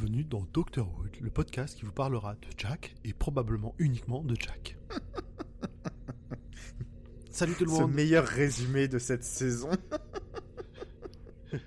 Bienvenue dans Doctorhood, le podcast qui vous parlera de Jack et probablement uniquement de Jack. Salut tout le Ce monde. meilleur résumé de cette saison.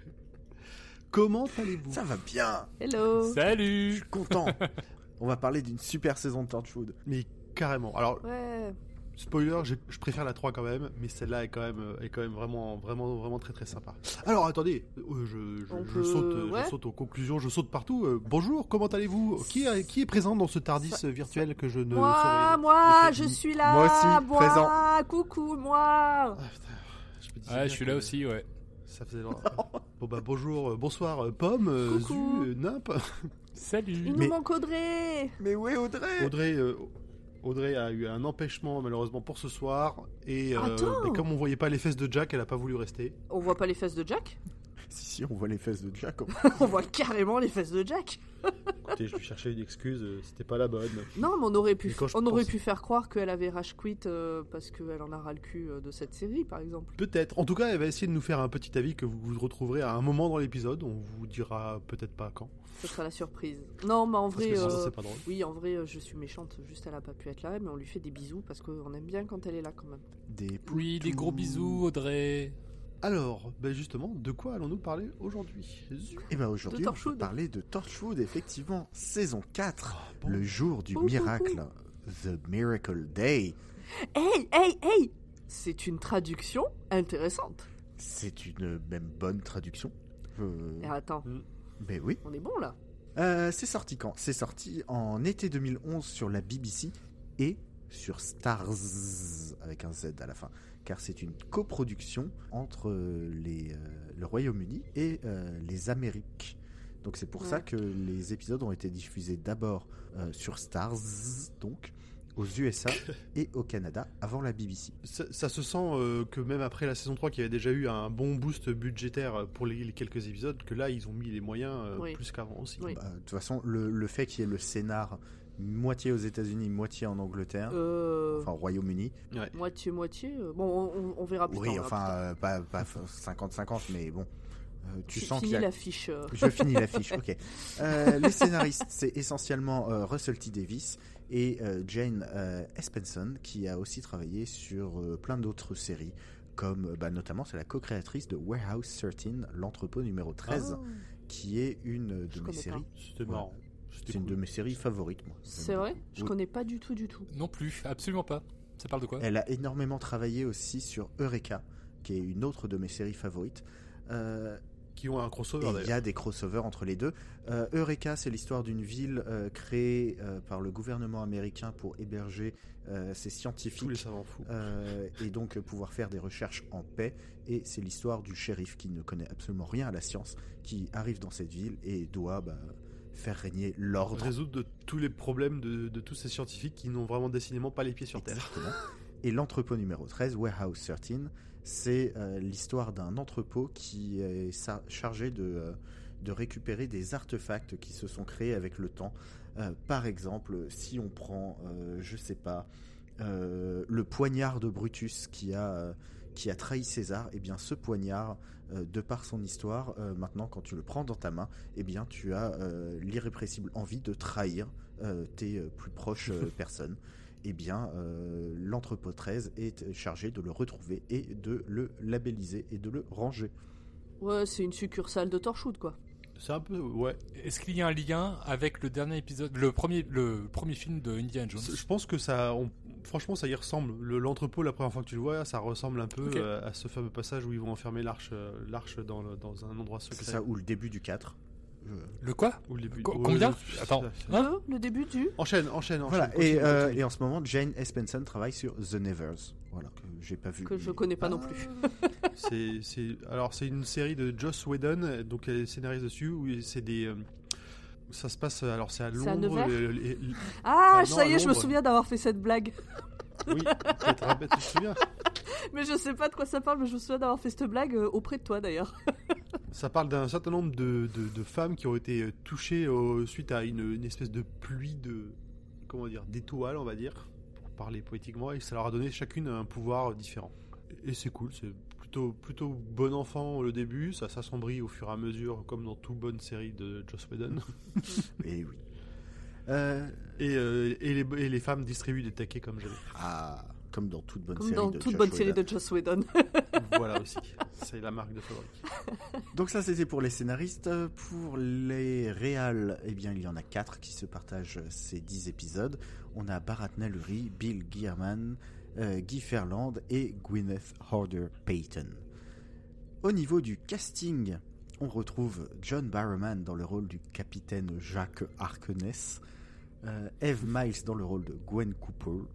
Comment allez-vous? Ça va bien. Hello Je Salut suis content. On va parler d'une super saison de Torchwood. Mais carrément. Alors, Ouais, spoiler, je préfère la 3 quand même, mais celle-là est quand même, euh, est quand même vraiment, vraiment, vraiment très très sympa. Alors attendez, euh, je, je- On je peut- saute, euh, ouais. je saute aux conclusions, je saute partout. Euh, bonjour, comment allez-vous? Qui, est- qui est présent dans ce Tardis Ça- virtuel que je ne moi, saurais- moi, ne je suis là Moi aussi, moi, présent. Coucou, moi Ah, putain, je me disais bien je suis là aussi, ouais. Ça faisait longtemps. bon bah bonjour, bonsoir, Pomme, Coucou. Zu, Nimp. Salut Il Mais- nous manque Audrey Mais où est Audrey? Audrey, euh, Audrey a eu un empêchement malheureusement pour ce soir. Et, euh, et comme on voyait pas les fesses de Jack, elle a pas voulu rester. On voit pas les fesses de Jack? Si, si, on voit les fesses de Jack. On voit carrément les fesses de Jack Écoutez, je lui cherchais une excuse, euh, c'était pas la bonne. Non, mais on aurait pu, on aurait pu faire croire qu'elle avait rage quit euh, parce qu'elle en a ras le cul euh, de cette série, par exemple. Peut-être. En tout cas, elle va essayer de nous faire un petit avis que vous, vous retrouverez à un moment dans l'épisode. On vous dira peut-être pas quand. Ce sera la surprise. Non, mais en Parce vrai... que sinon, euh, c'est pas drôle. Oui, en vrai, je suis méchante, juste elle a pas pu être là, mais on lui fait des bisous parce qu'on aime bien quand elle est là quand même. Des Oui, des gros bisous, Audrey Alors, ben justement, de quoi allons-nous parler aujourd'hui? Et ben aujourd'hui, De on va parler de Torchwood, effectivement, saison 4, Ah, bon. le jour du miracle, The Miracle Day. Hey, hey, hey! C'est une traduction intéressante. C'est une même bonne traduction. Euh, Et attends, Mais oui. on est bon là. Euh, c'est sorti quand? C'est sorti en été 2011 sur la BBC et sur Stars avec un Z à la fin, car c'est une coproduction entre euh, les, euh, le Royaume-Uni et euh, les Amériques. Donc c'est pour ça que les épisodes ont été diffusés d'abord euh, sur Stars, donc aux USA et au Canada avant la BBC. Ça, ça se sent euh, que même après la saison 3 qui avait déjà eu un bon boost budgétaire pour les, les quelques épisodes, que là ils ont mis les moyens euh, Oui. plus qu'avant aussi. Oui. Bah, De toute façon, le, le fait qu'il y ait le scénar moitié aux États-Unis, moitié en Angleterre, Euh... enfin au Royaume-Uni, Ouais. Moitié, moitié. euh, Bon, on, verra plus Oui, tard. on verra enfin, euh, pas, pas 50-50, mais bon. Euh, tu Fi- sens qu'il fini y a... l'affiche. euh. Je finis l'affiche, ok. Euh, les scénaristes, c'est essentiellement euh, Russell T. Davis et euh, Jane euh, Espenson, qui a aussi travaillé sur euh, plein d'autres séries, comme bah, notamment c'est la co-créatrice de Warehouse 13, l'entrepôt numéro 13, Ah, qui est une de Je mes séries. C'était Ouais. marrant. C'est une de mes séries favorites, moi. C'est vrai Je Oui. connais pas du tout, du tout. Non plus, absolument pas. Ça parle de quoi? Elle a énormément travaillé aussi sur Eureka, qui est une autre de mes séries favorites. Euh, Qui ont un crossover Et il y a des crossovers entre les deux. Euh, Eureka, c'est l'histoire d'une ville euh, créée euh, par le gouvernement américain pour héberger euh, ses Tous les scientifiques savants fous. euh, et donc euh, pouvoir faire des recherches en paix. Et c'est l'histoire du shérif qui ne connaît absolument rien à la science, qui arrive dans cette ville et doit bah, faire régner l'ordre. résoudre de tous les problèmes de, de tous ces scientifiques qui n'ont vraiment décidément pas les pieds sur terre. Et l'entrepôt numéro 13, Warehouse 13, c'est euh, l'histoire d'un entrepôt qui est chargé de, euh, de récupérer des artefacts qui se sont créés avec le temps. Euh, par exemple, si on prend, je sais pas, le poignard de Brutus qui a, qui a trahi César, et bien ce poignard, euh, de par son histoire, euh, maintenant quand tu le prends dans ta main, eh bien tu as euh, l'irrépressible envie de trahir euh, tes euh, plus proches euh, personnes eh bien, euh, l'entrepôt 13 est chargé de le retrouver et de le labelliser et de le ranger. Ouais, c'est une succursale de Torchwood, quoi. C'est un peu, ouais. Est-ce qu'il y a un lien avec le dernier épisode, le premier, le premier film de Indiana Jones? Je pense que ça, on- franchement, ça y ressemble. Le- L'entrepôt, la première fois que tu le vois, ça ressemble un peu euh, à ce fameux passage où ils vont enfermer l'arche, euh, l'arche dans, le- dans un endroit secret. C'est ça, ou le début du 4. Je- Le quoi Ou le début. Combien je- Attends. Hein le début du... Enchaîne, enchaîne, enchaîne. Voilà, continue, et, euh, continue. et en ce moment, Jane Espenson travaille sur The Nevers. Voilà, que j'ai pas vu. Que je connais pas non Ah. plus. C'est, c'est, alors c'est une série de Joss Whedon, donc elle est scénariste dessus, où c'est des, euh, ça se passe, alors c'est à Londres. Ah, Ah non, ça y est, je me souviens d'avoir fait cette blague. oui, te tu te souviens Mais je sais pas de quoi ça parle, mais je me souviens d'avoir fait cette blague euh, auprès de toi, d'ailleurs. Ça parle d'un certain nombre de, de, de femmes qui ont été euh, touchées euh, suite à une, une espèce de pluie de, comment dire, d'étoiles, on va dire, pour parler poétiquement, et ça leur a donné chacune un pouvoir différent. Et c'est cool, c'est plutôt, plutôt bon enfant le début, ça s'assombrit au fur et à mesure, comme dans toute bonne série de Joss Whedon. Et oui. Euh, Et, euh, et, les, et les femmes distribuent des taquets comme j'avais. ah, comme dans toute bonne Comme série dans de toute Josh bonne série de Joss Whedon. voilà aussi. C'est la marque de fabrique. Donc ça c'était pour les scénaristes. Pour les réals, eh bien il y en a quatre qui se partagent ces 10 épisodes. On a Bharat Naluri, Bill Gearman, euh, Guy Ferland et Gwyneth Horder Payton. Au niveau du casting, on retrouve John Barrowman dans le rôle du capitaine Jacques Harkness, euh, Eve Miles dans le rôle de Gwen Cooper,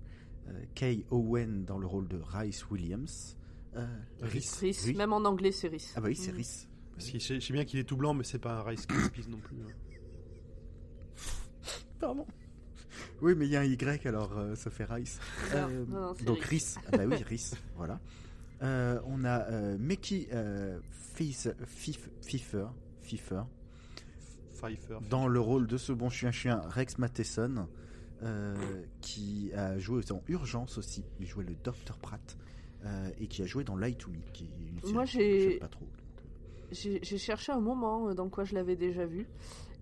euh, Kay Owen dans le rôle de Rice Williams, euh, Rhys. Rhys, Rhys. même en anglais, c'est Rhys. Ah bah oui, c'est Mm. Rhys. Parce que je sais je sais bien qu'il est tout blanc, mais c'est pas un Rice Krispies non plus. hein. Pardon. Oui, mais il y a un Y, alors euh, ça fait Rice. Euh, non, non, c'est donc Rhys. Rhys. Ah bah oui, Rhys, voilà. Euh, on a euh, Mickey euh, Fis- Fif- Pfeiffer Pfeiffer. dans le rôle de ce bon chien-chien Rex Matheson, euh, qui a joué dans Urgence aussi. Il jouait le Dr. Pratt. euh, et qui a joué dans Lie to Me, qui est une série Moi, que pas trop. Euh. J'ai cherché un moment euh, dans quoi je l'avais déjà vu.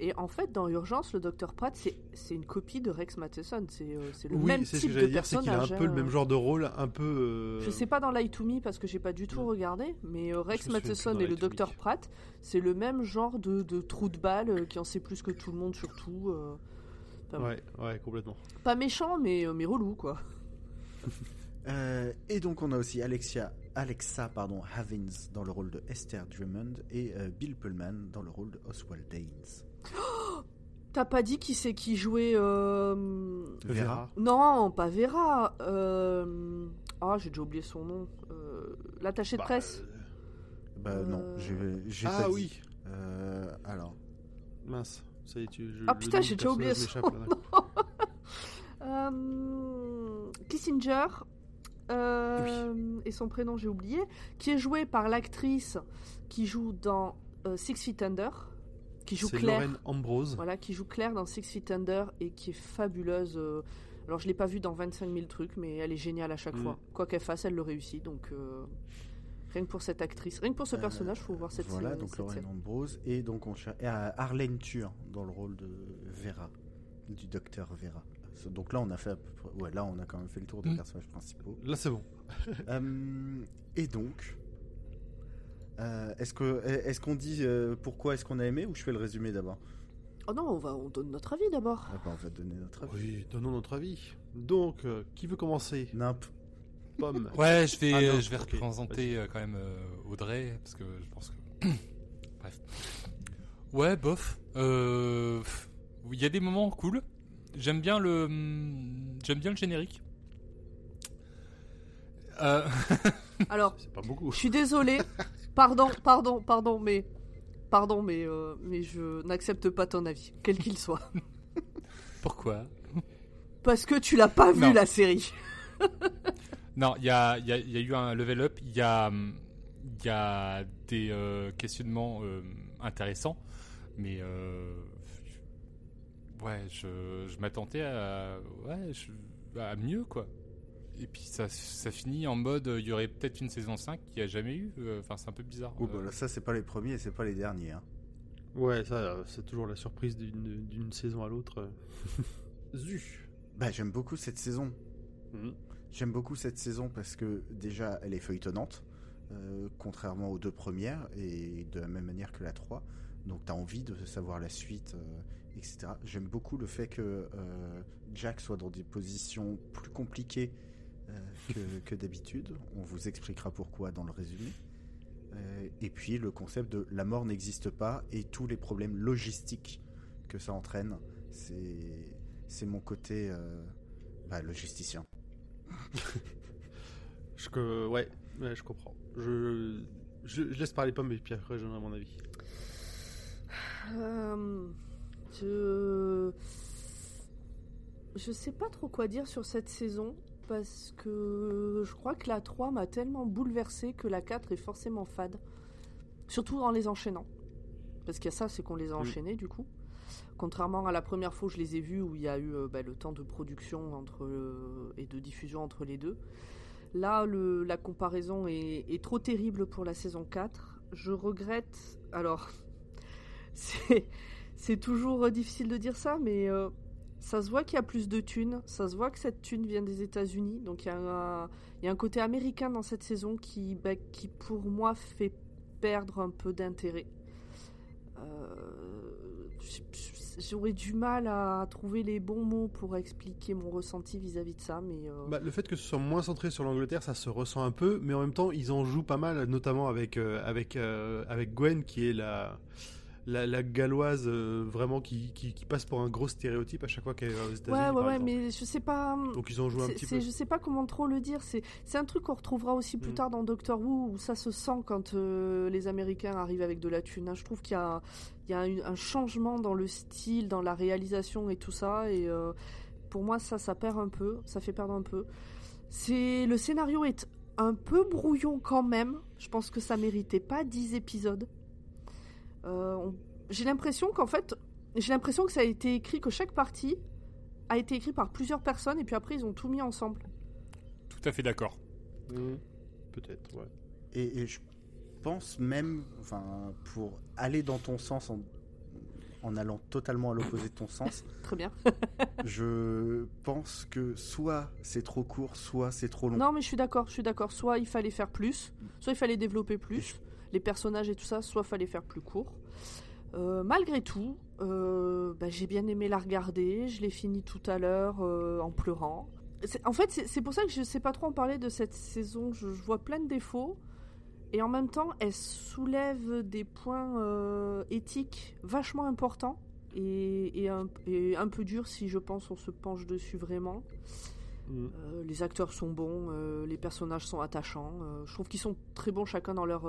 Et en fait, dans Urgence, le Dr. Pratt, c'est c'est une copie de Rex Matheson. C'est euh, c'est le Oui, même c'est ce type que de j'allais dire, c'est qu'il a un personnage. peu le hein. même genre de rôle, un peu. euh, Je sais pas dans Lie to Me parce que j'ai pas du tout regardé, mais euh, Rex Matheson et le. Dr. Pratt, c'est le même genre de, de trou de balle euh, qui en sait plus que tout le monde surtout. euh. Enfin, bon. Ouais, ouais, complètement. Pas méchant, mais, euh, mais relou quoi. Euh, et donc on a aussi Alexia, Alexa pardon, Havins dans le rôle de Esther Drummond et euh, Bill Pullman dans le rôle de Oswald Daines. T'as pas dit qui c'est qui jouait. euh, Vera. Non, pas Vera. euh, Ah, j'ai déjà oublié son nom. Euh, L'attaché de Bah, presse. euh, Bah non, j'ai Ah oui, Euh, alors, mince. Ça y est, tu, je- Ah, putain, nom j'ai déjà oublié son m'échappe, là. Euh, Et son prénom, j'ai oublié. Qui est joué par l'actrice qui joue dans euh, Six Feet Under. Qui joue Claire. Ambrose. Voilà, qui joue Claire dans Six Feet Under et qui est fabuleuse. euh, Alors, je l'ai pas vue dans 25 000 trucs, mais elle est géniale à chaque Mm. fois. Quoi qu'elle fasse, elle le réussit. Donc, euh, rien que pour cette actrice, rien que pour ce Euh, personnage, faut voir cette voilà, série- donc cette Lorraine série. Ambrose et donc on cherche et, Arlene Tur dans le rôle de Vera, du docteur Vera. Donc là on a fait, à peu près- ouais, là on a quand même fait le tour des Mm. personnages principaux. Là, c'est bon. Euh, et donc, euh, est-ce que est-ce qu'on dit euh, pourquoi est-ce qu'on a aimé ou je fais le résumé d'abord? Oh non, on, va, on donne notre avis d'abord. Ah bah, On va donner notre avis. Oui, donnons notre avis. Donc, euh, qui veut commencer? Nimp. Pomme. Ouais, je vais, Ah non, je vais représenter euh, quand même euh, Audrey, parce que je pense que. Bref. Ouais, bof. Euh, Il y a des moments cool. J'aime bien le, hum, j'aime bien le générique. Euh, Alors, C'est pas beaucoup. Je suis désolée. Pardon, pardon, pardon, mais. Pardon, mais, euh, mais je n'accepte pas ton avis, quel qu'il soit. pourquoi? Parce que tu l'as pas vu Non. la série. Non, il y a, il y a- y a eu un level up. Il y a, il y a des euh, questionnements euh, intéressants, mais euh, ouais, je, je m'attendais à, ouais, je- à mieux quoi. Et puis ça, ça finit en mode, il y aurait peut-être une saison 5 qui a jamais eu. euh, Enfin, c'est un peu bizarre. Oh, bah, Euh, là, ça c'est pas les premiers et c'est pas les derniers. hein. Ouais, ça, euh, c'est toujours la surprise d'une d'une saison à l'autre. Zu. Bah j'aime beaucoup cette saison. Mhm. J'aime beaucoup cette saison parce que déjà elle est feuilletonnante, euh, contrairement aux deux premières et de la même manière que la 3. Donc tu as envie de savoir la suite, euh, etc. J'aime beaucoup le fait que euh, Jack soit dans des positions plus compliquées euh, que, que d'habitude. On vous expliquera pourquoi dans le résumé. Euh, et puis le concept de la mort n'existe pas et tous les problèmes logistiques que ça entraîne. C'est c'est mon côté euh, bah, logisticien. Je, que- ouais, ouais, je comprends. Je, je, je laisse parler Pomme et puis après je donnerai mon avis. Euh, je. Je sais pas trop quoi dire sur cette saison. Parce que je crois que la 3 m'a tellement bouleversée que la 4 est forcément fade. Surtout en les enchaînant. Parce qu'il y a ça, c'est qu'on les a Mm. enchaînés du coup. Contrairement à la première fois où je les ai vus, où il y a eu euh, bah, le temps de production entre, euh, et de diffusion entre les deux. Là, le, la comparaison est, est trop terrible pour la saison 4. Je regrette. Alors, c'est c'est toujours euh, difficile de dire ça, mais euh, ça se voit qu'il y a plus de thunes. Ça se voit que cette thune vient des États-Unis. Donc il y, a un- côté américain dans cette saison qui, bah, qui pour moi, fait perdre un peu d'intérêt. Euh, J'aurais du mal à trouver les bons mots pour expliquer mon ressenti vis-à-vis de ça, mais Bah, le fait que ce soit moins centré sur l'Angleterre, ça se ressent un peu, mais en même temps, ils en jouent pas mal, notamment avec Gwen, qui est la, la, la galloise euh, vraiment qui, qui, qui passe pour un gros stéréotype à chaque fois qu'elle va aux États-Unis. ouais, ouais, par ouais, mais je sais pas. Donc ils en jouent un petit peu. Je sais pas comment trop le dire. C'est un truc qu'on retrouvera aussi plus Mm. tard dans Doctor Who où ça se sent quand euh, les Américains arrivent avec de la thune. hein. Je trouve qu'il y a, il y a une- un changement dans le style, dans la réalisation et tout ça. Et euh, pour moi, ça, ça perd un peu. Ça fait perdre un peu. C'est le scénario est un peu brouillon quand même. Je pense que ça méritait pas 10 épisodes. Euh, on- J'ai l'impression qu'en fait, j'ai l'impression que ça a été écrit que chaque partie a été écrit par plusieurs personnes et puis après ils ont tout mis ensemble. Tout à fait d'accord. Mhm. Peut-être, ouais. Et, et je pense même, enfin, pour aller dans ton sens en, en allant totalement à l'opposé de ton sens, Très bien. je pense que soit c'est trop court, soit c'est trop long. Non mais je suis d'accord, je suis d'accord. Soit il fallait faire plus, soit il fallait développer plus les personnages et tout ça, soit fallait faire plus court. Euh, malgré tout, euh, bah, j'ai bien aimé la regarder. Je l'ai fini tout à l'heure euh, en pleurant. En fait, c'est pour ça que je sais pas trop en parler de cette saison. Je, je vois plein de défauts. Et en même temps, elle soulève des points éthiques vachement importants et, et un, et un peu durs si je pense on se penche dessus vraiment. Euh, les acteurs sont bons, les personnages sont attachants. je trouve qu'ils sont très bons chacun dans leur.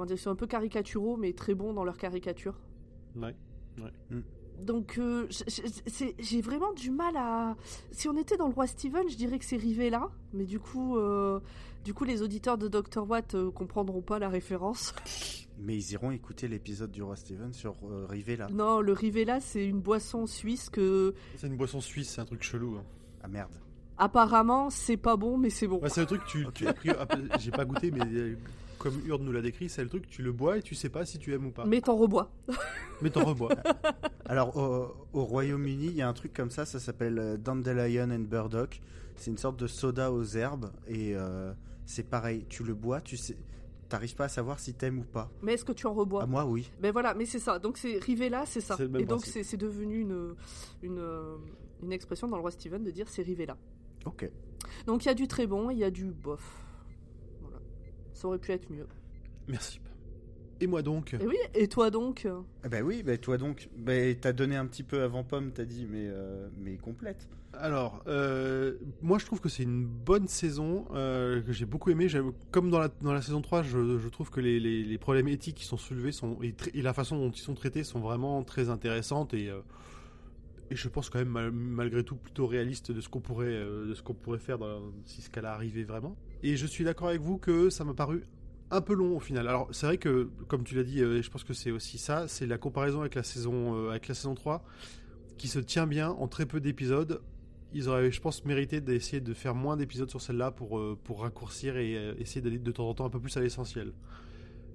Comment dire, ils sont un peu caricaturaux, mais très bons dans leur caricature. Ouais. Donc, euh, j'ai vraiment du mal à. Si on était dans le roi Steven, je dirais que c'est Rivella, mais du coup, euh, du coup, les auditeurs de Dr. Watt euh, comprendront pas la référence. Mais ils iront écouter l'épisode du roi Steven sur euh, Rivella. Non, le Rivella, c'est une boisson suisse que, C'est une boisson suisse, c'est un truc chelou. hein. Ah merde. apparemment, c'est pas bon, mais c'est bon. C'est le truc que tu. tu- a priori, ah, J'ai pas goûté, mais euh, comme Urde nous l'a décrit, c'est le truc tu le bois et tu sais pas si tu aimes ou pas. Mais t'en rebois. Mais t'en rebois. Alors au, au Royaume-Uni, il y a un truc comme ça, ça s'appelle euh, Dandelion and Burdock. C'est une sorte de soda aux herbes et euh, c'est pareil. Tu le bois, tu sais, t'arrives pas à savoir si t'aimes ou pas. Mais est-ce que tu en rebois? Ah moi oui. Ben voilà, mais c'est ça. Donc c'est Rivella, c'est ça. C'est le même Et donc principe. c'est c'est devenu une, une, euh, une expression dans le roi Steven de dire c'est Rivella. Ok. Donc il y a du très bon, il y a du bof. Ça aurait pu être mieux. Merci. Et moi donc? Et oui, et toi donc? Eh ben oui, ben toi donc, ben t'as donné un petit peu avant pomme, t'as dit, mais euh, mais complète. Alors, euh, moi je trouve que c'est une bonne saison euh, que j'ai beaucoup aimé. Comme dans la, dans la saison 3, je, je trouve que les, les- les problèmes éthiques qui sont soulevés sont, et, la façon dont ils sont traités sont vraiment très intéressantes et, euh, et je pense quand même mal- malgré tout plutôt réaliste de ce qu'on pourrait, euh, de ce qu'on pourrait faire dans- si ce cas-là arrivait vraiment. Et je suis d'accord avec vous que ça m'a paru un peu long au final. Alors c'est vrai que, comme tu l'as dit, euh, je pense que c'est aussi ça, c'est la comparaison avec la saison, euh, avec la saison 3 qui se tient bien en très peu d'épisodes. Ils auraient, je pense, mérité d'essayer de faire moins d'épisodes sur celle-là pour, euh, pour raccourcir et euh, essayer d'aller de temps en temps un peu plus à l'essentiel.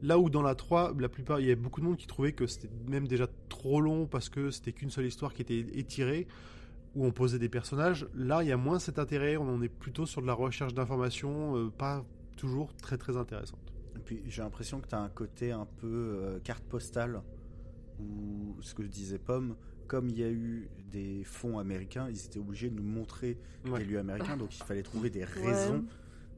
Là où dans la 3, la plupart, il y avait beaucoup de monde qui trouvait que c'était même déjà trop long parce que c'était qu'une seule histoire qui était étirée, où on posait des personnages. Là, il y a moins cet intérêt, on en est plutôt sur de la recherche d'informations, euh, pas toujours très très intéressante. Et puis j'ai l'impression que t'as un côté un peu euh, carte postale, ou ce que je disais pomme, comme il y a eu des fonds américains, ils étaient obligés de nous montrer Ouais. des lieux américains, donc il fallait trouver des raisons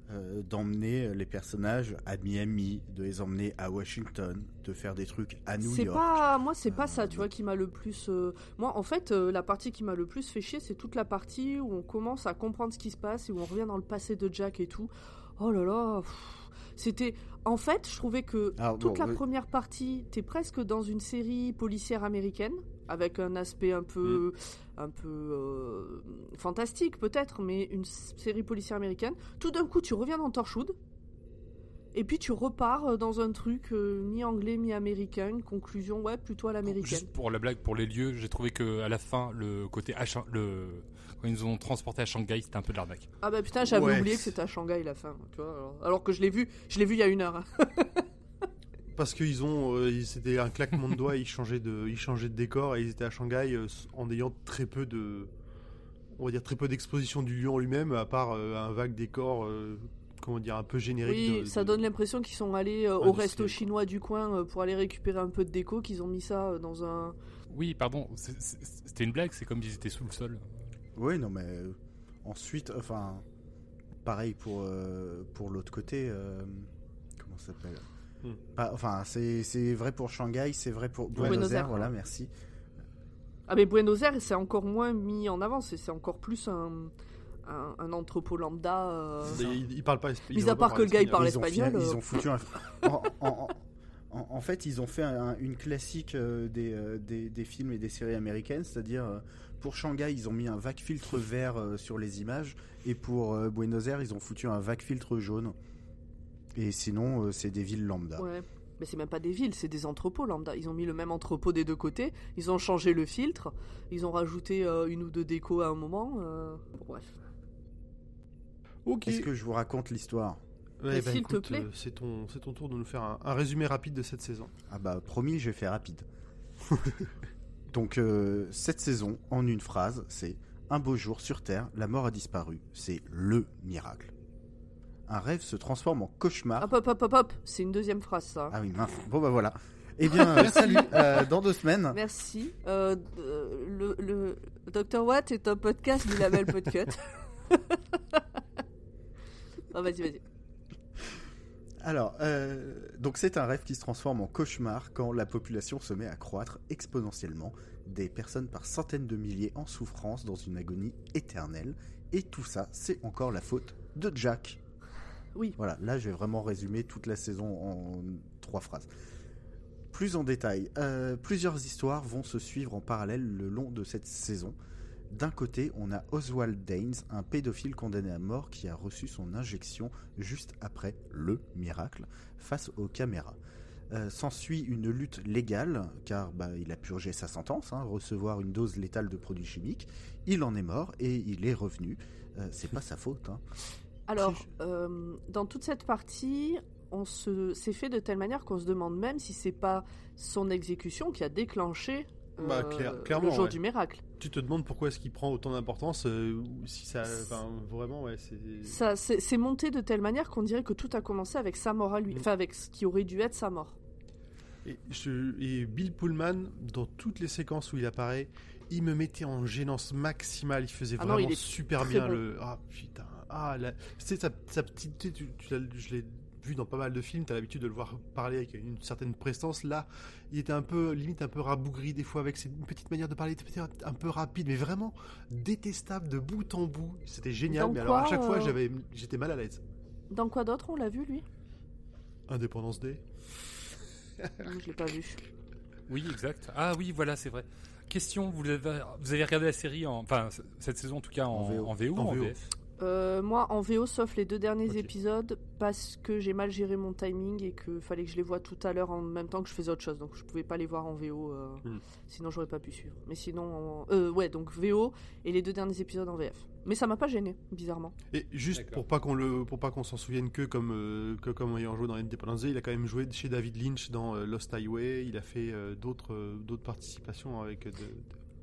euh, d'emmener les personnages à Miami, de les emmener à Washington, de faire des trucs à New C'est York. pas moi, c'est pas Euh, ça, tu vois, qui m'a le plus. euh, Moi, en fait, euh, la partie qui m'a le plus fait chier, c'est toute la partie où on commence à comprendre ce qui se passe et où on revient dans le passé de Jack et tout. Oh là là, c'était. En fait, je trouvais que Alors, toute bon, la oui. première partie, t'es presque dans une série policière américaine avec un aspect un peu, un peu euh, fantastique peut-être, mais une série policière américaine. Tout d'un coup, tu reviens dans Torchwood. Et puis tu repars euh, dans un truc euh, mi-anglais, mi-américain. Une conclusion, ouais, plutôt à l'américaine. Juste pour la blague, pour les lieux, j'ai trouvé que à la fin, le côté H, le quand ils nous ont transporté à Shanghai, c'était un peu de l'arnaque. Ah bah putain, j'avais Ouais. oublié que c'était à Shanghai la fin. Tu vois, alors, alors que je l'ai vu, je l'ai vu il y a une heure. Parce qu'ils ont, euh, ils- c'était un claquement de doigts, ils changeaient de, ils changeaient de décor et ils étaient à Shanghai euh, en ayant très peu de, on va dire très peu d'exposition du lieu en lui-même, à part euh, un vague décor, euh, comment dire, un peu générique. Oui, de- ça de- donne l'impression qu'ils sont allés euh, au resto chinois du coin euh, pour aller récupérer un peu de déco, qu'ils ont mis ça euh, dans un. Oui, pardon, c'était une blague, c'est comme s'ils étaient sous le sol. Oui, non, mais euh, ensuite, enfin, pareil pour, euh, pour l'autre côté. euh, comment ça s'appelle? Hmm. Pas- Enfin, c'est c'est vrai pour Shanghai, c'est vrai pour Buenos, Buenos Aires, Aires. voilà, merci. Ah mais Buenos Aires, c'est encore moins mis en avant, c'est c'est encore plus un, un, un entrepôt lambda. euh, Ils, ils parlent pas. ils Mis à part que le gars, il espagnol. parle ils ont, espagnol, fait- ils euh. ont foutu un. en, en- en- en fait, ils ont fait un- une classique euh, des, euh, des, des films et des séries américaines, c'est-à-dire euh, pour Shanghai, ils ont mis un vague filtre vert euh, sur les images, et pour euh, Buenos Aires, ils ont foutu un vague filtre jaune. Et sinon, euh, c'est des villes lambda. Ouais. Mais c'est même pas des villes, c'est des entrepôts lambda. Ils ont mis le même entrepôt des deux côtés, ils ont changé le filtre, ils ont rajouté euh, une ou deux décos à un moment. euh, bref. Ok. Est-ce que je vous raconte l'histoire? Ouais, bah, s'il te plaît. euh, c'est ton, c'est ton tour de nous faire un, un résumé rapide de cette saison. Ah bah promis, je vais faire rapide. Donc euh, cette saison, en une phrase, c'est un beau jour sur Terre, la mort a disparu. C'est le miracle. Un rêve se transforme en cauchemar. Hop hop hop hop hop, c'est une deuxième phrase ça. Ah oui, mince. Bon bah voilà. Eh bien, euh, salut. euh, dans deux semaines. Merci. Euh, euh, le, le Dr Watt est un podcast du label Podcut. Ah, vas-y, vas-y. Alors, donc c'est un rêve qui se transforme en cauchemar quand la population se met à croître exponentiellement, des personnes par centaines de milliers en souffrance dans une agonie éternelle. Et tout ça, c'est encore la faute de Jack. Voilà, là je vais vraiment résumer toute la saison en trois phrases. Plus en détail, euh, plusieurs histoires vont se suivre en parallèle le long de cette saison. D'un côté, on a Oswald Daines, un pédophile condamné à mort qui a reçu son injection juste après le miracle face aux caméras. Euh, S'ensuit une lutte légale, car bah, il a purgé sa sentence, hein, recevoir une dose létale de produits chimiques. Il en est mort et il est revenu. Euh, C'est pas sa faute. hein. Alors, euh, dans toute cette partie, on se, c'est fait de telle manière qu'on se demande même si c'est pas son exécution qui a déclenché euh, Bah, clair- clairement, le jour ouais. du miracle. Tu te demandes pourquoi est-ce qu'il prend autant d'importance, euh, si ça, vraiment, ouais, c'est. Ça, c'est, c'est monté de telle manière qu'on dirait que tout a commencé avec sa mort à lui, Mm. enfin avec ce qui aurait dû être sa mort. Et, je- et Bill Pullman, dans toutes les séquences où il apparaît, il me mettait en gênance maximale. Il faisait Ah non, vraiment il super bien bon. le. Ah putain. Ah, la... c'est sa, sa petite. tu- tu- tu l'as- je l'ai vu dans pas mal de films. T'as l'habitude de le voir parler avec une certaine prestance. Là, il était un peu, limite un peu rabougri des fois avec ses une petite manière de parler, un peu rapide, mais vraiment détestable de bout en bout. C'était génial. Dans mais alors à quoi, chaque fois, euh, j'avais, j'étais mal à l'aise. Dans quoi d'autre on l'a vu lui? Indépendance Day. Je l'ai pas vu. Oui, exact. Ah oui, voilà, c'est vrai. Question, vous avez, vous avez regardé la série, en, enfin cette saison en tout cas en, En VO. en VO. VF Euh, moi, en VO, sauf les deux derniers épisodes, parce que j'ai mal géré mon timing et qu'il fallait que je les voie tout à l'heure en même temps que je faisais autre chose. Donc, je pouvais pas les voir en VO, euh, Hmm. sinon j'aurais pas pu suivre. Mais sinon, en- euh, ouais, donc VO et les deux derniers épisodes en VF. Mais ça m'a pas gêné, bizarrement. Et juste pour pas qu'on le pour pas qu'on s'en souvienne que comme euh, que comme ayant joué dans Independence Day, il a quand même joué chez David Lynch dans euh, Lost Highway. Il a fait euh, d'autres euh, d'autres participations avec de, de-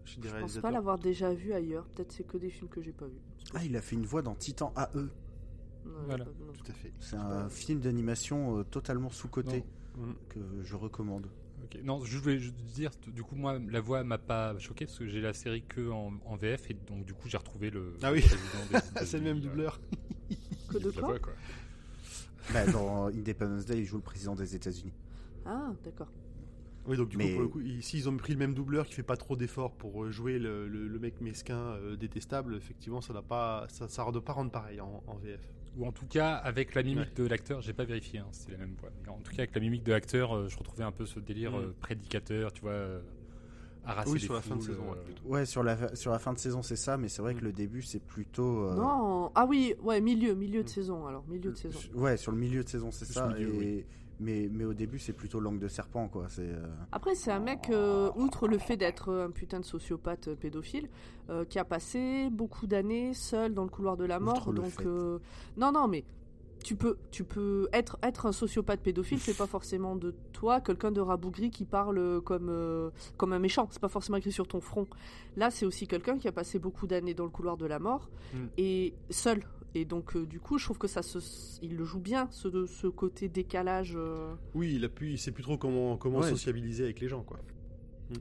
Je pense réalisateurs. pas l'avoir déjà vu ailleurs. Peut-être c'est que des films que j'ai pas vus. Ah, il a fait une voix dans Titan AE. Non, Voilà. vu. Tout à fait. C'est un film d'animation euh, totalement sous-coté Mm. que je recommande. Non, je voulais juste dire, du coup, moi, la voix m'a pas choqué parce que j'ai la série que en, en VF et donc du coup, j'ai retrouvé le. Ah oui. C'est le même doubleur. Que de la quoi? voix, quoi. Bah, dans Independence Day, il joue le président des États-Unis. Ah, d'accord. Oui, donc du Mais- coup, pour le coup, ici ils ont pris le même doubleur qui fait pas trop d'efforts pour euh, jouer le, le- le mec mesquin euh, détestable. Effectivement, ça n'a pas ça, ça doit pas rendre pareil en, en VF. Ou en tout cas, avec la mimique de l'acteur, j'ai pas vérifié hein, c'est la même voix. Mais en tout cas, avec la mimique de l'acteur, euh, je retrouvais un peu ce délire Mm. euh, prédicateur, tu vois, euh, Oui, sur la fin de saison, ouais, euh, sur la, sur la fin de saison, c'est ça, mais c'est vrai que Mm. le début, c'est plutôt. euh, Non, ah oui, ouais, milieu, milieu de Mm. saison alors, milieu de saison. Ouais, sur le milieu de saison, c'est ça. milieu, et... oui. Mais, mais au début, c'est plutôt langue de serpent, quoi. C'est. euh, Après, c'est un mec, euh, outre le fait d'être un putain de sociopathe euh, pédophile, euh, qui a passé beaucoup d'années seul dans le couloir de la mort. Outre le donc, fait. euh, non, non, mais tu peux, tu peux être, être un sociopathe pédophile, c'est pas forcément de toi quelqu'un de rabougri qui parle comme, euh, comme un méchant. C'est pas forcément écrit sur ton front. Là, c'est aussi quelqu'un qui a passé beaucoup d'années dans le couloir de la mort Mm. et seul. Et donc, euh, du coup, je trouve que ça se, il le joue bien, ce, ce côté décalage. euh, Oui, il a pu, il sait plus trop comment, comment Ouais. sociabiliser avec les gens, quoi.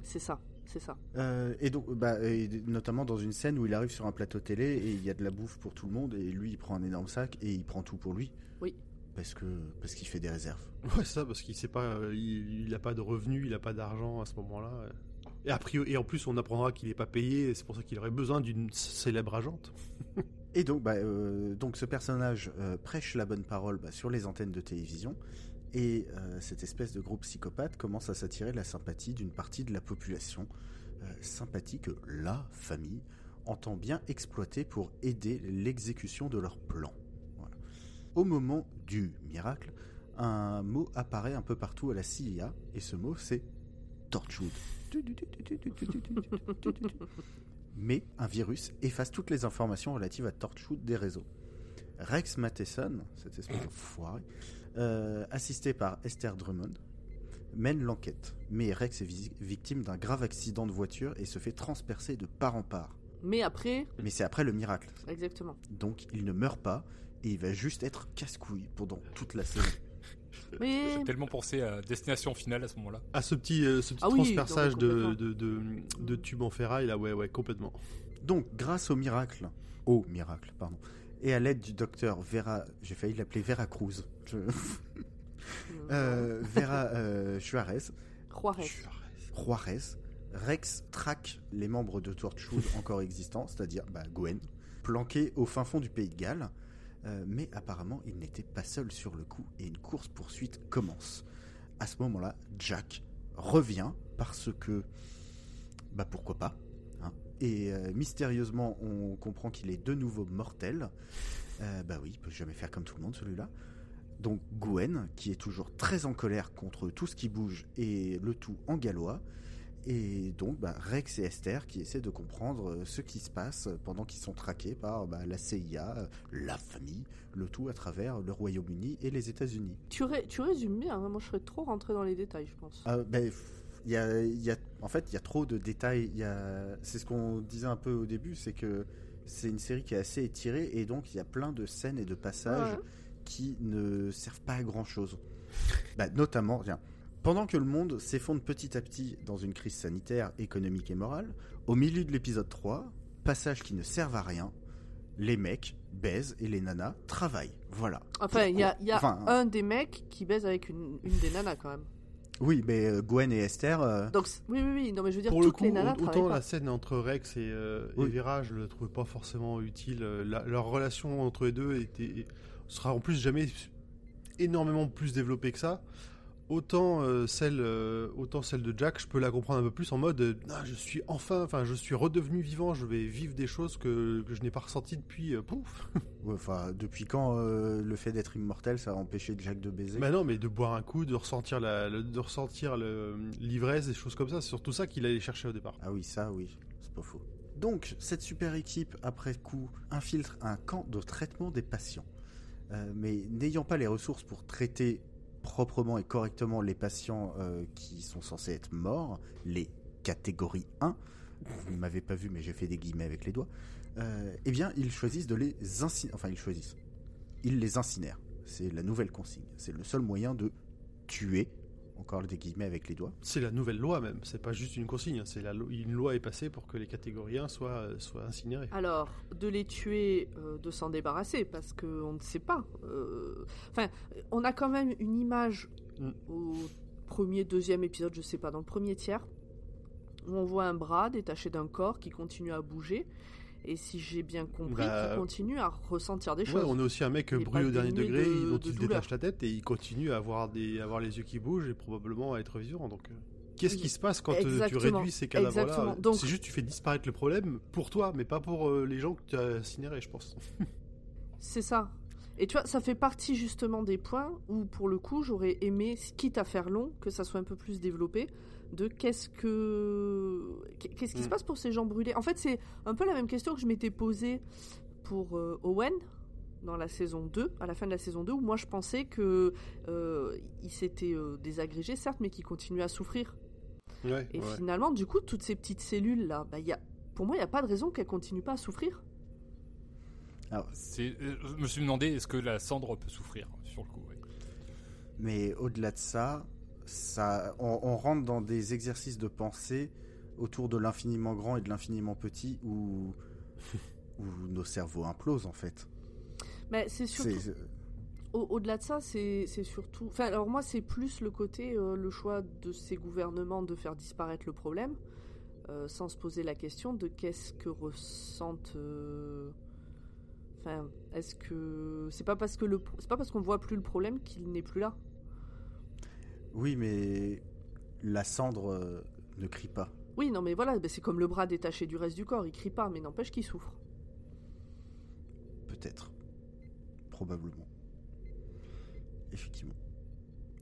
c'est ça, c'est ça. Euh, et donc, bah, et notamment dans une scène où il arrive sur un plateau télé et il y a de la bouffe pour tout le monde et lui il prend un énorme sac et il prend tout pour lui. Oui. Parce que parce qu'il fait des réserves. Ouais, ça, parce qu'il sait pas, il, il a pas de revenus, il a pas d'argent à ce moment-là. Et, a priori- et en plus, on apprendra qu'il est pas payé, et c'est pour ça qu'il aurait besoin d'une célèbre agente. Et donc, bah, euh, donc ce personnage euh, prêche la bonne parole bah, sur les antennes de télévision et euh, cette espèce de groupe psychopathe commence à s'attirer la sympathie d'une partie de la population, sympathie que la famille entend bien exploiter pour aider l'exécution de leur plan. Au moment du miracle, un mot apparaît un peu partout à la CIA et ce mot c'est Torchwood. Mais un virus efface toutes les informations relatives à Torchwood des réseaux. Rex Matheson, cette espèce euh, assisté par Esther Drummond, mène l'enquête. Mais Rex est vi- victime d'un grave accident de voiture et se fait transpercer de part en part. Mais après, Mais c'est après le miracle. exactement. Donc il ne meurt pas et il va juste être casse-couille pendant toute la saison. Mais J'ai tellement pensé à Destination Finale à ce moment-là. À ce petit, euh, ce petit Ah oui, transperçage de, de, de, de tube en ferraille, là, ouais, ouais, complètement. Donc, grâce au miracle, au miracle, pardon, et à l'aide du docteur Vera, j'ai failli l'appeler Vera Cruz, je- euh, Vera euh, Juarez, Juarez. Juarez, Rex traque les membres de Torchwood encore existants, c'est-à-dire bah, Gwen, planqués au fin fond du pays de Galles. Euh, mais apparemment, il n'était pas seul sur le coup et une course-poursuite commence. À ce moment-là, Jack revient parce que. Bah pourquoi pas hein. Et euh, mystérieusement, on comprend qu'il est de nouveau mortel. Euh, bah oui, il peut jamais faire comme tout le monde celui-là. Donc Gwen, qui est toujours très en colère contre tout ce qui bouge et le tout en gallois. Et donc bah, Rex et Esther qui essaient de comprendre euh, ce qui se passe pendant qu'ils sont traqués par bah, la CIA, euh, la famille, le tout à travers le Royaume-Uni et les États-Unis. Tu, ré- tu résumes bien, hein. moi je serais trop rentré dans les détails, je pense. Euh, il y a, il y a- en fait, il y a trop de détails. A, c'est ce qu'on disait un peu au début, c'est que c'est une série qui est assez étirée et donc il y a plein de scènes et de passages Ouais. qui ne servent pas à grand chose. Bah, notamment, tiens, pendant que le monde s'effondre petit à petit dans une crise sanitaire, économique et morale, au milieu de l'épisode 3, passage qui ne servent à rien, les mecs baisent et les nanas travaillent. Voilà. Enfin, il y a, il y a Enfin, un des mecs qui baise avec une, une des nanas quand même. Oui, mais euh, Gwen et Esther. euh, Donc, c- oui, oui, oui, non mais je veux dire, Pour le toutes coup, les nanas autant travaillent la pas. scène entre Rex et, euh, et Oui. Vera, je le trouvais pas forcément utile. Euh, la- leur relation entre les deux était, sera en plus jamais énormément plus développée que ça. Autant euh, celle, euh, autant celle de Jack, je peux la comprendre un peu plus en mode, euh, Ah, je suis enfin, enfin, je suis redevenu vivant, je vais vivre des choses que, que je n'ai pas ressenties depuis. pouf. ouais, Enfin, depuis quand le fait d'être immortel, ça a empêché Jack de baiser? Bah non, mais de boire un coup, de ressentir la, le- de ressentir l'ivresse, des choses comme ça, c'est surtout ça qu'il allait chercher au départ. Ah oui, ça, oui, c'est pas faux. Donc, cette super équipe, après coup, infiltre un camp de traitement des patients. Mais n'ayant pas les ressources pour traiter proprement et correctement les patients euh, qui sont censés être morts, les catégories 1, vous ne m'avez pas vu, mais j'ai fait des guillemets avec les doigts, euh, eh bien, ils choisissent de les incinérer. Enfin, ils choisissent. Ils les incinèrent. C'est la nouvelle consigne. C'est le seul moyen de tuer, encore des guillemets avec les doigts, C'est la nouvelle loi même, c'est pas juste une consigne, hein, c'est la lo- une loi est passée pour que les catégories 1 soient, euh, soient incinérées. Alors, de les tuer, euh, de s'en débarrasser, parce qu'on ne sait pas. Euh, Enfin, on a quand même une image Mm. au premier, deuxième épisode, je sais pas, dans le premier tiers, où on voit un bras détaché d'un corps qui continue à bouger. Et si j'ai bien compris, Bah, qui continue à ressentir des Ouais, choses. on a aussi un mec est brûlé au dernier degré, de- dont de il détache la tête et il continue à avoir, des, à avoir les yeux qui bougent et probablement à être vivant. Donc, euh, Qu'est-ce qui se passe quand euh, tu réduis ces cadavres-là? C'est juste tu fais disparaître le problème pour toi, mais pas pour euh, les gens que tu as incinérés, je pense. C'est ça. Et tu vois, ça fait partie justement des points où, pour le coup, j'aurais aimé, quitte à faire long, que ça soit un peu plus développé, de qu'est-ce que. Qu'est-ce qui se passe pour ces gens brûlés En fait, c'est un peu la même question que je m'étais posée pour euh, Owen dans la saison 2, à la fin de la saison 2, où moi je pensais que euh, il s'était euh, désagrégé, certes, mais qu'il continuait à souffrir. Ouais, Et ouais. finalement, du coup, toutes ces petites cellules-là, bah, il y a, pour moi, il n'y a pas de raison qu'elles continuent pas à souffrir. Euh, je me suis demandé est-ce que la cendre peut souffrir sur le coup. ouais. Mais au-delà de ça, ça on, on rentre dans des exercices de pensée autour de l'infiniment grand et de l'infiniment petit où, où nos cerveaux implosent en fait. Mais c'est surtout. C'est- Au- Au-delà de ça, c'est c'est surtout. Enfin, alors moi, c'est plus le côté, euh, le choix de ces gouvernements de faire disparaître le problème, euh, sans se poser la question de qu'est-ce que ressentent. euh, Enfin, est-ce que c'est pas parce que le, c'est pas parce qu'on voit plus le problème qu'il n'est plus là. Oui, mais la cendre euh, ne crie pas. Oui, non, mais voilà, ben, c'est comme le bras détaché du reste du corps, il crie pas, mais n'empêche qu'il souffre. Peut-être. Probablement. Effectivement.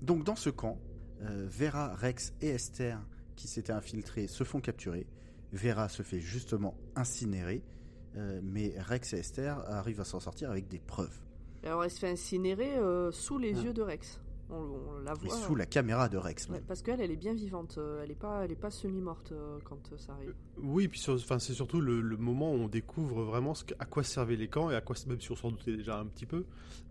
Donc dans ce camp, euh, Vera, Rex et Esther, qui s'étaient infiltrés, se font capturer. Vera se fait justement incinérer, euh, mais Rex et Esther arrivent à s'en sortir avec des preuves. Alors, elle se fait incinérer euh, sous les Ah. yeux de Rex. On, on la Et voit. sous la caméra de Rex. Ouais, parce qu'elle, elle est bien vivante. euh, Elle est pas, elle est pas semi-morte euh, quand euh, ça arrive. Oui, puis sur- enfin, c'est surtout le, le moment où on découvre vraiment ce à quoi servaient les camps et à quoi, même si on s'en doutait déjà un petit peu,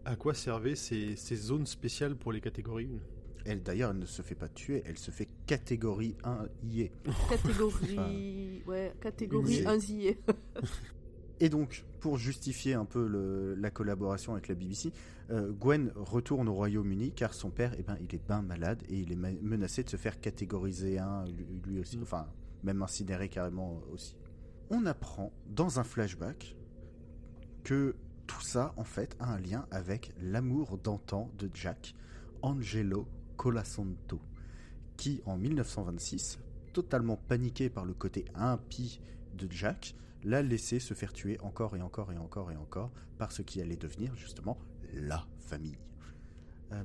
à quoi servaient ces, ces zones spéciales pour les catégories 1. Elle d'ailleurs, elle ne se fait pas tuer, elle se fait catégorie 1 IE. Catégorie, ouais, catégorie Une- inziée. Et donc, pour justifier un peu le- la collaboration avec la BBC, euh, Gwen retourne au Royaume-Uni car son père, eh ben, il est bien malade et il est menacé de se faire catégoriser un, lui, lui aussi, Mm. enfin, même incinéré carrément aussi. On apprend dans un flashback que tout ça, en fait, a un lien avec l'amour d'antan de Jack, Angelo Colasanto, qui, en 1926, totalement paniqué par le côté impie de Jack, l'a laissé se faire tuer encore et encore et encore et encore par ce qui allait devenir justement la famille. Euh,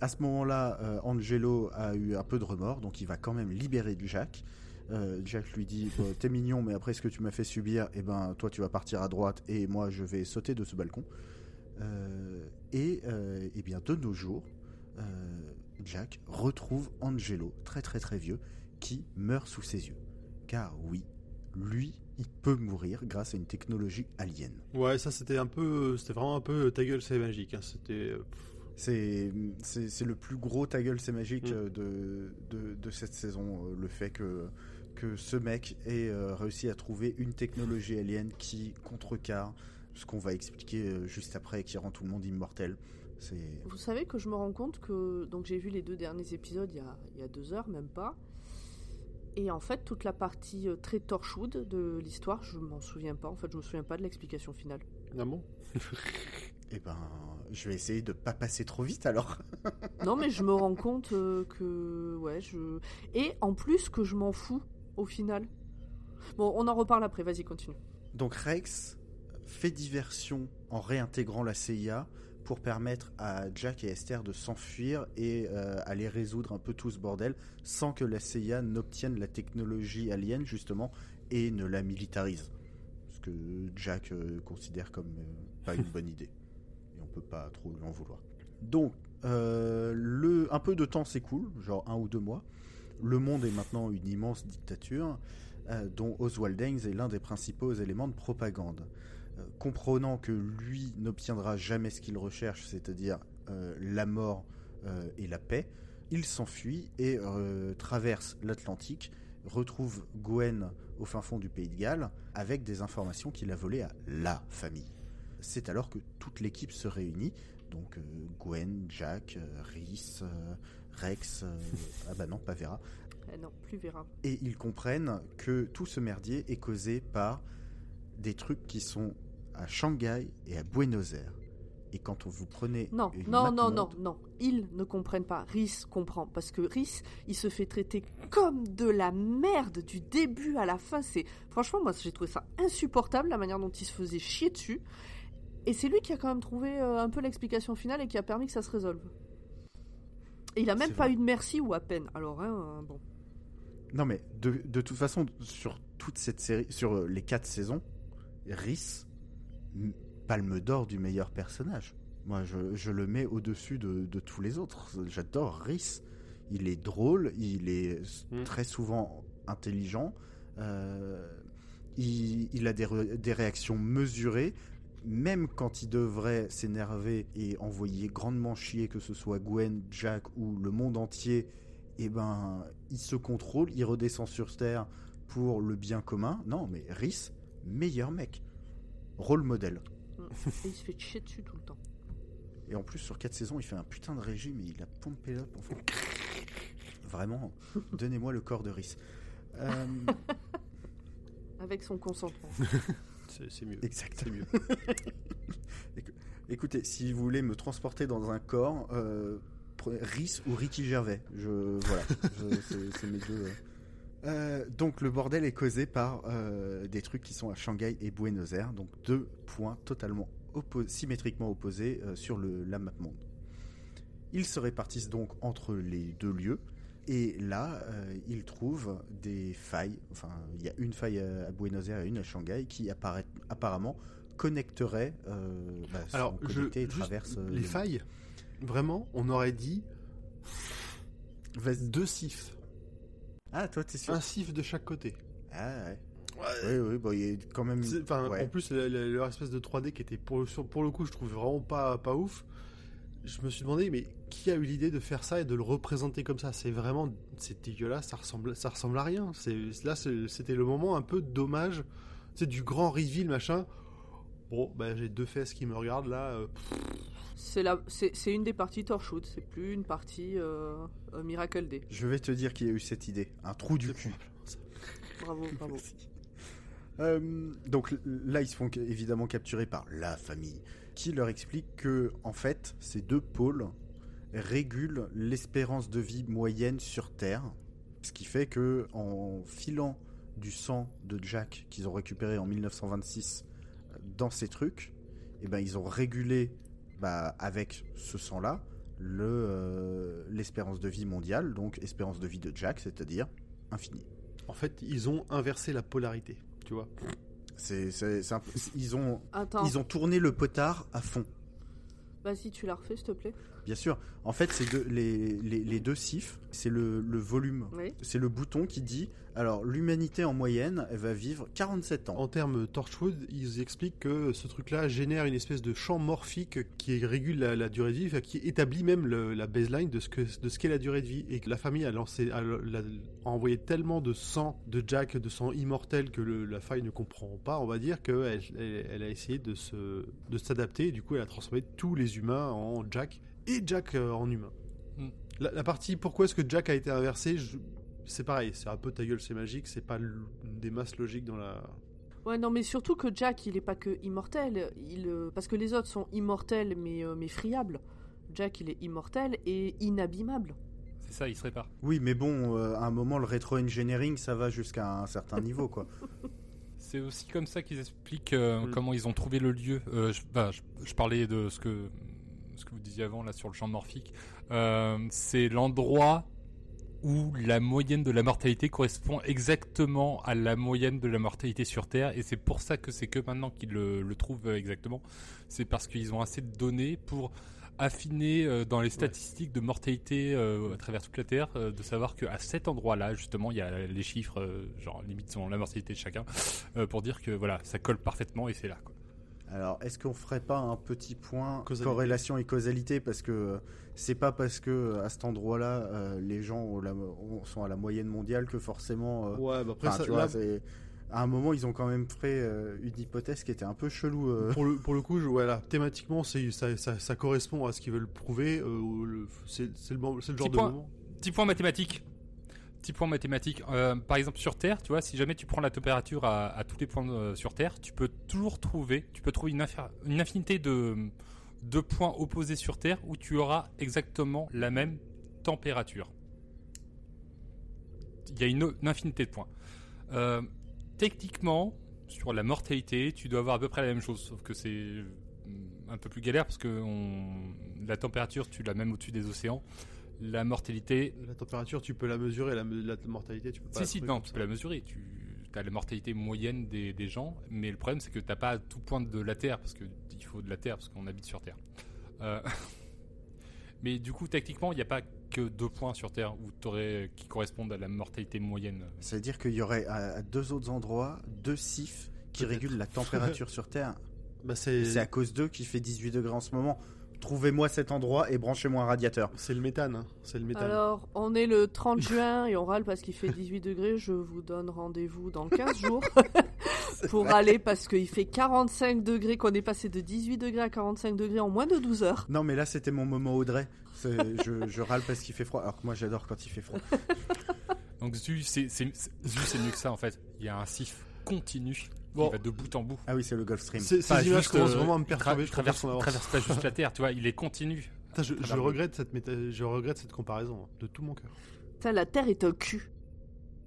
à ce moment-là, euh, Angelo a eu un peu de remords, donc il va quand même libérer Jack. Euh, Jack lui dit T'es mignon, mais après ce que tu m'as fait subir, eh ben, toi tu vas partir à droite et moi je vais sauter de ce balcon. Et eh bien, de nos jours, Jack retrouve Angelo, très très très vieux, qui meurt sous ses yeux. Car oui, lui, il peut mourir grâce à une technologie alien. Ouais, ça c'était un peu, c'était vraiment un peu ta gueule, c'est magique. hein. C'était, euh, C'est c'est c'est le plus gros ta gueule, c'est magique Mm. euh, de, de, de cette saison. euh, Le fait que, que ce mec ait euh, réussi à trouver une technologie alien qui contrecarre ce qu'on va expliquer euh, juste après, qui rend tout le monde immortel. C'est Vous savez que je me rends compte que donc j'ai vu les deux derniers épisodes il y a, il y a deux heures, même pas. Et en fait, toute la partie euh, très Torchwood de l'histoire, je m'en souviens pas. En fait, je me souviens pas de l'explication finale. ah bon? Eh ben, je vais essayer de pas passer trop vite alors. Non, mais je me rends compte euh, que ouais, je et en plus que je m'en fous au final. Bon, on en reparle après. Vas-y, continue. Donc Rex fait diversion en réintégrant la CIA pour permettre à Jack et Esther de s'enfuir et euh, aller résoudre un peu tout ce bordel sans que la CIA n'obtienne la technologie alien justement et ne la militarise. Ce que Jack euh, considère comme euh, pas une bonne idée. Et on peut pas trop lui en vouloir. Donc, un peu de temps s'écoule, genre un ou deux mois. Le monde est maintenant une immense dictature dont Oswald Haines est l'un des principaux éléments de propagande. Euh, comprenant que lui n'obtiendra jamais ce qu'il recherche, c'est-à-dire euh, la mort euh, et la paix, il s'enfuit et traverse l'Atlantique, retrouve Gwen au fin fond du pays de Galles avec des informations qu'il a volées à la famille. C'est alors que toute l'équipe se réunit, donc Gwen, Jack, Rhys, Rex, ah bah non, pas Vera, non, plus Vera. et ils comprennent que tout ce merdier est causé par des trucs qui sont à Shanghai et à Buenos Aires. Et quand on vous prenez. Non, une non, non, non, non. Ils ne comprennent pas. Rhys comprend. Parce que Rhys, il se fait traiter comme de la merde du début à la fin. C'est Franchement, moi, j'ai trouvé ça insupportable, la manière dont il se faisait chier dessus. Et c'est lui qui a quand même trouvé euh, un peu l'explication finale et qui a permis que ça se résolve. Et il a même pas vrai. eu de merci ou à peine. Alors, hein, bon. Non, mais de, de toute façon, sur toute cette série, sur euh, les quatre saisons, Rhys, palme d'or du meilleur personnage. Moi, je, je le mets au-dessus de, de tous les autres. J'adore Rhys. Il est drôle, il est s- Mm. très souvent intelligent, euh, il, il a des, re- des réactions mesurées. Même quand il devrait s'énerver et envoyer grandement chier, que ce soit Gwen, Jack ou le monde entier, eh ben, il se contrôle, il redescend sur Terre pour le bien commun. Non, mais Rhys, meilleur mec. Rôle modèle. Et il se fait chier dessus tout le temps. Et en plus, sur 4 saisons, il fait un putain de régime et il a pompé up. Enfin, vraiment, donnez-moi le corps de Rhys. Euh, Avec son consentement. C'est mieux. exact. C'est mieux. Écou- Écoutez, si vous voulez me transporter dans un corps, euh, prenez Rhys ou Ricky Gervais. Je, voilà, je- c'est c'est mes deux. Euh. Donc le bordel est causé par euh, des trucs qui sont à Shanghai et Buenos Aires, donc deux points totalement oppo- symétriquement opposés euh, sur le, la map monde. Ils se répartissent donc entre les deux lieux. Et là, ils trouvent des failles. Enfin, il y a une faille à, à Buenos Aires et une à Shanghai qui apparaît, apparemment connecteraient. Bah, Alors, je, et traversent. les le- failles, vraiment, on aurait dit deux sifs. Ah, toi, t'es sûr? Un sif de chaque côté. Ah, ouais. Oui, oui, bon, il y a quand même. Enfin, Ouais. En plus, leur espèce de 3D qui était pour, sur- pour le coup, je trouve vraiment pas, pas ouf. Je me suis demandé, mais qui a eu l'idée de faire ça et de le représenter comme ça? C'est vraiment, c'est dégueulasse, ça ressemble, ça ressemble à rien. Là, c'était le moment un peu dommage, c'est du grand reveal machin. Bon, bah j'ai deux fesses qui me regardent là. euh, pff, C'est la- c'est c'est une des parties Torchwood, c'est plus une partie euh, euh, Miracle Day. Je vais te dire qui a eu cette idée. Un trou du cul. Bravo, bravo. Euh, donc là, ils se font évidemment capturer par la famille, qui leur explique que, en fait, ces deux pôles régulent l'espérance de vie moyenne sur Terre, ce qui fait que, en filant du sang de Jack qu'ils ont récupéré en 1926 dans ces trucs, eh ben, ils ont régulé, bah, avec ce sang-là, le, euh, l'espérance de vie mondiale, donc espérance de vie de Jack, c'est-à-dire infinie. En fait, ils ont inversé la polarité, tu vois. C'est, ils ont Attends, Ils ont tourné le potard à fond. vas-y, tu la refais, s'il te plaît. Bien sûr. En fait, c'est deux- les, les, les deux sifs, c'est le, le volume. Oui. C'est le bouton qui dit alors, l'humanité en moyenne, elle va vivre 47 ans. En termes Torchwood, ils expliquent que ce truc-là génère une espèce de champ morphique qui régule la, la durée de vie, qui établit même le- la baseline de ce que de ce qu'est la durée de vie. Et que la famille a lancé, a, la- a envoyé tellement de sang de Jack, de sang immortel que le- la faille ne comprend pas, on va dire, qu'elle elle, elle a essayé de se de s'adapter. Et du coup, elle a transformé tous les humains en Jack et Jack euh, en humain. Hmm. La, la partie pourquoi est-ce que Jack a été inversé, je- c'est pareil, c'est un peu ta gueule, c'est magique, c'est pas des masses logiques dans la. Ouais, non, mais surtout que Jack, il est pas que immortel. Il, euh, parce que les autres sont immortels, mais, euh, mais friables. Jack, il est immortel et inabîmable. C'est ça, il se répare. Oui, mais bon, euh, à un moment, le rétro-engineering, ça va jusqu'à un certain niveau, quoi. C'est aussi comme ça qu'ils expliquent euh, Mm. comment ils ont trouvé le lieu. Euh, je, bah, je- je parlais de ce que, ce que vous disiez avant là sur le champ morphique. Euh, c'est l'endroit où la moyenne de la mortalité correspond exactement à la moyenne de la mortalité sur Terre. Et c'est pour ça que c'est que maintenant qu'ils le, le trouvent exactement. C'est parce qu'ils ont assez de données pour affiner euh, dans les statistiques de mortalité euh, à travers toute la Terre, de savoir qu'à cet endroit-là, justement, il y a les chiffres, genre limite selon la mortalité de chacun, pour dire que voilà, ça colle parfaitement et c'est là. Quoi. Alors, est-ce qu'on ferait pas un petit point Causalité. corrélation et causalité Parce que euh, c'est pas parce que euh, à cet endroit-là, euh, les gens ont la- ont- sont à la moyenne mondiale que forcément. euh, Ouais, bah après, ça, tu vois, là, c'est- à un moment, ils ont quand même fait euh, une hypothèse qui était un peu chelou. euh. pour, le, pour le coup, je, voilà, thématiquement, c'est, ça, ça, ça correspond à ce qu'ils veulent prouver. euh, c'est, le, genre Petit de point. moment. Petit point mathématique. Point mathématique. Euh, par exemple, sur Terre, tu vois, si jamais tu prends la température à, tous les points euh, sur Terre, tu peux toujours trouver, tu peux trouver une, une infinité de, deux points opposés sur Terre où tu auras exactement la même température. Il y a une, infinité de points. Euh, techniquement, sur la mortalité, tu dois avoir à peu près la même chose, sauf que c'est un peu plus galère parce que la température, tu l'as même au-dessus des océans. La mortalité, La température, tu peux la mesurer, la, la mortalité, tu peux pas. si, si, non, tu peux la mesurer. Tu as la mortalité moyenne des, des gens, mais le problème, c'est que tu n'as pas à tout point de la Terre, parce qu'il faut de la Terre, parce qu'on habite sur Terre. Euh, mais du coup, techniquement, il n'y a pas que deux points sur Terre où t'aurais- qui correspondent à la mortalité moyenne. Ça veut dire qu'il y aurait à, deux autres endroits deux sifs qui régulent la température sur Terre. Bah, C'est à cause d'eux qu'il fait 18 degrés en ce moment. Trouvez-moi cet endroit et branchez-moi un radiateur. c'est le méthane. hein. C'est le méthane. Alors, on est le 30 juin et on râle parce qu'il fait 18 degrés. Je vous donne rendez-vous dans 15 jours pour râler parce qu'il fait 45 degrés, qu'on est passé de 18 degrés à 45 degrés en moins de 12 heures. Non, mais là, c'était mon moment Audrey. C'est- Je, je râle parce qu'il fait froid, alors que moi, j'adore quand il fait froid. Donc, Zu, c'est mieux que ça, en fait. Il y a un sif continu Bon. qui va de bout en bout. Ah oui, c'est le Gulf Stream. C'est- Pas Ces images juste, commencent euh, vraiment à me perturber. je traverse, pas juste la Terre, tu vois, il est continu. Putain, je, regrette cette méta- je regrette cette comparaison hein, de tout mon cœur. Putain, la Terre est un cul.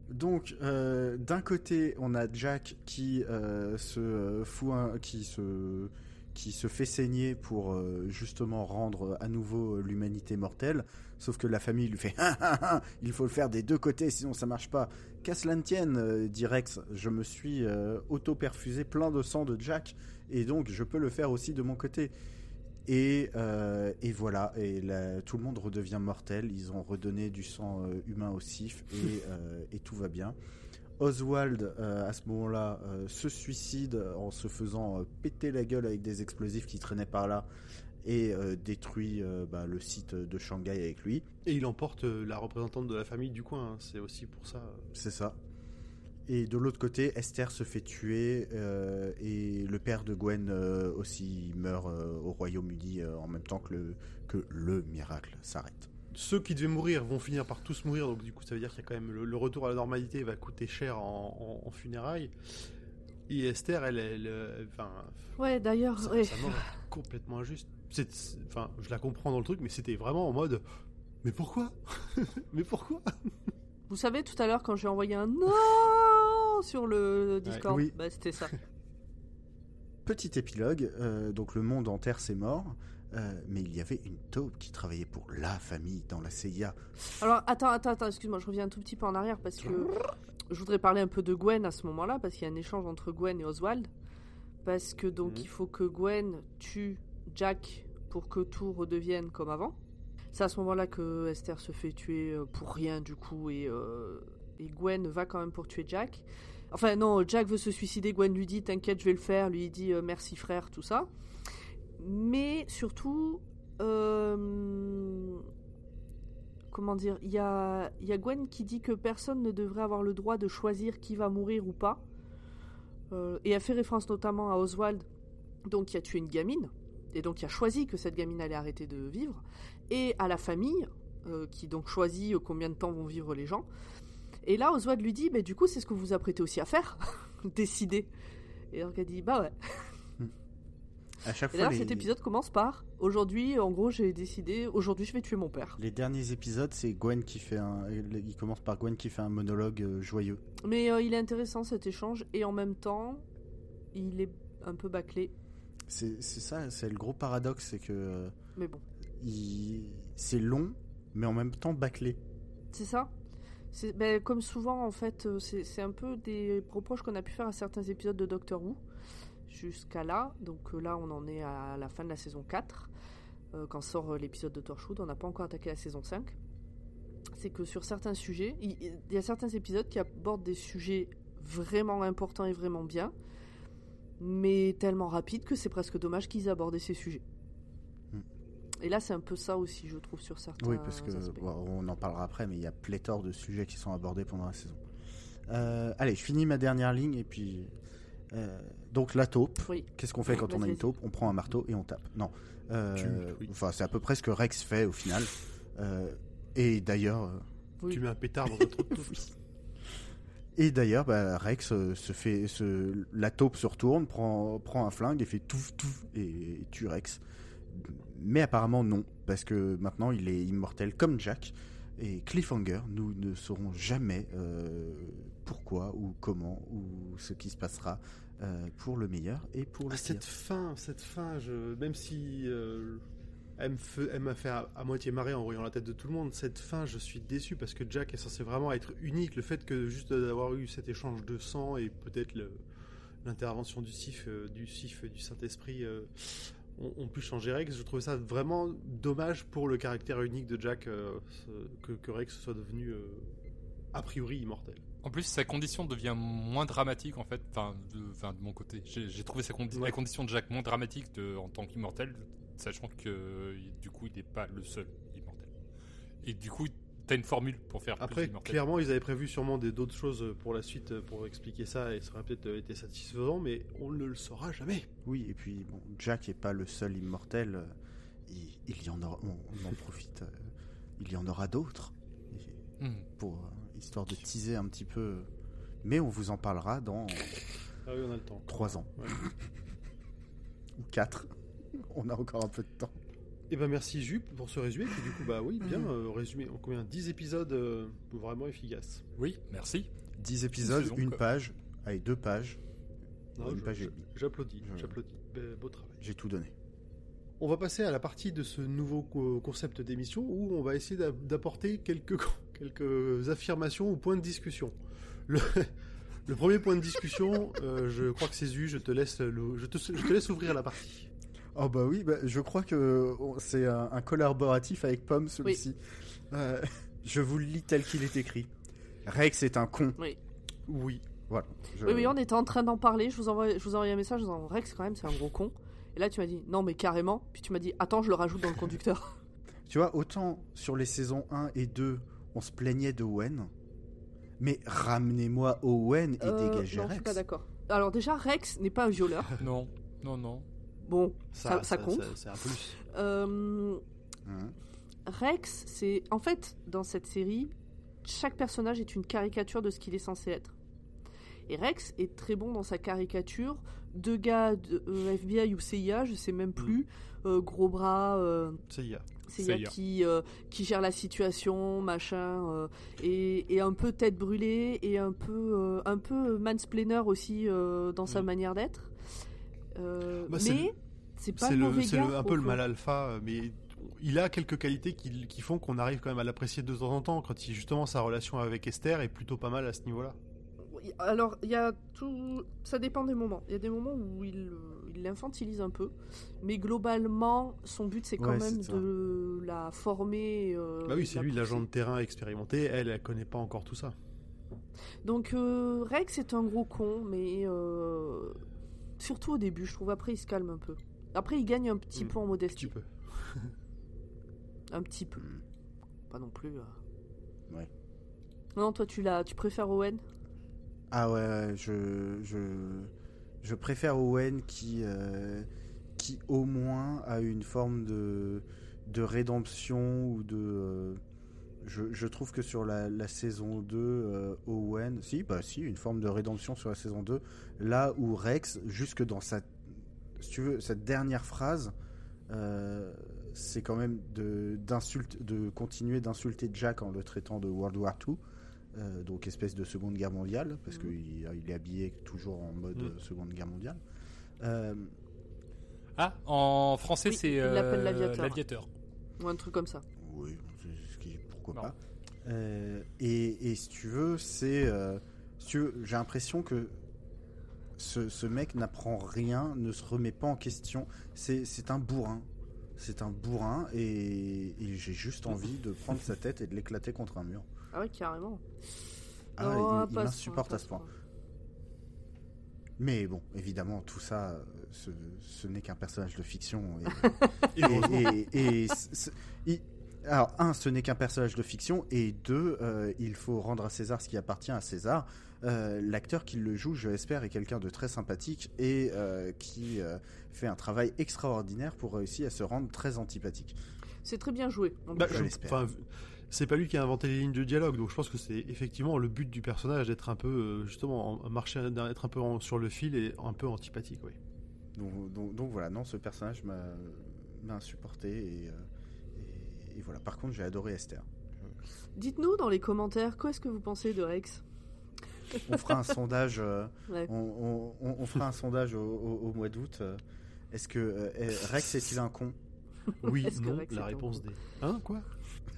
Donc, euh, d'un côté, on a Jack qui euh, se euh, fout un- qui se qui se fait saigner pour euh, justement rendre à nouveau euh, l'humanité mortelle. Sauf que la famille lui fait Ah, ah, ah, il faut le faire des deux côtés, sinon ça marche pas. Qu'à cela ne tienne, euh, dit Rex, je me suis euh, auto-perfusé plein de sang de Jack et donc je peux le faire aussi de mon côté. Et, euh, et voilà, et tout le monde redevient mortel. Ils ont redonné du sang euh, humain au sif euh, et tout va bien. Oswald, euh, à ce moment-là, euh, se suicide en se faisant euh, péter la gueule avec des explosifs qui traînaient par là et euh, détruit euh, bah, le site de Shanghai avec lui. Et il emporte euh, la représentante de la famille du coin. hein. C'est aussi pour ça. C'est ça. Et de l'autre côté, Esther se fait tuer et le père de Gwen aussi meurt au Royaume-Uni en même temps que le, que le miracle s'arrête. Ceux qui devaient mourir vont finir par tous mourir. Donc du coup, ça veut dire qu'il y a quand même le, le retour à la normalité va coûter cher en, en- en funérailles. Et Esther, elle, elle, euh, enfin, Ouais, d'ailleurs, sa, ouais. sa mort est complètement injuste. C'est- Enfin, je la comprends dans le truc, mais c'était vraiment en mode. Mais pourquoi? Mais pourquoi? Vous savez, tout à l'heure, quand j'ai envoyé un non sur le Discord, oui. bah, c'était ça. Petit épilogue, euh, donc le monde en terre c'est mort, euh, mais il y avait une taupe qui travaillait pour la famille dans la CIA. Alors, attends, attends, attends, excuse-moi, je reviens un tout petit peu en arrière parce que je voudrais parler un peu de Gwen à ce moment-là, parce qu'il y a un échange entre Gwen et Oswald. Parce que donc, Mhm. il faut que Gwen tue Jack pour que tout redevienne comme avant. C'est à ce moment-là que Esther se fait tuer euh, pour rien, du coup, et, euh, et Gwen va quand même pour tuer Jack. Enfin, non, Jack veut se suicider, Gwen lui dit T'inquiète, je vais le faire. Lui, il dit Merci frère, tout ça. Mais surtout, euh, comment dire, il y a, y a Gwen qui dit que personne ne devrait avoir le droit de choisir qui va mourir ou pas. Euh, et elle fait référence notamment à Oswald, donc qui a tué une gamine, et donc qui a choisi que cette gamine allait arrêter de vivre, et à la famille, euh, qui donc choisit combien de temps vont vivre les gens. Et là, Oswald lui dit, bah, du coup, c'est ce que vous vous apprêtez aussi à faire, décider. Et donc elle dit, bah ouais. À chaque Et fois, d'ailleurs, les, cet épisode commence par, aujourd'hui, en gros, j'ai décidé, aujourd'hui, je vais tuer mon père. les derniers épisodes, c'est Gwen qui fait un. Il commence par Gwen qui fait un monologue euh, joyeux. Mais euh, il est intéressant cet échange, et en même temps, il est un peu bâclé. C'est ça, c'est le gros paradoxe, c'est que euh, Mais bon, il- c'est long, mais en même temps bâclé. c'est ça. C'est ben, comme souvent, en fait, euh, c'est c'est un peu des reproches qu'on a pu faire à certains épisodes de Doctor Who jusqu'à là. Donc euh, là, on en est à la fin de la saison 4, euh, quand sort euh, l'épisode de Torchwood. On n'a pas encore attaqué la saison 5. C'est que sur certains sujets, il y a certains épisodes qui abordent des sujets vraiment importants et vraiment bien, mais tellement rapides que c'est presque dommage qu'ils aient abordé ces sujets. Hmm. Et là, c'est un peu ça aussi, je trouve, sur certains Oui, parce que bon, on en parlera après, mais il y a pléthore de sujets qui sont abordés pendant la saison. Euh, allez, je finis ma dernière ligne et puis. Euh, donc la taupe. Oui. Qu'est-ce qu'on fait quand on a une taupe? On prend un marteau et on tape. Non. Euh, Tu- oui. Enfin, c'est à peu près ce que Rex fait au final. Euh, et d'ailleurs, Oui. Tu mets un pétard dans de taupe. et d'ailleurs, bah, Rex euh, se fait, se, la taupe se retourne, prend, prend un flingue et fait touf touf et tue Rex. Mais apparemment non, parce que maintenant il est immortel comme Jack. Et Cliffhanger, nous ne saurons jamais euh, pourquoi ou comment ou ce qui se passera euh, pour le meilleur et pour le Ah, pire. cette fin, cette fin, je, même si euh, elle fait- m'a fait à, à moitié marrer en voyant la tête de tout le monde, cette fin, je suis déçu parce que Jack est censé vraiment être unique. Le fait que juste d'avoir eu cet échange de sang et peut-être l'intervention du Sif, euh, du Sif, et du Saint-Esprit, euh, ont, ont pu changer Rex. Je trouvais ça vraiment dommage pour le caractère unique de Jack euh, ce- que, que Rex soit devenu euh, a priori immortel. En plus, sa condition devient moins dramatique en fait, enfin de, enfin, de mon côté. J'ai trouvé sa condi- Ouais. la condition de Jack moins dramatique de- en tant qu'immortel, sachant que du coup il n'est pas le seul immortel. Et du coup, t'as une formule pour faire Après, plus d'immortels. clairement, ils avaient prévu sûrement d'autres choses pour la suite euh, pour expliquer ça et ça aurait peut-être euh, été satisfaisant, mais on ne le saura jamais. Oui, et puis bon, Jack n'est pas le seul immortel. euh, Il, il y en aura, on, on en profite. il y en aura d'autres. Hmm. Pour euh, histoire de teaser un petit peu. Mais on vous en parlera dans Ah oui, on a le temps. 3 ans. Ouais. Ou 4. On a encore un peu de temps. Et ben merci Jup pour ce résumé. Puis du coup, bah oui, bien euh, résumé. En combien? 10 épisodes euh, vraiment efficaces. Oui, merci. 10 épisodes, saison, une quoi. page. Allez, deux pages. Non, Une je- page et je- demie. J'applaudis, Je- j'applaudis. Be- Beau travail. J'ai tout donné. On va passer à la partie de ce nouveau co- concept d'émission où on va essayer d'a- d'apporter quelques, quelques affirmations ou points de discussion. Le, le premier point de discussion, euh, je crois que c'est Zu, je te laisse, le- je te, je te laisse ouvrir la partie. Oh bah oui, bah, je crois que on- c'est un, un collaboratif avec Pomme celui-ci. Euh, je vous le lis tel qu'il est écrit. Rex est un con. Oui. Oui. Voilà. Je- Oui, oui, on était en train d'en parler. Je vous envoie, je vous envoie un message en disant Rex, quand même, c'est un gros con. Et là, tu m'as dit non, mais carrément. Puis tu m'as dit attends, je le rajoute dans le conducteur. Tu vois, autant sur les saisons 1 et 2, on se plaignait de Owen. Mais ramenez-moi Owen et Euh, dégagez non, je suis Rex. pas d'accord. Alors, déjà, Rex n'est pas un violeur. Non, non, non. Bon, ça, ça compte. C'est un plus. Euh, Hein. Rex, c'est. En fait, dans cette série, chaque personnage est une caricature de ce qu'il est censé être. Et Rex est très bon dans sa caricature de gars de euh, FBI ou CIA, je sais même plus. euh, gros bras, euh, Ça y est. CIA CIA. qui, euh, qui gère la situation, machin, euh, et, et un peu tête brûlée, et un peu, euh, un peu mansplainer aussi euh, dans sa Mm. manière d'être. Bah, c'est mais c'est pas C'est le mauvais c'est gars, le- un peu le mal alpha, mais il a quelques qualités qui, qui font qu'on arrive quand même à l'apprécier de temps en temps. Quand il, justement sa relation avec Esther est plutôt pas mal à ce niveau-là. Alors, il y a tout. Ça dépend des moments. Il y a des moments où il euh, il l'infantilise un peu, mais globalement, son but c'est quand Ouais, même de la former. euh, bah oui, c'est la lui l'agent de terrain expérimenté. Elle, elle connaît pas encore tout ça. Donc, euh, Rex est un gros con, mais euh, surtout au début, je trouve. Après, il se calme un peu. Après, il gagne un petit Mm, peu en Un modestie. petit peu. Un petit peu. Mm. Pas non plus. euh. Ouais. Non, toi, tu l'as, tu préfères Owen? Ah ouais, je, je, je préfère Owen qui, euh, qui au moins a une forme de, de rédemption ou de... euh, je, je trouve que sur la, la saison 2, euh, Owen... Si, bah si, une forme de rédemption sur la saison 2. Là où Rex, jusque dans sa... Si tu veux, cette dernière phrase, c'est quand même de, d'insulte, de continuer d'insulter Jack en le traitant de World War II. Euh, donc espèce de Seconde Guerre mondiale, parce Mhm. qu'il il est habillé toujours en mode Mhm. Seconde Guerre mondiale. Euh, Ah, en français Oui, c'est il euh, l'appelle l'aviateur. Ou un truc comme ça. oui, c'est- ce qui- pourquoi Non. pas. Euh, et, et si tu veux, c'est, euh, si j'ai l'impression que ce, ce mec n'apprend rien, ne se remet pas en question. C'est, c'est un bourrin. C'est un bourrin et, et j'ai juste envie de prendre sa tête et de l'éclater contre un mur. Ah ouais, carrément. Ah, il- il m'insupporte à ce point. Mais bon, évidemment, tout ça, euh, ce, ce n'est qu'un personnage de fiction. Et, Et et- il- alors, un, ce n'est qu'un personnage de fiction, et deux, euh, il faut rendre à César ce qui appartient à César. Euh, L'acteur qui le joue, je l'espère, est quelqu'un de très sympathique et euh, qui euh, fait un travail extraordinaire pour réussir à se rendre très antipathique. C'est très bien joué. en Bah, tout cas. je c'est pas lui qui a inventé les lignes de dialogue, donc je pense que c'est effectivement le but du personnage d'être un peu euh, justement en- marcher, d'être un peu en- sur le fil et un peu antipathique, oui. Donc, donc- donc voilà, non, ce personnage m'a supporté et, euh, et- et voilà. Par contre, j'ai adoré Esther. Dites-nous dans les commentaires, quoi est-ce que vous pensez de Rex? On fera un sondage. euh, Ouais. on, on- on- on fera un sondage au, au- au mois d'août. Est-ce que euh, Rex est-il un con? Oui, que non, Rex la réponse con? D. Hein, quoi?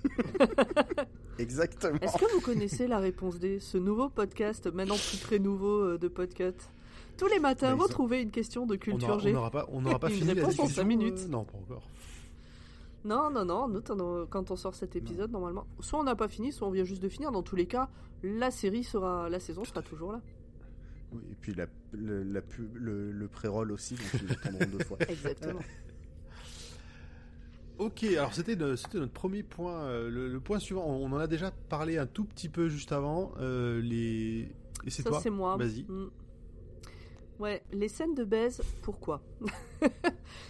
Exactement. Est-ce que vous connaissez la réponse D, ce nouveau podcast, maintenant plus très nouveau euh, de podcast? Tous les matins, Bah, ils ont- retrouvez une question de culture n'aura- on G. n'aura pas, on n'aura pas fini la en discussion. cinq minutes. euh, non, pas encore. Non, non, non, nous, t'en- quand on sort cet épisode, normalement, soit on n'a pas fini, soit on vient juste de finir. Dans tous les cas, la série sera, la saison sera toujours là. Oui, et puis la, le, la pub- le, le pré-roll aussi, donc ils deux fois. Exactement. Ok, alors c'était notre premier point. euh, le, le point suivant, on, on en a déjà parlé un tout petit peu juste avant. euh, les... Et c'est Ça, toi c'est moi. Vas-y. Mm. Ouais, les scènes de baise, pourquoi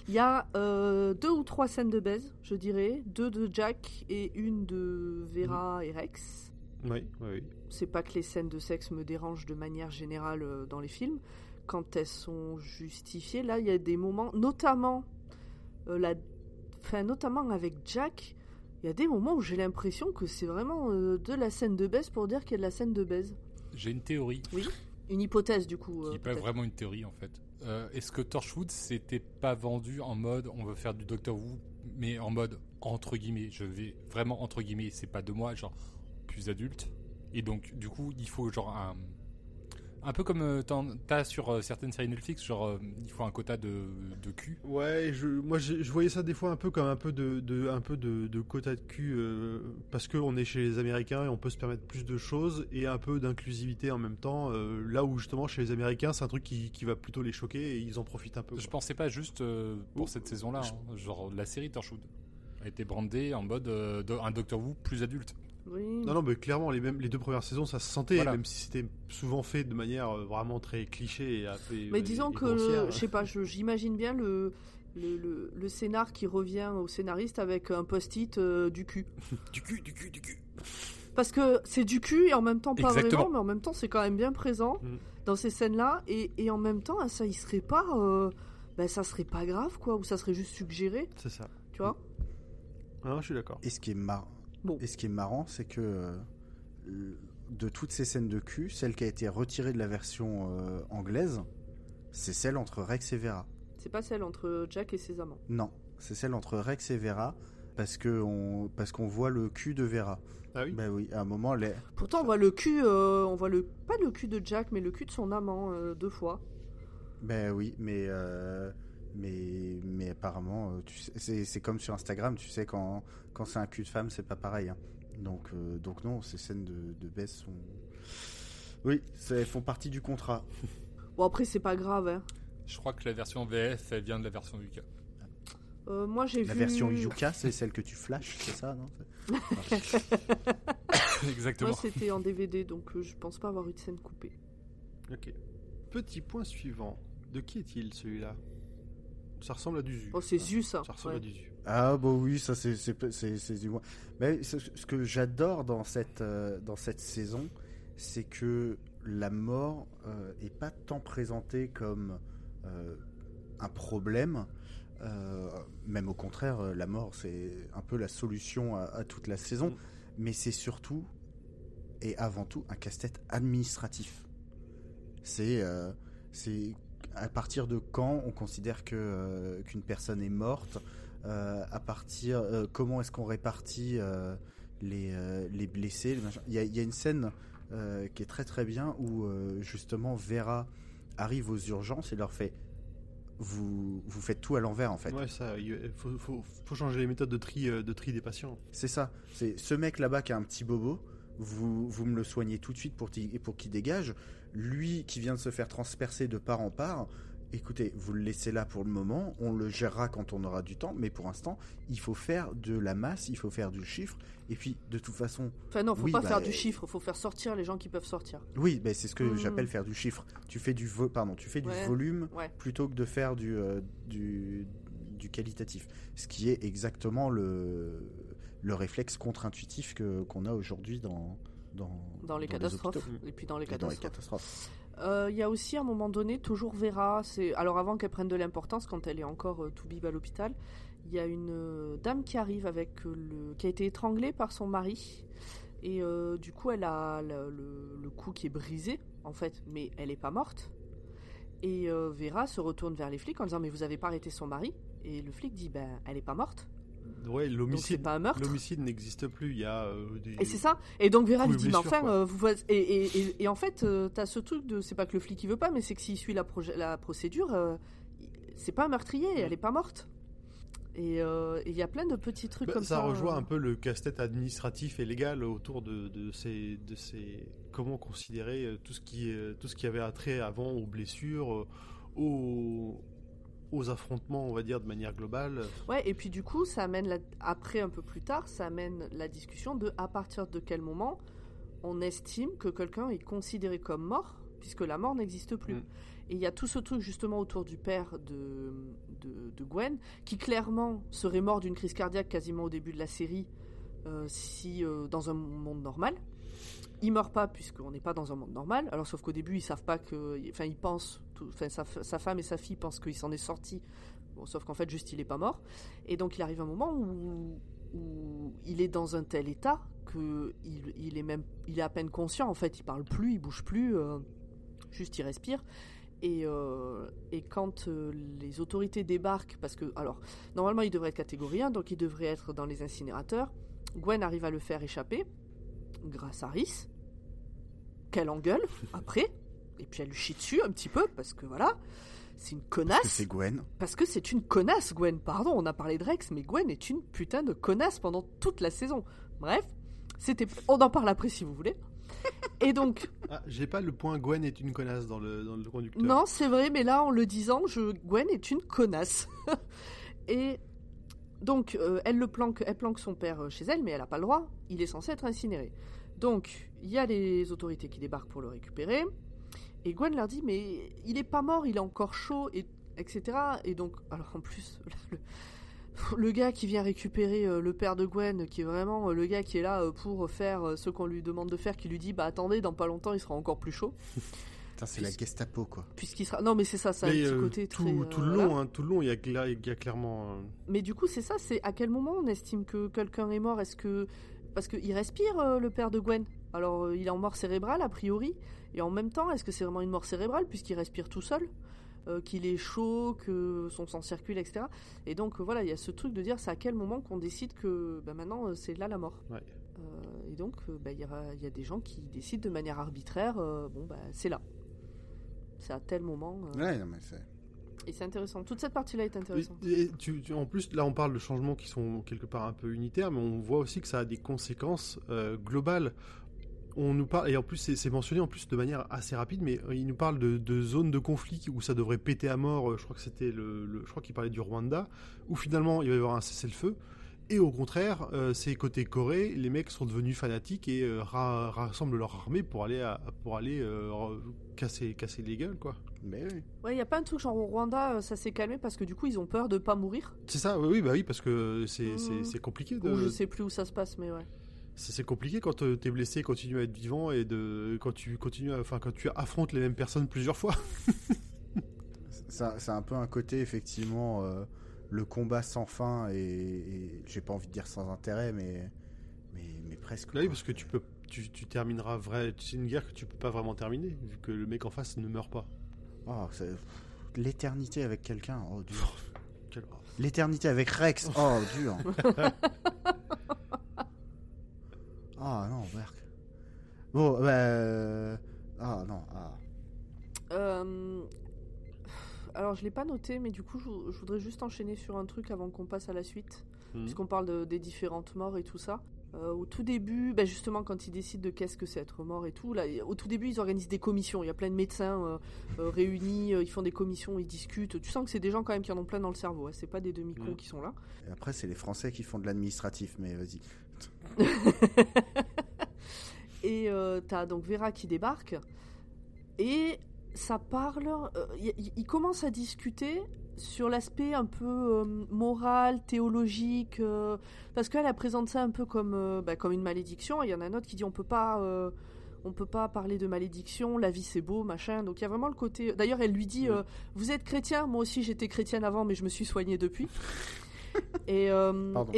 Il y a euh, deux ou trois scènes de baise, je dirais. Deux de Jack et une de Vera et Rex. Oui, oui, oui. C'est pas que les scènes de sexe me dérangent de manière générale euh, dans les films. Quand elles sont justifiées, là, il y a des moments, notamment, euh, la... enfin, notamment avec Jack, il y a des moments où j'ai l'impression que c'est vraiment euh, de la scène de baise pour dire qu'il y a de la scène de baise. J'ai une théorie, Une hypothèse, du coup. qui euh, n'est pas vraiment une théorie en fait. Euh, Est-ce que Torchwood s'était pas vendu en mode on veut faire du Doctor Who, mais en mode entre guillemets, je vais vraiment entre guillemets, c'est pas de moi, genre plus adulte. Et donc du coup, il faut genre un. Un peu comme euh, t'as sur euh, certaines séries Netflix, genre euh, il faut un quota de, de cul. Ouais, je, moi je voyais ça des fois un peu comme un peu de, de- un peu de, de quota de cul euh, parce qu'on est chez les Américains et on peut se permettre plus de choses et un peu d'inclusivité en même temps. euh, là où justement chez les Américains c'est un truc qui, qui va plutôt les choquer et ils en profitent un peu. Je quoi. pensais pas juste euh, pour cette saison-là, hein. genre la série Torchwood a été brandée en mode de- un Doctor Who plus adulte. Oui. Non, non, mais clairement, les, mêmes, les deux premières saisons, ça se sentait, Voilà. même si c'était souvent fait de manière euh, vraiment très cliché et. Mais disons et que, je sais pas, j'imagine bien le, le, le- le scénar qui revient au scénariste avec un post-it euh, du cul. Du cul, du cul, du cul. Parce que c'est du cul et en même temps pas Exactement. vraiment, mais en même temps c'est quand même bien présent Mm. dans ces scènes-là. Et, et en même temps, ça il serait pas. euh, ben, ça serait pas grave, quoi, ou ça serait juste suggéré, C'est ça. tu vois. Non, je suis d'accord. Et ce qui est marrant, Bon. et ce qui est marrant, c'est que euh, de toutes ces scènes de cul, celle qui a été retirée de la version euh, anglaise, c'est celle entre Rex et Vera. C'est pas celle entre Jack et ses amants. Non, c'est celle entre Rex et Vera parce que on, parce qu'on voit le cul de Vera. Ah oui Ben oui, à un moment, les... Pourtant, on voit le cul, euh, on voit le pas le cul de Jack, mais le cul de son amant euh, deux fois. ben oui, mais euh, mais mais apparemment, euh, tu sais, c'est c'est comme sur Instagram, tu sais quand quand c'est un cul de femme, c'est pas pareil. hein. Donc euh, donc non, ces scènes de, de baisse sont oui, elles font partie du contrat. Bon après c'est pas grave. Hein. Je crois que la version VF, elle vient de la version UK. Euh, moi j'ai La vu. version Yuka, c'est celle que tu flashes, c'est ça, non? Exactement. Moi c'était en DVD, donc euh, je pense pas avoir eu de scène coupée. Ok. Petit point suivant. De qui est-il celui-là? Ça ressemble à du Zu. Oh c'est Zeus ça. Ça ressemble ouais. à du Zu. Ah bah oui, ça c'est c'est c'est c'est du moins. Mais ce, ce que j'adore dans cette euh, dans cette saison, c'est que la mort euh, est pas tant présentée comme euh, un problème. euh, même au contraire, la mort c'est un peu la solution à, à toute la saison. Mm. Mais c'est surtout et avant tout un casse-tête administratif. C'est euh, c'est à partir de quand on considère que euh, qu'une personne est morte euh, à partir euh, comment est-ce qu'on répartit les, les blessés les il y, a, il y a une scène qui est très très bien où justement Vera arrive aux urgences et leur fait vous, vous faites tout à l'envers en fait. Ouais, ça, il faut, faut, faut changer les méthodes de tri, de tri des patients. c'est ça. C'est ce mec là-bas qui a un petit bobo vous, vous me le soignez tout de suite pour, qu'il- pour qu'il dégage lui qui vient de se faire transpercer de part en part écoutez, vous le laissez là pour le moment, on le gérera quand on aura du temps, mais pour l'instant, il faut faire de la masse, il faut faire du chiffre, et puis de toute façon, Enfin non, faut Oui, pas bah, faire du euh, chiffre, faut faire sortir les gens qui peuvent sortir. oui, ben c'est ce que Mhm. j'appelle faire du chiffre. Tu fais du, vo- pardon, tu fais du Ouais. volume Ouais. plutôt que de faire du, euh, du, du qualitatif, ce qui est exactement le, le réflexe contre-intuitif que qu'on a aujourd'hui dans, dans, Dans les dans catastrophes. et puis dans les et catastrophes. Euh, Il y a aussi à un moment donné toujours Vera. C'est alors avant qu'elle prenne de l'importance, quand elle est encore euh, tout bib à l'hôpital, il y a une euh, dame qui arrive avec le qui a été étranglée par son mari et du coup elle a le, le- le cou qui est brisé en fait, mais elle est pas morte. Et Vera se retourne vers les flics en disant mais vous avez pas arrêté son mari? Et le flic dit ben elle est pas morte, Ouais, l'homicide. pas un meurtre. L'homicide n'existe plus. Il y a euh, des. Et c'est ça. Et donc Vera lui dit, mais enfin, euh, vous voyez- et, et, et, et en fait, euh, t'as ce truc de, c'est pas que le flic il veut pas, mais c'est que s'il suit la, la procédure, euh, c'est pas un meurtrier, elle est pas morte. Et il y a plein de petits trucs Bah, comme ça. ça rejoint un peu le casse-tête administratif et légal autour de, de ces, de ces comment considérer tout ce qui tout ce qui avait attrait avant aux blessures, aux, aux affrontements, on va dire de manière globale. Ouais, et puis du coup, ça amène la- après un peu plus tard, ça amène la discussion de à partir de quel moment on estime que quelqu'un est considéré comme mort, puisque la mort n'existe plus. Mm. Et il y a tout ce truc justement autour du père de, de, de Gwen, qui clairement serait mort d'une crise cardiaque quasiment au début de la série, euh, si euh, dans un monde normal. Il meurt pas puisqu'on n'est pas dans un monde normal. Alors sauf qu'au début ils savent pas que, enfin ils pensent, enfin sa, femme et sa fille pensent qu'il s'en est sorti. Sauf qu'en fait juste il est pas mort. Et donc il arrive un moment où, il est dans un tel état que il, est même, il est à peine conscient. En fait, il parle plus, il bouge plus, euh, juste il respire. Et, euh, quand euh, les autorités débarquent, parce que alors normalement il devrait être catégorie 1, donc il devrait être dans les incinérateurs. Gwen arrive à le faire échapper grâce à Rhys, qu'elle engueule après, et puis elle lui chie dessus un petit peu parce que voilà, c'est une connasse. Parce que c'est Gwen. Parce que c'est une connasse, Gwen. Pardon, on a parlé de Rex, mais Gwen est une putain de connasse pendant toute la saison. Bref, c'était. On en parle après si vous voulez. Et donc, Ah, j'ai pas le point Gwen est une connasse dans le dans le conducteur. non, c'est vrai, mais là, en le disant, je... Gwen est une connasse. Et donc, euh, elle le planque, elle planque son père euh, chez elle, mais elle n'a pas le droit. Il est censé être incinéré. Donc, il y a les autorités qui débarquent pour le récupérer. Et Gwen leur dit, mais il est pas mort, il est encore chaud, et, etc. Et donc, alors en plus, le, le gars qui vient récupérer euh, le père de Gwen, qui est vraiment euh, le gars qui est là euh, pour faire euh, ce qu'on lui demande de faire, qui lui dit, bah attendez, dans pas longtemps, il sera encore plus chaud. Putain, c'est la Gestapo, quoi. Puisqu'il sera. Non, mais c'est ça, ça a un Mais, petit euh, côté tout, très. euh, tout le voilà. long, hein, tout le long, il y a, y clairement. euh, Mais du coup, c'est ça, c'est à quel moment on estime que quelqu'un est mort? Est-ce que. Parce qu'il respire, euh, le père de Gwen. Alors, euh, il est en mort cérébrale, a priori. Et en même temps, est-ce que c'est vraiment une mort cérébrale, puisqu'il respire tout seul Euh, Qu'il est chaud, que son sang circule, etc. Et donc, euh, voilà, il y a ce truc de dire c'est à quel moment qu'on décide que bah, maintenant, euh, c'est là la mort. Ouais. Euh, et donc, euh, bah, il y, a des gens qui décident de manière arbitraire euh, bon, bah, c'est là. C'est à tel moment. euh, Ouais, non, mais c'est. Et c'est intéressant. Toute cette partie-là est intéressante. En plus, là, on parle de changements qui sont quelque part un peu unitaires, mais on voit aussi que ça a des conséquences euh, globales. On nous parle, et en plus, c'est mentionné en plus de manière assez rapide, mais il nous parle de, zones de conflit où ça devrait péter à mort. euh, Je crois que c'était le- je crois qu'il parlait du Rwanda, où finalement il va y avoir un cessez-le-feu. Et au contraire, euh, c'est côté Corée, les mecs sont devenus fanatiques et euh, ra- rassemblent leur armée pour aller, à- pour aller euh, casser, casser les gueules, quoi. Mais oui. Ouais, il y a pas un truc genre au Rwanda, ça s'est calmé parce que du coup ils ont peur de pas mourir? C'est ça, oui, oui, bah oui, parce que c'est c'est- c'est compliqué de. Ou je sais plus où ça se passe, mais ouais. C'est compliqué quand t'es blessé, continue à être vivant et de quand tu continues, à- enfin quand tu affrontes les mêmes personnes plusieurs fois. Ça, c'est un peu un côté, effectivement, euh, le combat sans fin et, et j'ai pas envie de dire sans intérêt, mais, mais, mais presque. Là, oui, quoi. parce que tu peux, tu, tu termineras vrai. C'est une guerre que tu peux pas vraiment terminer vu que le mec en face ne meurt pas. Oh, c'est- L'éternité avec quelqu'un, oh dur. Quel- L'éternité avec Rex, oh dur. Ah non, Berk. Bon, bah. euh, Ah non, ah. Euh, Alors je l'ai pas noté, mais du coup je, je voudrais juste enchaîner sur un truc avant qu'on passe à la suite, Mhm. puisqu'on parle de- des différentes morts et tout ça. Euh, au tout début, bah, justement quand ils décident de qu'est-ce que c'est être mort et tout, là, au tout début ils organisent des commissions. Il y a plein de médecins euh, euh, réunis, euh, ils font des commissions, ils discutent. Tu sens que c'est des gens quand même qui en ont plein dans le cerveau. hein. C'est pas des demi-cons Mhm. qui sont là. Et après, c'est les Français qui font de l'administratif, mais vas-y. Et euh, t'as donc Vera qui débarque. Et ça parle. euh, Ils commencent à discuter sur l'aspect un peu euh, moral, théologique. euh, parce qu'elle elle présente ça un peu comme, euh, bah, comme une malédiction. Il y en a un autre qui dit on peut pas. on peut pas parler de malédiction, la vie c'est beau, machin. Donc il y a vraiment le côté. D'ailleurs, elle lui dit Oui. Vous êtes chrétien Moi aussi j'étais chrétienne avant, mais je me suis soignée depuis. et,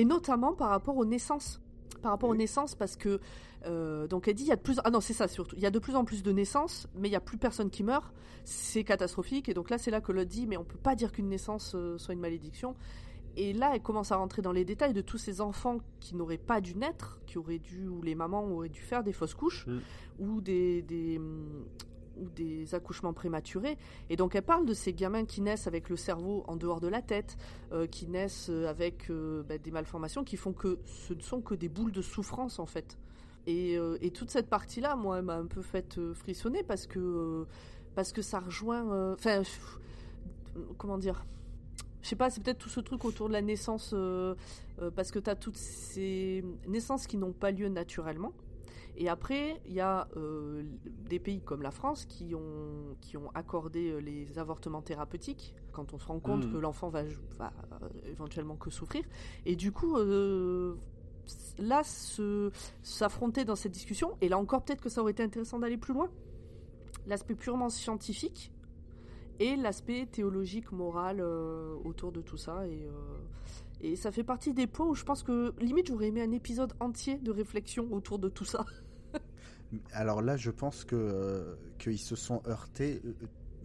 notamment par rapport aux naissances. Par rapport aux naissances, parce que. Euh, donc elle dit il y a de plus. Ah non, c'est ça surtout. Il y a de plus en plus de naissances, mais il y a plus personne qui meurt. C'est catastrophique. Et donc là, c'est là que l'autre dit Mais on peut pas dire qu'une naissance euh, soit une malédiction. Et là, elle commence à rentrer dans les détails de tous ces enfants qui n'auraient pas dû naître, qui auraient dû, ou les mamans auraient dû faire des fausses couches, Mm. ou des, des, hum, ou des accouchements prématurés. Et donc, elle parle de ces gamins qui naissent avec le cerveau en dehors de la tête, euh, qui naissent avec euh, bah, des malformations qui font que ce ne sont que des boules de souffrance, en fait. Et, euh, et toute cette partie-là, moi, elle m'a un peu fait euh, frissonner parce que, euh, parce que ça rejoint. Enfin, comment dire je sais pas, c'est peut-être tout ce truc autour de la naissance, euh, euh, parce que tu as toutes ces naissances qui n'ont pas lieu naturellement. Et après, il y a euh, des pays comme la France qui ont, qui ont accordé les avortements thérapeutiques quand on se rend compte Mhm. que l'enfant va, va éventuellement que souffrir. Et du coup, là, s'affronter dans cette discussion, et là encore, peut-être que ça aurait été intéressant d'aller plus loin, l'aspect purement scientifique et l'aspect théologique, moral euh, autour de tout ça. Et, euh, et ça fait partie des points où je pense que limite j'aurais aimé un épisode entier de réflexion autour de tout ça. Alors là, je pense que euh, qu'ils se sont heurtés.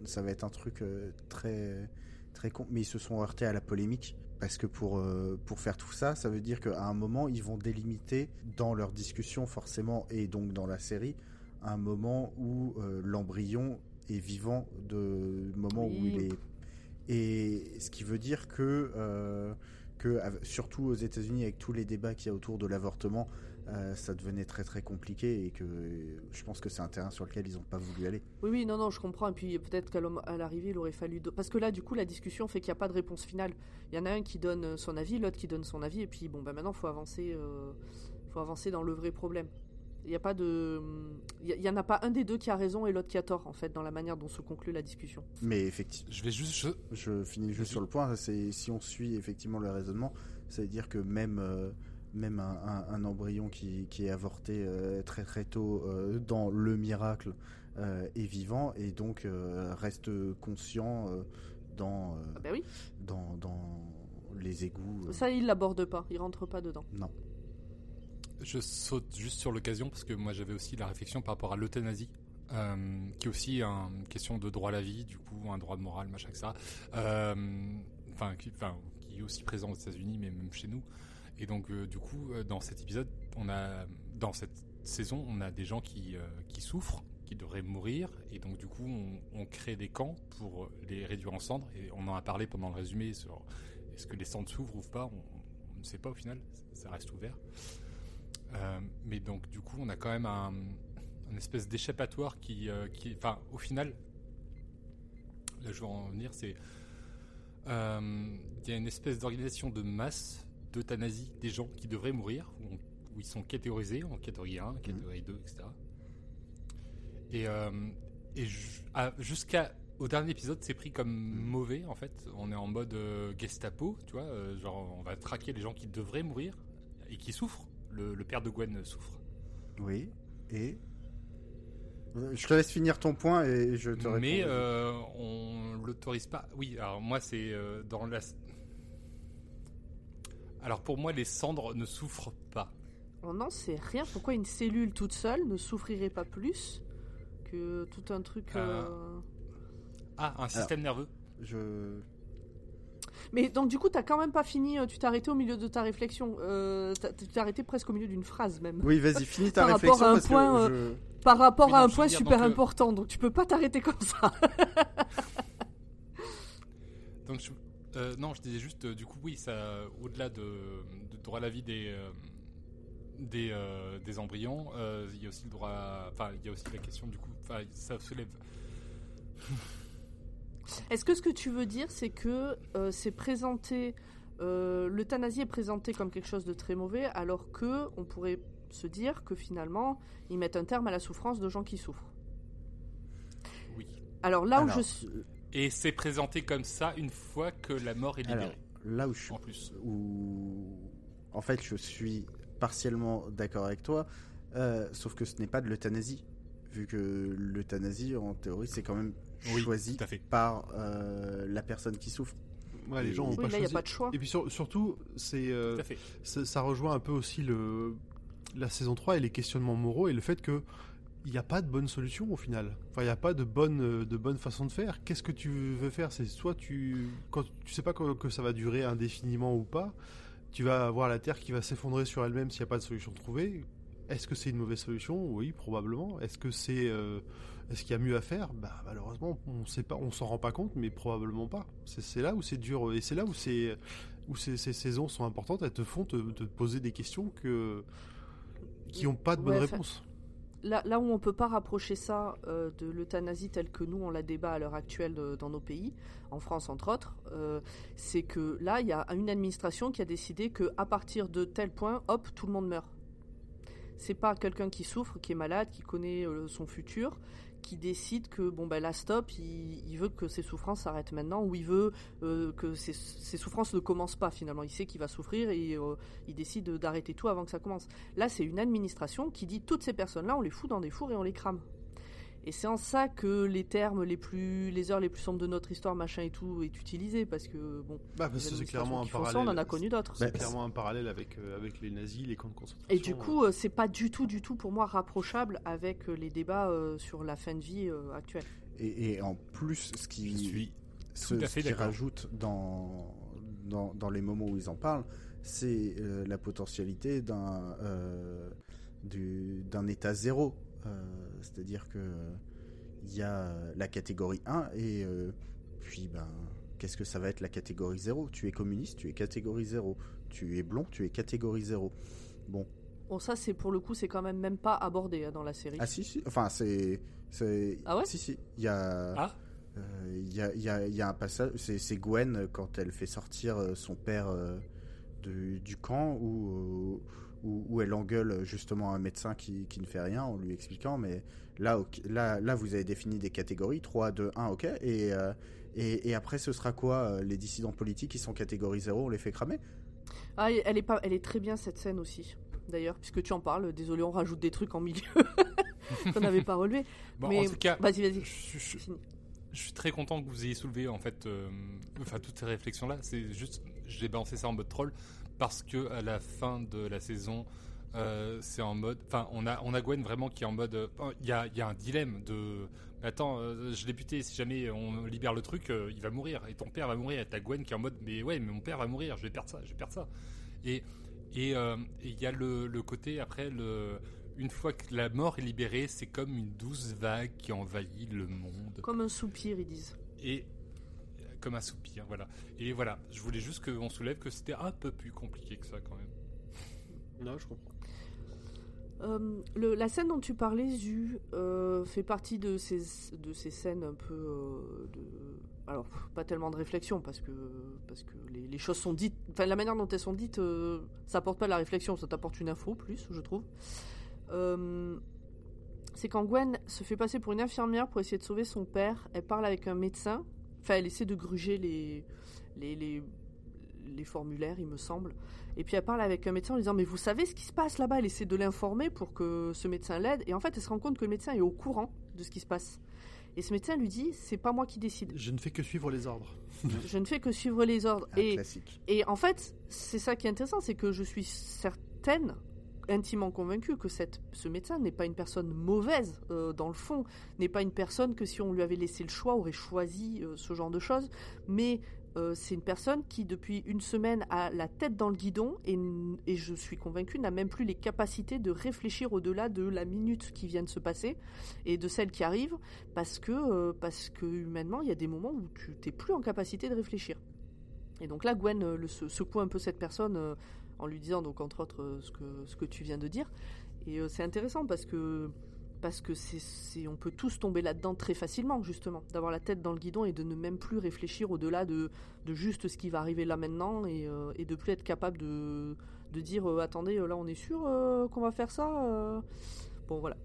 Ça va être un truc très très con, mais ils se sont heurtés à la polémique parce que pour euh, pour faire tout ça, ça veut dire qu'à un moment, ils vont délimiter dans leur discussion forcément et donc dans la série un moment où euh, l'embryon est vivant de moment où il est. Et ce qui veut dire que euh, que surtout aux États-Unis avec tous les débats qu'il y a autour de l'avortement euh, ça devenait très très compliqué et que euh, je pense que c'est un terrain sur lequel ils n'ont pas voulu aller. Oui, oui, non, non, je comprends. Et puis peut-être qu'à l'arrivée, il aurait fallu. do- Parce que là, du coup, la discussion fait qu'il n'y a pas de réponse finale. Il y en a un qui donne son avis, l'autre qui donne son avis, et puis bon, ben maintenant, faut avancer, euh, faut avancer dans le vrai problème. Il n'y a pas de, il y, il y en a pas un des deux qui a raison et l'autre qui a tort en fait dans la manière dont se conclut la discussion. Mais effectivement, Je vais juste. je- je finis juste sur le point. C'est si on suit effectivement le raisonnement, ça veut dire que même euh, même un, un- un embryon qui, qui est avorté euh, très très tôt euh, dans le miracle euh, est vivant et donc euh, reste conscient euh, dans, euh, Ah ben oui, dans dans les égouts. euh. ça il l'aborde pas, il rentre pas dedans. Non. Je saute juste sur l'occasion parce que moi j'avais aussi la réflexion par rapport à l'euthanasie, euh, qui est aussi une question de droit à la vie, du coup un droit de morale, machin, etc. Euh, Enfin, qui, enfin, qui est aussi présent aux États-Unis, mais même chez nous. Et donc euh, du coup, euh, dans cet épisode, on a, dans cette saison, on a des gens qui, euh, qui souffrent, qui devraient mourir, et donc du coup, on, crée des camps pour les réduire en cendres. Et on en a parlé pendant le résumé sur est-ce que les cendres s'ouvrent ou pas. On, ne sait pas au final, ça reste ouvert. Mais donc du coup, on a quand même un, un espèce d'échappatoire qui, qui, enfin, au final, là je veux en venir, c'est il y a une espèce d'organisation de masse d'euthanasie des gens qui devraient mourir, où, on- où ils sont catégorisés en catégorie 1, catégorie 2, etc. Et, euh, et à- jusqu'à au dernier épisode, c'est pris comme mauvais en fait. On est en mode euh, Gestapo, tu vois, euh, genre on va traquer les gens qui devraient mourir et qui souffrent. Le, le père de Gwen souffre. Oui. Et? Je te laisse finir ton point et je te réponds. Mais euh, on l'autorise pas. Oui, alors moi c'est euh, dans la. Alors pour moi les cendres ne souffrent pas. On n'en sait rien. Pourquoi une cellule toute seule ne souffrirait pas plus que tout un truc. Euh, euh, Ah, un système nerveux. Je Mais donc du coup, t'as quand même pas fini. euh, Tu t'es arrêté au milieu de ta réflexion. Euh, t'as- tu t'es arrêté presque au milieu d'une phrase même. Oui, vas-y, finis ta Par rapport réflexion à un parce point, que je... Par rapport Oui, à un point dire, super donc, euh, important, donc tu peux pas t'arrêter comme ça. Donc je- euh, non, je disais juste, euh, du coup, oui, ça, au-delà de, de droit à la vie des euh, des, euh, des embryons, euh, il y a aussi le droit, à- enfin, il y a aussi la question du coup, enfin, ça soulève. Est-ce que ce que tu veux dire, c'est que euh, c'est présenté, euh, l'euthanasie est présentée comme quelque chose de très mauvais, alors que on pourrait se dire que finalement, ils mettent un terme à la souffrance de gens qui souffrent? Oui. Alors là où Alors, je suis, Et c'est présenté comme ça une fois que la mort est libérée. Alors, là où je suis en plus. où en fait je suis partiellement d'accord avec toi, euh, sauf que ce n'est pas de l'euthanasie. vu que l'euthanasie, en théorie, c'est quand même Oui, choisi tout à fait. par euh, la personne qui souffre. Ouais, les gens ont Oui, pas là, il n'y a choisi. pas de choix. Et puis sur- surtout, c'est euh, ça rejoint un peu aussi le la saison 3 et les questionnements moraux et le fait que il n'y a pas de bonne solution au final. Enfin, il n'y a pas de bonne euh, de bonne façon de faire. Qu'est-ce que tu veux faire? C'est soit tu quand tu sais pas que, que ça va durer indéfiniment ou pas, tu vas avoir la terre qui va s'effondrer sur elle-même s'il n'y a pas de solution trouvée. Est-ce que c'est une mauvaise solution? Oui, probablement. Est-ce que c'est euh, est-ce qu'il y a mieux à faire? Bah malheureusement, on sait pas, on s'en rend pas compte, mais probablement pas. C'est là où c'est dur et c'est là où c'est où ces, ces saisons sont importantes. Elles te font te, te poser des questions que qui ont pas de bonne Ouais, enfin, réponse. Là, où on peut pas rapprocher ça euh, de l'euthanasie telle que nous on la débat à l'heure actuelle euh, dans nos pays, en France entre autres, euh, c'est que là il y a une administration qui a décidé que à partir de tel point, hop, tout le monde meurt. C'est pas quelqu'un qui souffre, qui est malade, qui connaît son futur, qui décide que bon ben là stop, il, veut que ses souffrances s'arrêtent maintenant, ou il veut euh, que ses, souffrances ne commencent pas finalement. Il sait qu'il va souffrir et euh, il décide d'arrêter tout avant que ça commence. Là, c'est une administration qui dit toutes ces personnes-là, on les fout dans des fours et on les crame. Et c'est en ça que les termes les plus, les heures les plus sombres de notre histoire, machin et tout, est utilisé parce que bon, Bah, parce que c'est clairement un parallèle. ça, on en a connu d'autres. C'est Bah, clairement un parallèle avec euh, avec les nazis, les camps de concentration. Et du coup, euh, c'est pas du tout, du tout pour moi rapprochable avec euh, les débats euh, sur la fin de vie euh, actuelle. Et, et en plus, ce qui, suis ce, tout à ce fait qui rajoute dans, dans, dans les moments où ils en parlent, c'est euh, la potentialité d'un euh, du- d'un état zéro. Euh, C'est-à-dire que euh, il y a la catégorie 1 et euh, puis ben qu'est-ce que ça va être la catégorie 0 Tu es communiste, tu es catégorie 0. Tu es blond, tu es catégorie 0. Bon, Bon, ça, c'est pour le coup, c'est quand même même pas abordé hein, dans la série. ah si si, enfin c'est c'est Ah ouais? si si, il y a Ah euh, Il y, a, il y a- il y a un passage, c'est c'est Gwen euh, quand elle fait sortir euh, son père euh, de- du camp où, où, où elle engueule justement un médecin qui, qui ne fait rien en lui expliquant mais là, là, là vous avez défini des catégories 3, 2, 1, ok et, euh, et, et après ce sera quoi euh, Les dissidents politiques qui sont catégorie 0, on les fait cramer? Ah, elle est pas, elle est très bien cette scène aussi. D'ailleurs, puisque tu en parles, désolé, on rajoute des trucs en milieu qu'on n'avait pas relevé. Bon, Mais en tout cas, vas-y, vas-y. je, je- Fini. je suis très content que vous ayez soulevé en fait, euh, enfin toutes ces réflexions là. C'est juste, j'ai balancé ça en mode troll parce que à la fin de la saison, euh, c'est en mode, enfin on a on a Gwen vraiment qui est en mode, euh, il y a y a un dilemme de, attends, euh, je l'ai buté, si jamais on libère le truc, il va mourir et ton père va mourir. Et t'as Gwen qui est en mode, mais ouais, mais mon père va mourir, je vais perdre ça, je vais perdre ça. Et et il y a le, le côté après le une fois que la mort est libérée, c'est comme une douce vague qui envahit le monde Comme un soupir, ils disent. et comme un soupir, voilà. Et voilà, je voulais juste qu'on soulève que c'était un peu plus compliqué que ça quand même. Non, je comprends. Euh, le- la scène dont tu parlais, Zu, euh, fait partie de ces, de ces scènes un peu euh, de. Alors, pas tellement de réflexion, parce que, parce que les, les choses sont dites. Enfin, la manière dont elles sont dites, euh, ça apporte pas de la réflexion, ça t'apporte une info plus, je trouve. Euh, c'est quand Gwen se fait passer pour une infirmière pour essayer de sauver son père. Elle parle avec un médecin. Enfin, elle essaie de gruger les, les, les, les formulaires, il me semble. Et puis elle parle avec un médecin en lui disant Mais vous savez ce qui se passe là-bas? Elle essaie de l'informer pour que ce médecin l'aide. Et en fait, elle se rend compte que le médecin est au courant de ce qui se passe. Et ce médecin lui dit C'est pas moi qui décide. Je ne fais que suivre les ordres. Je ne fais que suivre les ordres. Un Et, classique. et en fait, c'est ça qui est intéressant c'est que je suis certaine, intimement convaincue, que ce médecin n'est pas une personne mauvaise euh, dans le fond, n'est pas une personne que si on lui avait laissé le choix aurait choisi euh, ce genre de choses, mais euh, c'est une personne qui depuis une semaine a la tête dans le guidon et, et je suis convaincue n'a même plus les capacités de réfléchir au-delà de la minute qui vient de se passer et de celle qui arrive parce que parce que humainement il y a des moments où tu t'es plus en capacité de réfléchir. Et donc là Gwen le, se- secoue un peu cette personne en lui disant donc entre autres euh, ce que ce que tu viens de dire et euh, c'est intéressant parce que parce que c'est, on peut tous tomber là-dedans très facilement, justement, d'avoir la tête dans le guidon et de ne même plus réfléchir au-delà de, de juste ce qui va arriver là maintenant et, euh, et de plus être capable de, de dire euh, attendez, là on est sûr euh, qu'on va faire ça Bon, voilà.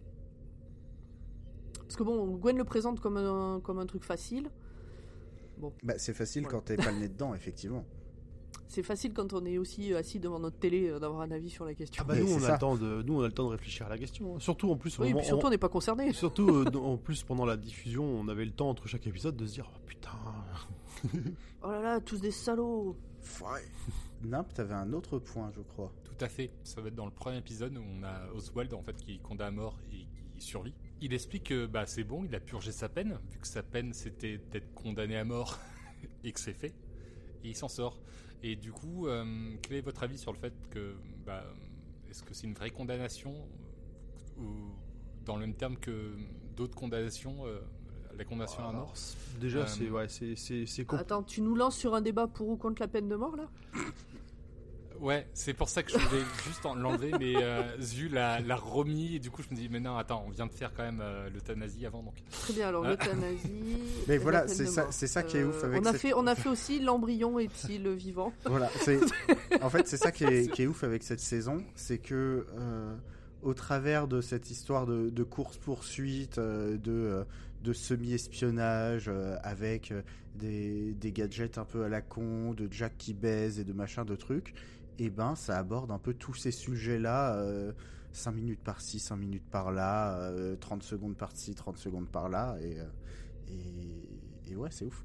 Parce que bon, Gwen le présente comme un, comme un truc facile. Bah, c'est facile quand t'es pas le nez dedans, effectivement. C'est facile quand on est aussi euh, assis devant notre télé euh, d'avoir un avis sur la question. Ah bah nous on, a le temps de, nous on a le temps de réfléchir à la question. hein. Surtout en plus, oui, et moment- puis surtout, on n'est pas concerné. surtout euh, en plus pendant la diffusion, on avait le temps entre chaque épisode de se dire oh, putain. Oh là là, tous des salauds. Nimp, t'avais un autre point, je crois. Tout à fait. Ça va être dans le premier épisode où on a Oswald en fait qui est condamné à mort et qui survit. Il explique que bah c'est bon, il a purgé sa peine vu que sa peine c'était d'être condamné à mort et que c'est fait. Et il s'en sort. Et du coup, euh, quel est votre avis sur le fait que bah, est-ce que c'est une vraie condamnation euh, ou dans le même terme que d'autres condamnations, euh, la condamnation à Alors, mort déjà Euh, c'est ouais, c'est c'est c'est compl- Attends, tu nous lances sur un débat pour ou contre la peine de mort là? Ouais, c'est pour ça que je voulais juste en l'enlever, mais euh, Zu l'a l'a remis, et du coup je me dis, mais non, attends, on vient de faire quand même euh, l'euthanasie avant, donc. Très bien, alors Ah. l'euthanasie. Mais et voilà, c'est ça- c'est ça qui est ouf avec on a cette- fait, on a fait aussi l'embryon est-il vivant Voilà, c'est en fait c'est ça qui est, qui est ouf avec cette saison, c'est que euh, au travers de cette histoire de, de course poursuite, de euh, de semi-espionnage euh, avec euh, des, des gadgets un peu à la con, de Jack qui baise et de machin de trucs, et ben ça aborde un peu tous ces sujets-là. euh, 5 minutes par-ci, 5 minutes par-là, euh, 30 secondes par-ci, 30 secondes par-là, et, euh, et, et ouais, c'est ouf.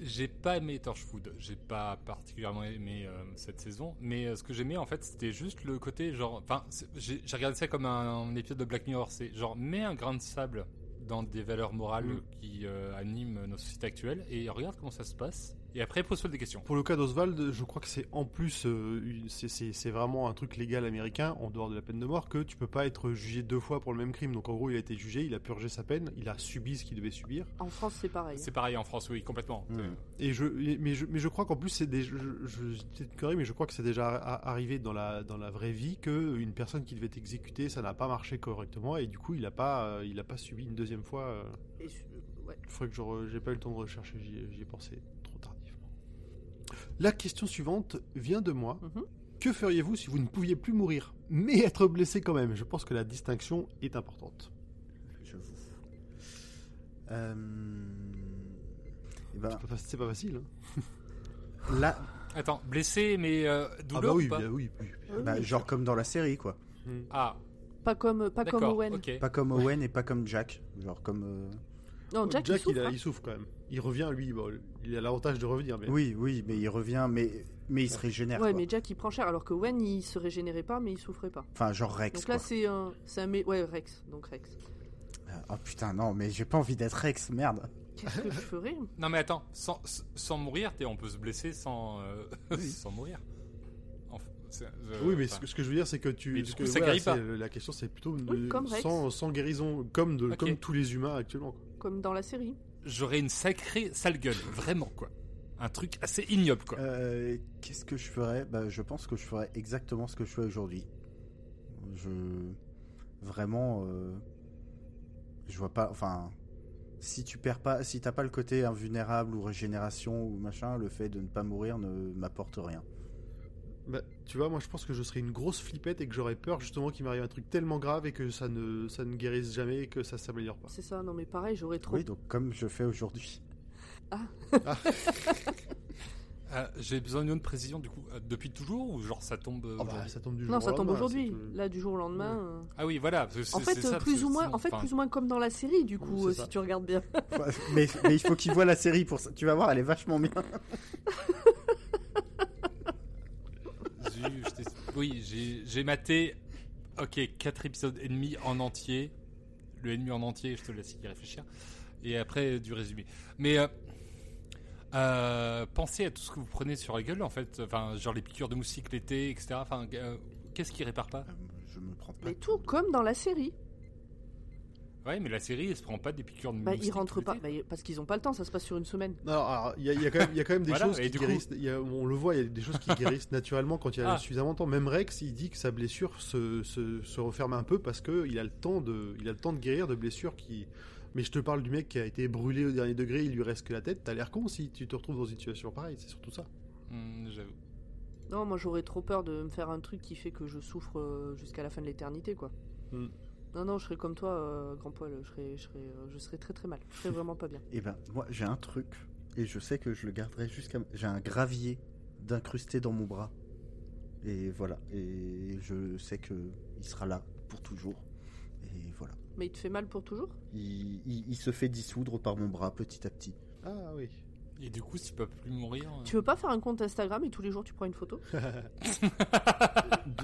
J'ai pas aimé Torchwood, j'ai pas particulièrement aimé euh, cette saison, mais euh, ce que j'aimais en fait c'était juste le côté genre. Enfin, j'ai regardé ça comme un, un épisode de Black Mirror, c'est genre mets un grain de sable dans des valeurs morales Mm. qui animent nos sociétés actuelles et regarde comment ça se passe, et après pose-toi des questions. Pour le cas d'Oswald, je crois que c'est en plus, euh, c'est- vraiment un truc légal américain, en dehors de la peine de mort, que tu peux pas être jugé deux fois pour le même crime. Donc en gros, il a été jugé, il a purgé sa peine, il a subi ce qu'il devait subir. En France, c'est pareil. C'est pareil en France, oui, complètement. Mm. Euh, Et je, mais je, mais je crois qu'en plus, c'est des, je, je, je mais crois que c'est déjà a- arrivé dans la, dans la vraie vie que une personne qui devait être exécutée, ça n'a pas marché correctement, et du coup, il a pas, euh, il a pas subi une deuxième fois. euh, Et je- ouais. Il faudrait que j'ai pas eu le temps de rechercher, j'y ai- pensé. La question suivante vient de moi. Mhm. Que feriez-vous si vous ne pouviez plus mourir, mais être blessé quand même? Je pense que la distinction est importante. J'avoue. Euh... eh ben, C'est pas, c'est pas facile. hein. là, Attends, blessé mais euh, Ah douleur bah oui, ou pas bien, oui, oui. Oui, bah, oui. genre comme dans la série, quoi. Ah, Pas comme, pas comme d'accord, Owen. Pas comme Owen et pas comme Jack. Genre comme. euh, Non, Jack, il souffre. il, a- hein. il souffre quand même. Il revient, lui, bon, il a l'avantage de revenir. Mais... Oui, oui, mais il revient, mais, mais il se régénère. Ouais, quoi. mais Jack il prend cher, alors que Owen il se régénérait pas, mais il souffrait pas. Enfin, genre Rex. Donc là c'est un, c'est un, mé- ouais Rex, donc Rex. Oh putain, non, mais j'ai pas envie d'être Rex, merde. Qu'est-ce que je ferais Non mais attends, sans, sans mourir, t'es- on peut se blesser sans, euh, sans mourir. Enfin, euh, Oui, mais enfin, ce que, ce que je veux dire, c'est que tu. Mais du ce coup, que- ça voilà, guérit pas. c'est- La question, c'est plutôt Oui, de- comme sans, sans guérison, comme, de, comme tous les humains actuellement. quoi. Comme dans la série. J'aurais une sacrée sale gueule, vraiment quoi. Un truc assez ignoble quoi. Euh, Qu'est-ce que je ferais? Bah, Je pense que je ferais exactement ce que je fais aujourd'hui. Je. Vraiment. euh, Je vois pas. Enfin. Si tu perds pas. Si t'as pas le côté invulnérable ou régénération ou machin, le fait de ne pas mourir ne m'apporte rien. Bah, tu vois, moi je pense que je serais une grosse flippette et que j'aurais peur justement qu'il m'arrive un truc tellement grave et que ça ne, ça ne guérisse jamais et que ça s'améliore pas. C'est ça, non mais pareil, j'aurais trop. Oui, donc comme je fais aujourd'hui. Euh, J'ai besoin d'une autre précision du coup. Euh, depuis toujours ou genre ça tombe euh, Ah bah, ça tombe du jour non, au ça tombe aujourd'hui. tout. Là, du jour au lendemain. euh, Ah oui, voilà. parce que En fait, ça, plus ou moins, sinon, en fait, enfin, plus ou moins comme dans la série, du coup, euh, ça. si tu regardes bien. mais, mais il faut qu'il voit la série pour ça. Tu vas voir, elle est vachement bien. Zu, je t'ai- oui, j'ai- j'ai maté. Ok, 4 épisodes et demi en entier. Le ennemi en entier, je te laisse y réfléchir. Et après, du résumé. Mais euh, euh, pensez à tout ce que vous prenez sur la gueule, en fait. Enfin, genre les piqûres de moustiques l'été, etc. Enfin, euh, qu'est-ce qui répare pas? Je me prends pas. Mais tout comme dans la série. Ouais, mais la série, elle se prend pas des piqûres de Bah, moustiques. ils rentrent pas, bah, parce qu'ils ont pas le temps, ça se passe sur une semaine. Non, alors, il y, a- il y a quand même- il y a quand même des Voilà, choses et qui du coup- guérissent. il y a- on le voit, il y a des choses qui guérissent naturellement quand il y a Ah. suffisamment de temps. Même Rex, il dit que sa blessure se, se, se referme un peu parce que il a le temps de, il a le temps de guérir de blessures qui. Mais je te parle du mec qui a été brûlé au dernier degré, il lui reste que la tête. T'as l'air con si tu te retrouves dans une situation pareille. C'est surtout ça. Hmm, J'avoue. Non, moi j'aurais trop peur de me faire un truc qui fait que je souffre euh, jusqu'à la fin de l'éternité, quoi. Hmm. Non, non, je serais comme toi, euh, grand poil, je serais, je, serais, euh, je serais très très mal. Je serais vraiment pas bien. Eh ben, moi, j'ai un truc, et je sais que je le garderai jusqu'à. J'ai un gravier d'incruster dans mon bras. Et voilà. Et je sais que il sera là pour toujours. Et voilà. Mais il te fait mal pour toujours? Il, il- il se fait dissoudre par mon bras petit à petit. Ah oui. Et du coup, s'il peut plus mourir. euh, Tu veux pas faire un compte Instagram et tous les jours tu prends une photo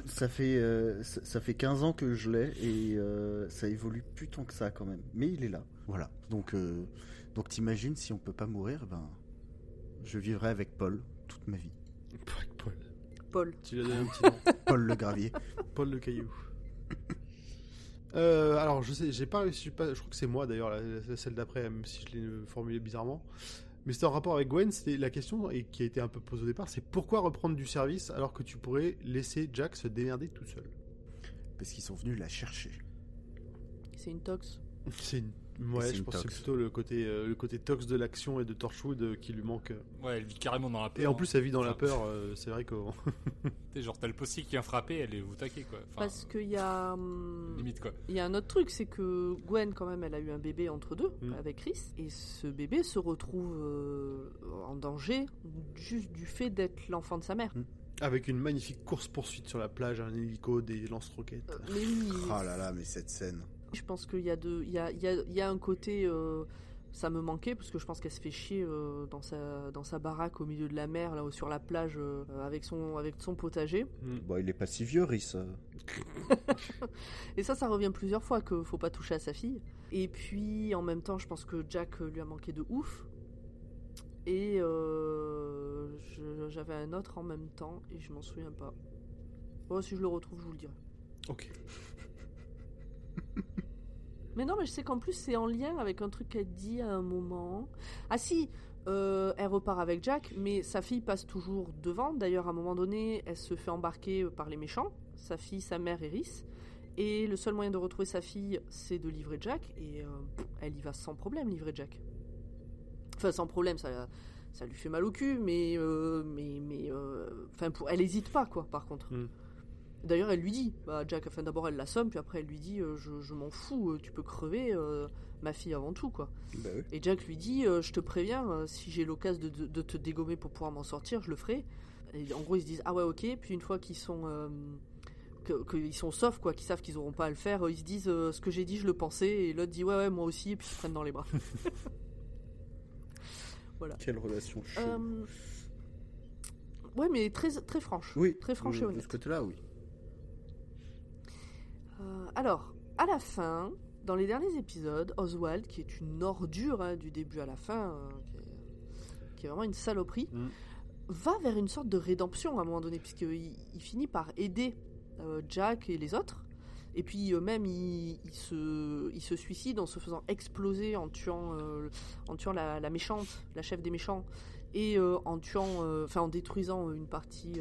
ça fait euh, ça, ça fait 15 ans que je l'ai et euh, ça évolue plus tant que ça quand même. Mais il est là. Voilà. Donc euh, donc t'imagines si on peut pas mourir, ben je vivrai avec Paul toute ma vie. Paul. Paul. Tu lui as donné un petit nom. Paul le gravier. Paul le caillou. Euh, alors je sais, j'ai pas réussi, pas- je crois que c'est moi d'ailleurs la- la- celle d'après, même si je l'ai formulé bizarrement. Mais c'était en rapport avec Gwen, c'était la question et qui a été un peu posée au départ, c'est pourquoi reprendre du service alors que tu pourrais laisser Jack se démerder tout seul? Parce qu'ils sont venus la chercher. C'est une tox. C'est une... ouais, je pense que c'est plutôt le côté euh, le côté tox de l'action et de Torchwood euh, qui lui manque. Ouais, elle vit carrément dans la peur. Et en plus, elle vit dans la peur. euh, c'est vrai qu'on Tu sais, genre, t'as le postier qui vient frapper, elle est au taquet, quoi. Enfin, Parce qu'il y a. hum, Limite, quoi. Il y a un autre truc, c'est que Gwen, quand même, elle a eu un bébé entre deux Mm. avec Chris, et ce bébé se retrouve euh, en danger juste du fait d'être l'enfant de sa mère. avec une magnifique course poursuite sur la plage, un hélico, des lance-roquettes. Euh, mais oui, Ah là là, mais cette scène. Je pense qu'il y a de, il y a, il y a- il y a un côté, euh, ça me manquait parce que je pense qu'elle se fait chier euh, dans sa, dans sa baraque au milieu de la mer, là sur la plage, euh, avec son, avec son potager. Bon, il est pas si vieux, Rhys. euh. Et ça, ça revient plusieurs fois qu'il faut pas toucher à sa fille. Et puis, en même temps, je pense que Jack lui a manqué de ouf. Et euh, j'avais un autre en même temps et je m'en souviens pas. Bon, si je le retrouve, je vous le dirai. Ok. Mais non, mais je sais qu'en plus, c'est en lien avec un truc qu'elle dit à un moment. Ah si, euh, elle repart avec Jack, mais sa fille passe toujours devant. D'ailleurs, à un moment donné, elle se fait embarquer par les méchants. Sa fille, sa mère Rhys. Et le seul moyen de retrouver sa fille, c'est de livrer Jack. Et euh, elle y va sans problème, livrer Jack. Enfin, sans problème, ça, ça lui fait mal au cul, mais, euh, mais, mais, enfin, pour, elle hésite pas, quoi. Par contre. Mm. D'ailleurs, elle lui dit, bah, Jack, enfin, d'abord elle l'assomme, puis après elle lui dit, euh, je, je m'en fous, euh, tu peux crever, euh, ma fille avant tout, quoi. Bah oui. Et Jack lui dit, je te préviens, si j'ai l'occasion de, de- de te dégommer pour pouvoir m'en sortir, je le ferai. Et en gros, ils se disent, ah ouais, ok. Puis une fois qu'ils sont, que- qu'ils sont saufs, quoi, qu'ils savent qu'ils auront pas à le faire, ils se disent, ce que j'ai dit, je le pensais. Et l'autre dit, ouais, ouais, moi aussi. Et puis ils se prennent dans les bras. Quelle relation chaude. Ouais, mais très, très franche. oui, très franche et de- de honnête. ce côté-là, oui. Euh, alors, à la fin, dans les derniers épisodes, Oswald, qui est une ordure hein, du début à la fin, euh, qui, est, qui est vraiment une saloperie, Mm. va vers une sorte de rédemption à un moment donné, puisqu'il il finit par aider euh, Jack et les autres. Et puis euh, même, il, il se, il se suicide en se faisant exploser, en tuant, en tuant la, la méchante, la chef des méchants, et en tuant, enfin en détruisant une partie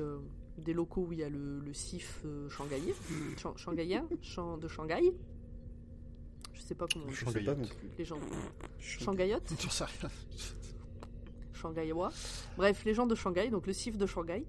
des locaux où il y a le, le CIF euh, shanghaïen, Shang- shanghaïen, Shang- de Shanghai. Je sais pas comment on dit, pas non plus. les gens. Shanghai. Shanghaïote J'en sais rien. Shanghaïois. Bref, les gens de Shanghai, donc le CIF de Shanghai.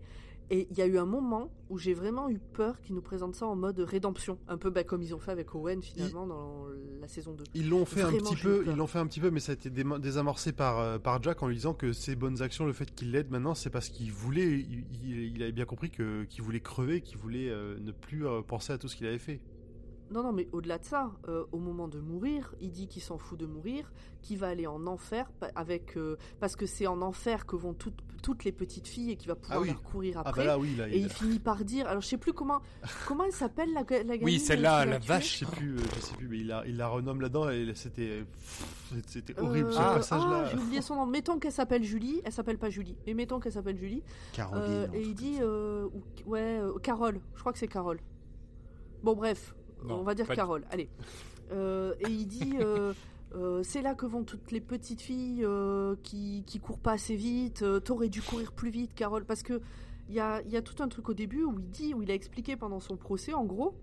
Et il y a eu un moment où j'ai vraiment eu peur qu'ils nous présentent ça en mode rédemption, un peu bah, comme ils ont fait avec Owen finalement dans la saison 2. Ils l'ont fait un petit peu, ils l'ont fait un petit peu, mais ça a été désamorcé par euh, par Jack en lui disant que ses bonnes actions, le fait qu'il l'aide maintenant, c'est parce qu'il voulait, il, il- il avait bien compris que qu'il voulait crever, qu'il voulait euh, ne plus euh, penser à tout ce qu'il avait fait. Non, non, mais au-delà de ça, euh, au moment de mourir, il dit qu'il s'en fout de mourir, qu'il va aller en enfer avec, euh, parce que c'est en enfer que vont toutes, toutes les petites filles et qu'il va pouvoir Ah oui. leur courir Ah après. bah là oui, là, et il- il finit par dire, alors je sais plus comment, comment elle s'appelle la, la gamine Oui, celle-là, la vache. je sais plus, euh, je sais plus, mais il la, il la renomme là-dedans et c'était, c'était horrible Euh, ce ah, passage-là. j'ai oublié son nom. Mettons qu'elle s'appelle Julie. Elle s'appelle pas Julie. Mais mettons qu'elle s'appelle Julie. Caroline. Euh, et il dit, euh, ouais, euh, Carole. Je crois que c'est Carole. Bon, bref, Non, on va dire Carole. Allez. Euh, et il dit, euh, euh, c'est là que vont toutes les petites filles qui qui courent pas assez vite. T'aurais dû courir plus vite, Carole, parce que il y a, y a tout un truc au début où il dit, où il a expliqué pendant son procès, en gros.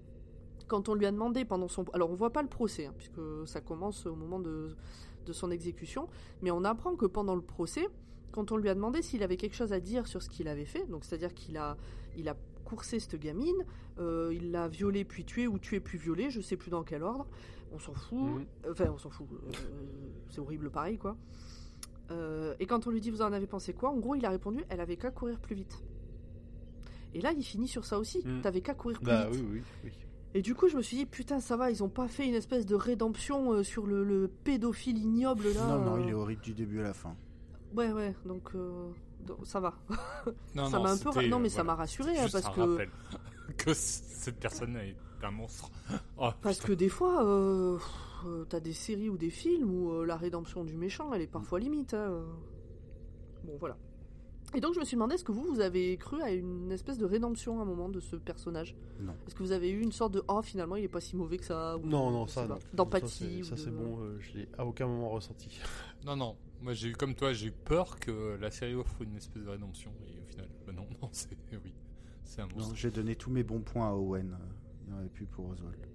Quand on lui a demandé pendant son... Alors on voit pas le procès, hein, puisque ça commence au moment de, de son exécution, mais on apprend que pendant le procès, quand on lui a demandé s'il avait quelque chose à dire sur ce qu'il avait fait, donc c'est-à-dire qu'il a, il a coursé cette gamine, euh, il l'a violée puis tuée ou tuée puis violée, je sais plus dans quel ordre, on s'en fout, Mhm. enfin on s'en fout, euh, c'est horrible pareil quoi. Euh, et quand on lui dit vous en avez pensé quoi, en gros il a répondu elle avait qu'à courir plus vite. Et là, il finit sur ça aussi. Mm. T'avais qu'à courir plus Bah vite. oui, oui, oui. Et du coup, je me suis dit, putain, ça va, ils ont pas fait une espèce de rédemption euh, sur le, le pédophile ignoble là. Non, non, euh. il est horrible du début à la fin. Ouais, ouais, donc, euh, donc, ça va. Non, ça non, m'a un peu. Non, mais ça voilà. m'a rassuré hein, juste parce un que. rappel que cette personne est un monstre. Oh, Parce putain. que des fois, euh, euh, t'as des séries ou des films où euh, la rédemption du méchant, elle est parfois limite. hein. Bon, voilà. Et donc, je me suis demandé, est-ce que vous, vous avez cru à une espèce de rédemption à un moment de ce personnage? Non. Est-ce que vous avez eu une sorte de oh, finalement, il est pas si mauvais que ça ou- Non, non, ça, non. D'empathie. Ça, ou c'est- ça, de- c'est bon, euh, je l'ai à aucun moment ressenti. Non, non. Moi, j'ai eu comme toi, j'ai eu peur que la série offre une espèce de rédemption. Et au final, bah non, non, c'est oui, c'est un Non, monstre. j'ai donné tous mes bons points à Owen. Il n'y en avait plus pour Oswald.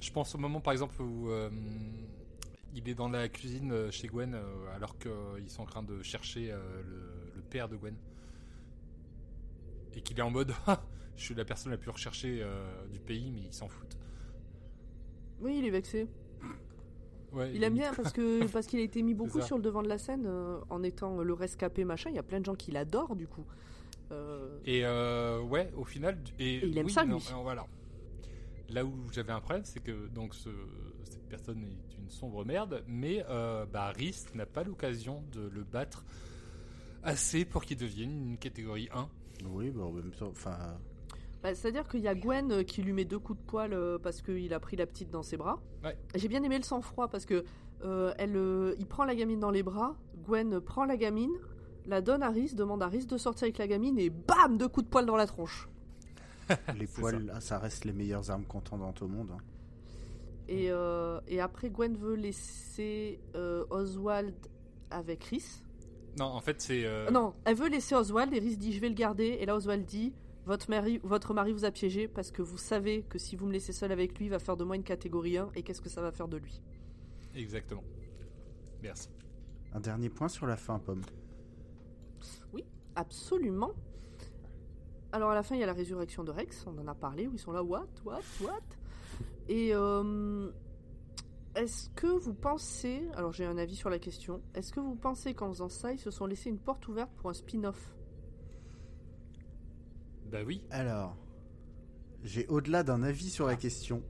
Je pense au moment, par exemple, où euh, il est dans la cuisine euh, chez Gwen, euh, alors qu'ils sont en train de chercher euh, le, le père de Gwen. Et qu'il est en mode Ah, Je suis la personne la plus recherchée euh, du pays, mais ils s'en foutent. Oui, il est vexé. Ouais, Il aime bien parce que parce qu'il a été mis beaucoup sur le devant de la scène euh, en étant le rescapé machin. Il y a plein de gens qui l'adorent du coup. Euh, Et euh, ouais, au final. Et, Et il aime oui, ça, lui. voilà. Là où j'avais un problème, c'est que donc ce- cette personne est une sombre merde, mais euh, bah, Rhys n'a pas l'occasion de le battre assez pour qu'il devienne une catégorie 1. Oui, bah, en même temps, enfin, bah, C'est-à-dire qu'il y a Gwen euh, qui lui met deux coups de poil euh, parce qu'il a pris la petite dans ses bras. Ouais. J'ai bien aimé le sang-froid parce que euh, elle, euh, il prend la gamine dans les bras. Gwen prend la gamine, la donne à Rhys, demande à Rhys de sortir avec la gamine et bam, deux coups de poil dans la tronche. les poils, là, ça reste les meilleures armes contendantes au monde. hein. Et, euh, et après, Gwen veut laisser euh, Oswald avec Rhys. Non, en fait, c'est. euh, Non, elle veut laisser Oswald et Rhys dit je vais le garder. Et là, Oswald dit votre mari, votre mari vous a piégé parce que vous savez que si vous me laissez seul avec lui, il va faire de moi une catégorie 1 et qu'est-ce que ça va faire de lui? Exactement. Merci. Un dernier point sur la fin, Pomme. Absolument. Alors à la fin, il y a la résurrection de Rex, on en a parlé, où ils sont là, what, what, what? Et euh, est-ce que vous pensez, alors j'ai un avis sur la question, est-ce que vous pensez qu'en faisant ça, ils se sont laissés une porte ouverte pour un spin-off? Bah oui. Alors, j'ai au-delà d'un avis sur la question.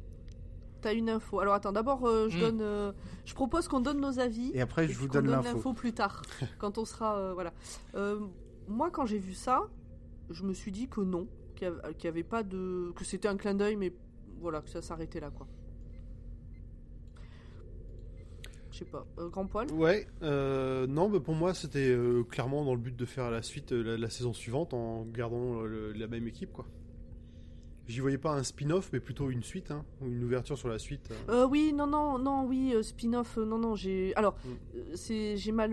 T'as une info. Alors attends, d'abord, euh, je Hmm. donne, euh, je propose qu'on donne nos avis. Et après, et je vous qu'on donne donne l'info. plus tard, quand on sera, euh, voilà. Euh, moi, quand j'ai vu ça, je me suis dit que non, qu'il y qu'il y avait pas de, que c'était un clin d'œil, mais voilà, que ça s'arrêtait là, quoi. Je sais pas. Euh, grand poil. Ouais, euh, non, mais pour moi, c'était euh, clairement dans le but de faire la suite, euh, la, la saison suivante, en gardant le- la même équipe, quoi. J'y voyais pas un spin-off, mais plutôt une suite, hein, ou une ouverture sur la suite. euh. Oui, non, non, non, oui, euh, spin-off, euh, non, non, j'ai. Alors, Mm. c'est, j'ai mal.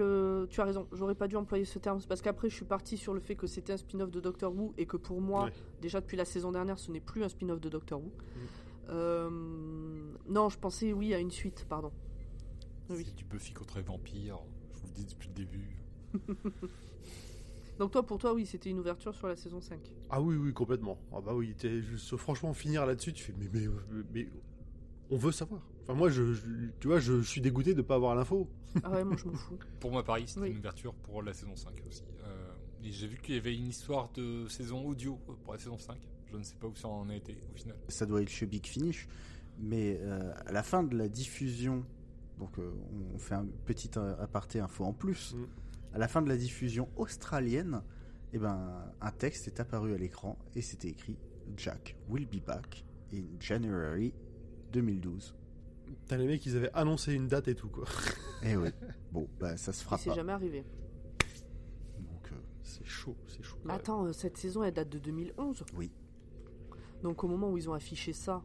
tu as raison, j'aurais pas dû employer ce terme, parce qu'après, je suis parti sur le fait que c'était un spin-off de Doctor Who et que pour moi, Ouais. déjà depuis la saison dernière, ce n'est plus un spin-off de Doctor Who. Mm. Non, je pensais, oui, à une suite, pardon. Oui. C'est du Buffy contre les vampires. Je vous le dis depuis le début. Donc, toi, pour toi, oui, c'était une ouverture sur la saison 5. Ah oui, oui, complètement. Ah bah oui, t'es juste, franchement, finir là-dessus, tu fais, mais, mais, mais, mais on veut savoir. Enfin, moi, je, je- tu vois, je, je suis dégoûté de pas avoir l'info. Ah ouais, moi, je m'en fous. Pour moi, pareil, c'était Oui. une ouverture pour la saison 5 aussi. Euh, et j'ai vu qu'il y avait une histoire de saison audio pour la saison 5. Je ne sais pas où ça en a été au final. Ça doit être chez Big Finish. Mais euh, à la fin de la diffusion, donc euh, on fait un petit aparté info en plus. Mm. À la fin de la diffusion australienne, eh ben, un texte est apparu à l'écran et c'était écrit Jack will be back in January 2012. T'as les mecs, ils avaient annoncé une date et tout, quoi. Eh oui. Bon, bah ça se fera Et c'est pas. jamais arrivé. Donc, euh, C'est chaud, c'est chaud. Attends, euh, cette saison, elle date de 2011. Oui. Donc, au moment où ils ont affiché ça,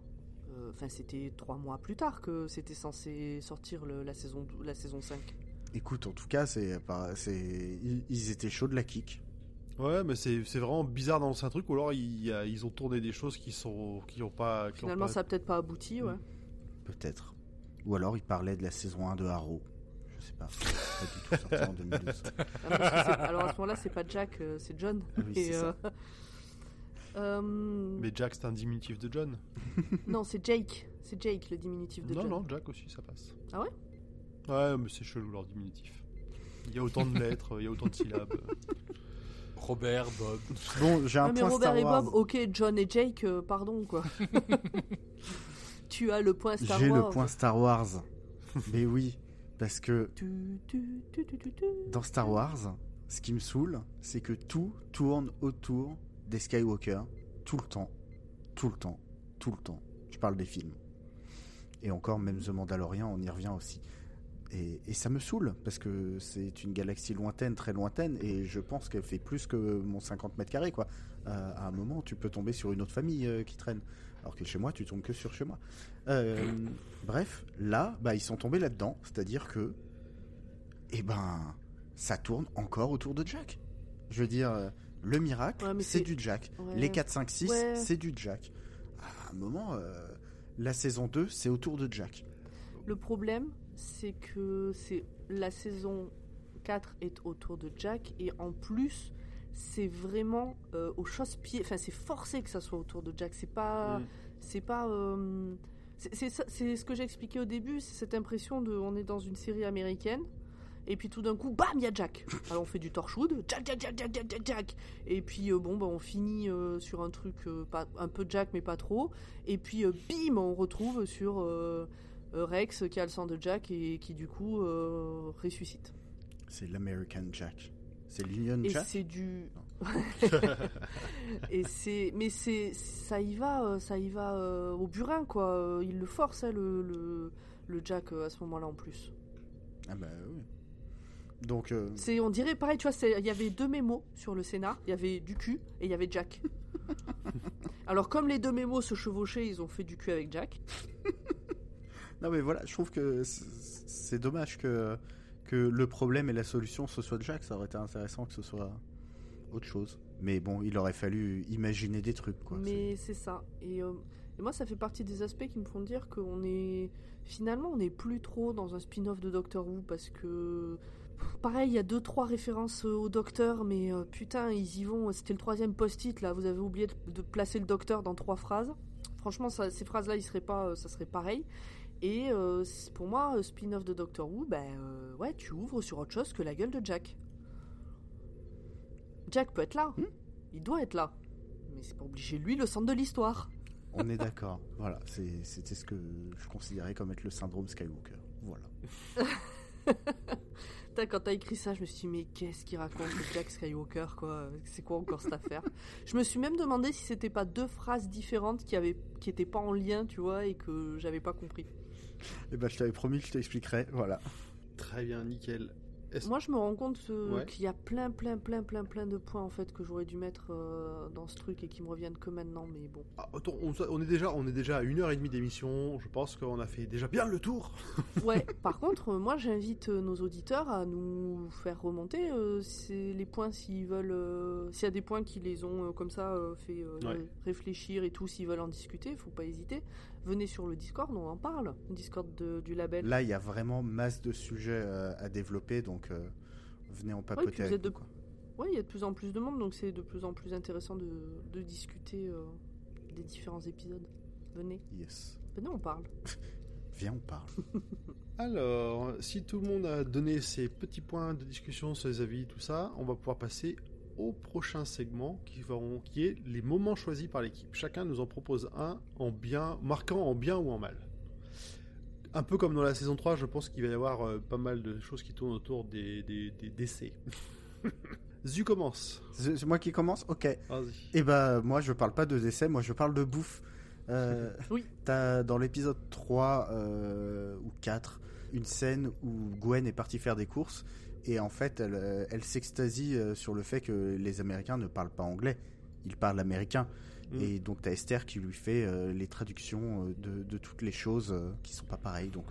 enfin, c'était trois mois plus tard que c'était censé sortir le- la, saison, la saison 5. écoute, en tout cas, c'est, ils, ils étaient chauds de la kick. Ouais, mais c'est c'est vraiment bizarre dans un truc, ou alors il y a- ils ont tourné des choses qui sont qui ont pas. Qui ont Finalement, pas- ça a peut-être pas abouti, ouais. Peut-être. Ou alors ils parlaient de la saison 1 de Arrow. Je sais pas. Pas du tout sorti en 2012. Ah, alors à ce moment-là, c'est pas Jack, euh, c'est John. Ah oui, Et, c'est ça. euh, euh, Mais Jack, c'est un diminutif de John. Non, c'est Jake. C'est Jake, le diminutif de non, John. non, Jack aussi, ça passe. Ah ouais? Ouais, mais c'est chelou leur diminutif. Il y a autant de lettres, il y a autant de syllabes. Robert, Bob. Bon, j'ai un mais point Robert Star et Wars. Bob, ok, John et Jake, euh, pardon quoi. tu as le point Star J'ai Wars. le point Star Wars. Mais oui, parce que dans Star Wars, ce qui me saoule, c'est que tout tourne autour des Skywalker tout le temps, tout le temps, tout le temps. Je parle des films. Et encore, même The Mandalorian, on y revient aussi. Et, ça me saoule, parce que c'est une galaxie lointaine, très lointaine, et je pense qu'elle fait plus que mon 50 mètres carrés, quoi. Euh, à un moment, tu peux tomber sur une autre famille euh, qui traîne. Alors que chez moi, tu tombes que sur chez moi. Euh, bref, là, bah, ils sont tombés là-dedans, c'est-à-dire que, eh ben, ça tourne encore autour de Jack. Je veux dire, le miracle, Ouais, c'est du Jack. Ouais. Les 4, 5, 6, Ouais. c'est du Jack. À un moment, euh, la saison 2, c'est autour de Jack. Le problème, c'est que c'est la saison 4 est autour de Jack et en plus, c'est vraiment euh, au chausse-pied. Enfin, c'est forcé que ça soit autour de Jack. C'est pas, Mm. c'est pas. euh, c'est ce que j'ai expliqué au début. C'est cette impression de, on est dans une série américaine. Et puis tout d'un coup, bam, il y a Jack. Alors on fait du Torchwood, Jack, Jack, Jack, Jack, Jack, Jack, Jack. Et puis euh, bon, bah, on finit euh, sur un truc euh, pas, un peu Jack, mais pas trop. Et puis bim, on retrouve sur Rex qui a le sang de Jack et qui du coup ressuscite. C'est l'American Jack. C'est l'Union Et Jack? c'est du. et c'est, mais c'est, ça y va, ça y va au burin quoi. Il le force hein, le, le, le Jack à ce moment-là en plus. Ah bah oui. Donc, euh, C'est, on dirait pareil, tu vois, il y avait deux mémos sur le scénar. Il y avait du cul et il y avait Jack. Alors comme les deux mémos se chevauchaient, ils ont fait du cul avec Jack. non mais voilà, je trouve que c'est- c'est dommage que, que le problème et la solution ce soit Jack. Ça aurait été intéressant que ce soit autre chose. Mais bon, il aurait fallu imaginer des trucs quoi. Mais c'est ça. Et, euh, et moi, ça fait partie des aspects qui me font dire qu'on est. Finalement, on n'est plus trop dans un spin-off de Doctor Who parce que. Pareil, il y a deux trois références euh, au docteur, mais euh, putain, ils y vont. C'était le troisième post-it là. Vous avez oublié de, de placer le docteur dans trois phrases. Franchement, ça- ces phrases-là, ils seraient pas, euh, ça serait pareil. Et euh, pour moi, spin-off de Doctor Who, ben euh, ouais, tu ouvres sur autre chose que la gueule de Jack. Jack peut être là. Hmm. Il doit être là. Mais c'est pas obligé lui le centre de l'histoire. On est d'accord. voilà, c'était ce que je considérais comme être le syndrome Skywalker. Voilà. Putain, quand t'as écrit ça, je me suis dit, mais qu'est-ce qu'il raconte le Jack Skywalker, quoi? C'est quoi encore cette affaire? Je me suis même demandé si c'était pas deux phrases différentes qui avaient, qui étaient pas en lien, tu vois, et que j'avais pas compris. Et ben, je t'avais promis que je t'expliquerais. Voilà. Très bien, nickel. Moi, je me rends compte euh, Ouais. qu'il y a plein, plein, plein, plein, plein de points, en fait, que j'aurais dû mettre euh, dans ce truc et qui me reviennent que maintenant, mais bon. Ah, attends, on, on est déjà, on est déjà à une heure et demie d'émission. Je pense qu'on a fait déjà bien le tour. Ouais, par contre, euh, moi j'invite euh, nos auditeurs à nous faire remonter euh, les points s'ils veulent. S'il y a des points qui les ont comme ça fait Ouais. réfléchir et tout, s'ils veulent en discuter, faut pas hésiter. Venez sur le Discord, on en parle. Le Discord de- du label. Là, il y a vraiment masse de sujets euh, à développer, donc euh, venez en papoter êtes de-. Ouais, il y a de plus en plus de monde, donc c'est de plus en plus intéressant de, de discuter euh, des différents épisodes. Venez, Yes. venez, on parle. Viens, on parle. Alors, si tout le monde a donné ses petits points de discussion sur les avis, tout ça, on va pouvoir passer au prochain segment qui, vont- qui est les moments choisis par l'équipe. Chacun nous en propose un en bien, marquant en bien ou en mal. Un peu comme dans la saison 3, je pense qu'il va y avoir euh, pas mal de choses qui tournent autour des, des, des décès. Zu commence. C'est moi qui commence? Ok. Vas-y. Eh ben, moi, je parle pas de décès, moi, je parle de bouffe. Euh, Oui. T'as dans l'épisode 3 euh, ou 4 une scène où Gwen est partie faire des courses et en fait, elle, euh, elle s'extasie euh, sur le fait que les Américains ne parlent pas anglais, ils parlent américain. Mm. Et donc, t'as Esther qui lui fait euh, les traductions de, de toutes les choses euh, qui sont pas pareilles. Donc,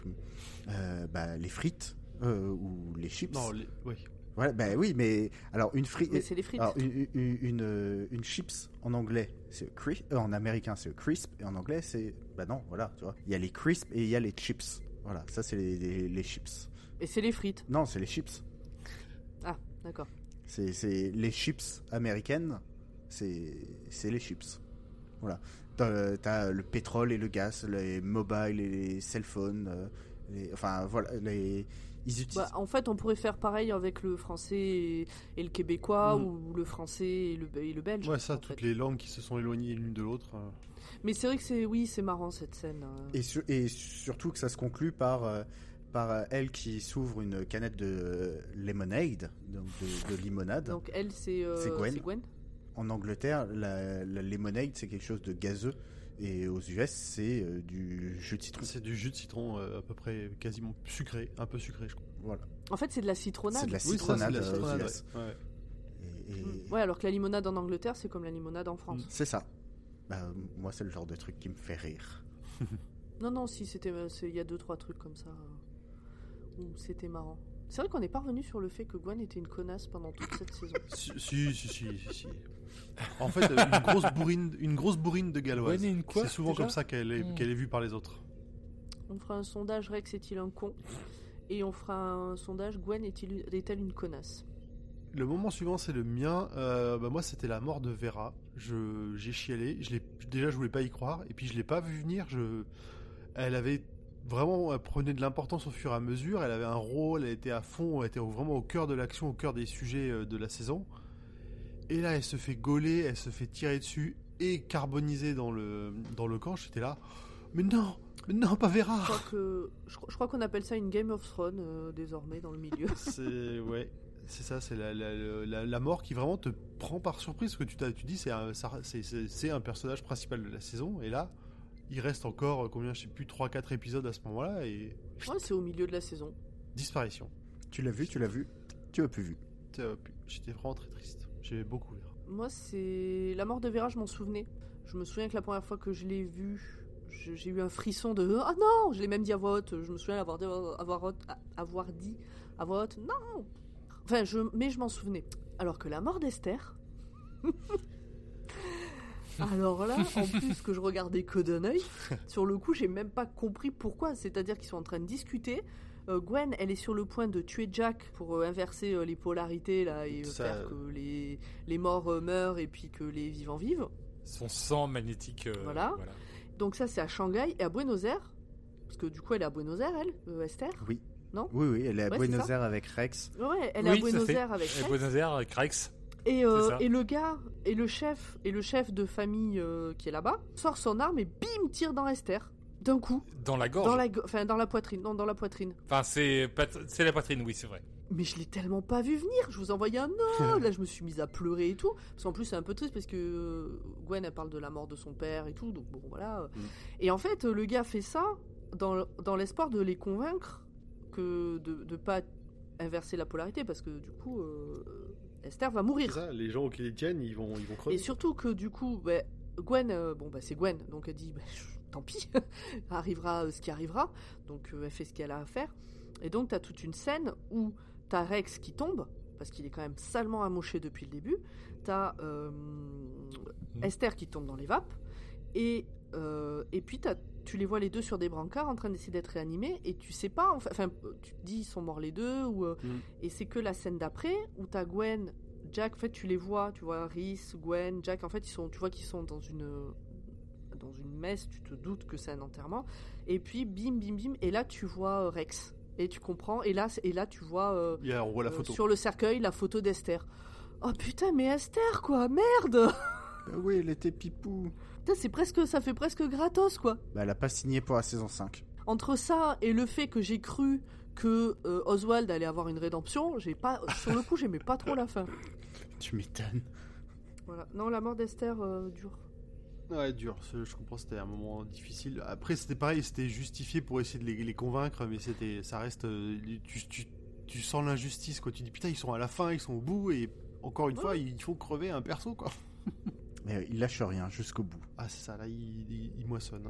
euh, bah, les frites euh, ou les chips. Non, les- oui. Voilà, bah oui, mais alors une frite. Mais c'est les frites. Alors, une, une, une, une chips en anglais, c'est crisp, euh, en américain c'est crisp, et en anglais c'est. Bah non, voilà, tu vois. Il y a les crisp et il y a les chips. Voilà, ça c'est les, les, les chips. Et c'est les frites. Non, c'est les chips. Ah, d'accord. C'est c'est les chips américaines, c'est c'est les chips. Voilà. T'as le pétrole et le gaz, les mobiles et les cell phones, euh, Les- enfin, voilà, les, ils utilisent. Bah, en fait, on pourrait faire pareil avec le français et, et le québécois Mm. ou le français et le, et le belge. Ouais, ça, toutes fait. les langues qui se sont éloignées l'une de l'autre. euh. Mais c'est vrai que c'est oui, c'est marrant cette scène. euh. Et, sur- et surtout que ça se conclut par, euh, par euh, elle qui s'ouvre une canette de lemonade, donc de, de limonade. Donc elle, c'est euh, C'est Gwen. En Angleterre, la, la lemonade, c'est quelque chose de gazeux. Et aux US, c'est euh, du jus de citron. C'est du jus de citron euh, à peu près quasiment sucré, un peu sucré, je crois. Voilà. En fait, c'est de la citronnade. C'est de la Oui, ça, c'est de citronnade la euh, aux US. ouais. Ouais. Et- et- Mm. Ouais, alors que la limonade en Angleterre, c'est comme la limonade en France. C'est ça. Bah, moi, c'est le genre de truc qui me fait rire. Non, non, si c'était, il y a deux trois trucs comme ça où c'était marrant. C'est vrai qu'on n'est pas revenu sur le fait que Gwen était une connasse pendant toute cette saison. Si, si, si, si, si, si. En fait, euh, une grosse bourrine, une grosse bourrine de galloise. Gwen est une quoi, C'est souvent comme ça qu'elle est, Hmm. qu'elle est vue par les autres. On fera un sondage Rex est-il un con? Et on fera un sondage Gwen est-il- est-elle une connasse? Le moment suivant, c'est le mien. Euh, bah, moi, c'était la mort de Vera. Je, j'ai chialé. Je l'ai, déjà, je voulais pas y croire. Et puis, je l'ai pas vu venir. Je, elle avait vraiment, elle prenait de l'importance au fur et à mesure. Elle avait un rôle. Elle était à fond. Elle était vraiment au cœur de l'action, au cœur des sujets euh, de la saison. Et là, elle se fait gauler. Elle se fait tirer dessus et carboniser dans le, dans le camp. J'étais là. Mais non, mais non, pas Vera. Je crois que je, crois- je crois qu'on appelle ça une Game of Thrones euh, désormais dans le milieu. C'est ouais, c'est ça, c'est la, la, la- la mort qui vraiment te prend par surprise. Ce que tu t'as, tu dis, c'est un, ça- c'est, c'est- c'est un personnage principal de la saison. Et là, il reste encore euh, combien, je sais plus, 3-4 épisodes à ce moment-là et Ouais, c'est au milieu de la saison. disparition. Tu l'as vu, tu l'as vu, tu as plus vu. J'étais vraiment très triste. J'aimais beaucoup Vera. Moi, c'est la mort de Vera, je m'en souvenais. Je me souviens que la première fois que je l'ai vue, j'ai eu un frisson de ah non, je l'ai même dit à voix haute. Je me souviens avoir dit, avoir, avoir dit à voix haute non. Enfin, je, mais je m'en souvenais. Alors que la mort d'Esther. Alors là, en plus que je regardais que d'un œil, sur le coup, j'ai même pas compris pourquoi. C'est-à-dire qu'ils sont en train de discuter. Euh, Gwen, elle est sur le point de tuer Jack pour euh, inverser euh, les polarités là et euh, Ça- faire que les, les morts euh, meurent et puis que les vivants vivent. Son sang magnétique. euh, Voilà. Donc ça, c'est à Shanghai et à Buenos Aires. Parce que du coup, elle est à Buenos Aires, elle, euh, Esther? Oui. Non? Oui, oui, elle est à Ouais, Buenos. Aires avec Rex. Ouais, elle est Oui, à Buenos. Aires avec Rex. Buenos Aires avec Rex. Et, euh, et le gars et le chef et le chef de famille euh, qui est là-bas sort son arme et bim tire dans Esther. D'un coup. Dans la gorge. dans la enfin dans la poitrine. Non dans la poitrine. Enfin, c'est la poitrine, oui, c'est vrai. mais je l'ai tellement pas vu venir. Je vous envoyais un non là je me suis mise à pleurer et tout. Parce qu'en plus c'est un peu triste parce que euh, Gwen elle parle de la mort de son père et tout. Donc bon voilà. Mm. et en fait le gars fait ça dans, dans l'espoir de les convaincre que de de pas inverser la polarité. Parce que du coup euh, Esther va mourir. C'est ça, les gens qui les tiennent, ils vont, ils vont crever. Et surtout que du coup, bah, Gwen, euh, bon bah c'est Gwen, donc elle dit bah, tant pis, arrivera euh, ce qui arrivera, donc euh, elle fait ce qu'elle a à faire. Et donc t'as toute une scène où t'as Rex qui tombe, parce qu'il est quand même salement amoché depuis le début, t'as euh, Esther qui tombe dans les vapes, et, euh, et puis t'as- tu les vois les deux sur des brancards en train d'essayer d'être réanimés, et tu sais pas, enfin, tu te dis ils sont morts les deux, ou, euh, Mm. et c'est que la scène d'après où t'as Gwen, Jack, en fait tu les vois, tu vois Rhys, Gwen, Jack, en fait ils sont, tu vois qu'ils sont dans une dans une messe, tu te doutes que c'est un enterrement, et puis bim bim bim, et là tu vois euh, Rex, et tu comprends, et là et là tu vois euh, Il y a, on voit la euh, photo. sur le cercueil la photo d'Esther. Oh putain mais Esther quoi, merde Ah oui, elle était pipou. Putain, c'est presque, ça fait presque gratos quoi. Bah, elle a pas signé pour la saison 5. Entre ça et le fait que j'ai cru que euh, Oswald allait avoir une rédemption, j'ai pas, sur le coup j'aimais pas trop la fin. Tu m'étonnes. Voilà. Non, la mort d'Esther euh, dure. Ouais, dur. ce- Je comprends, c'était un moment difficile. Après, c'était pareil, c'était justifié pour essayer de les, les convaincre, mais c'était, ça reste. euh, Tu, tu, tu sens l'injustice, quoi. Tu dis putain, ils sont à la fin, ils sont au bout, et encore une fois, il faut crever un perso, quoi. Mais euh, il lâche rien jusqu'au bout. Ah, c'est ça, là, il, il, il moissonne.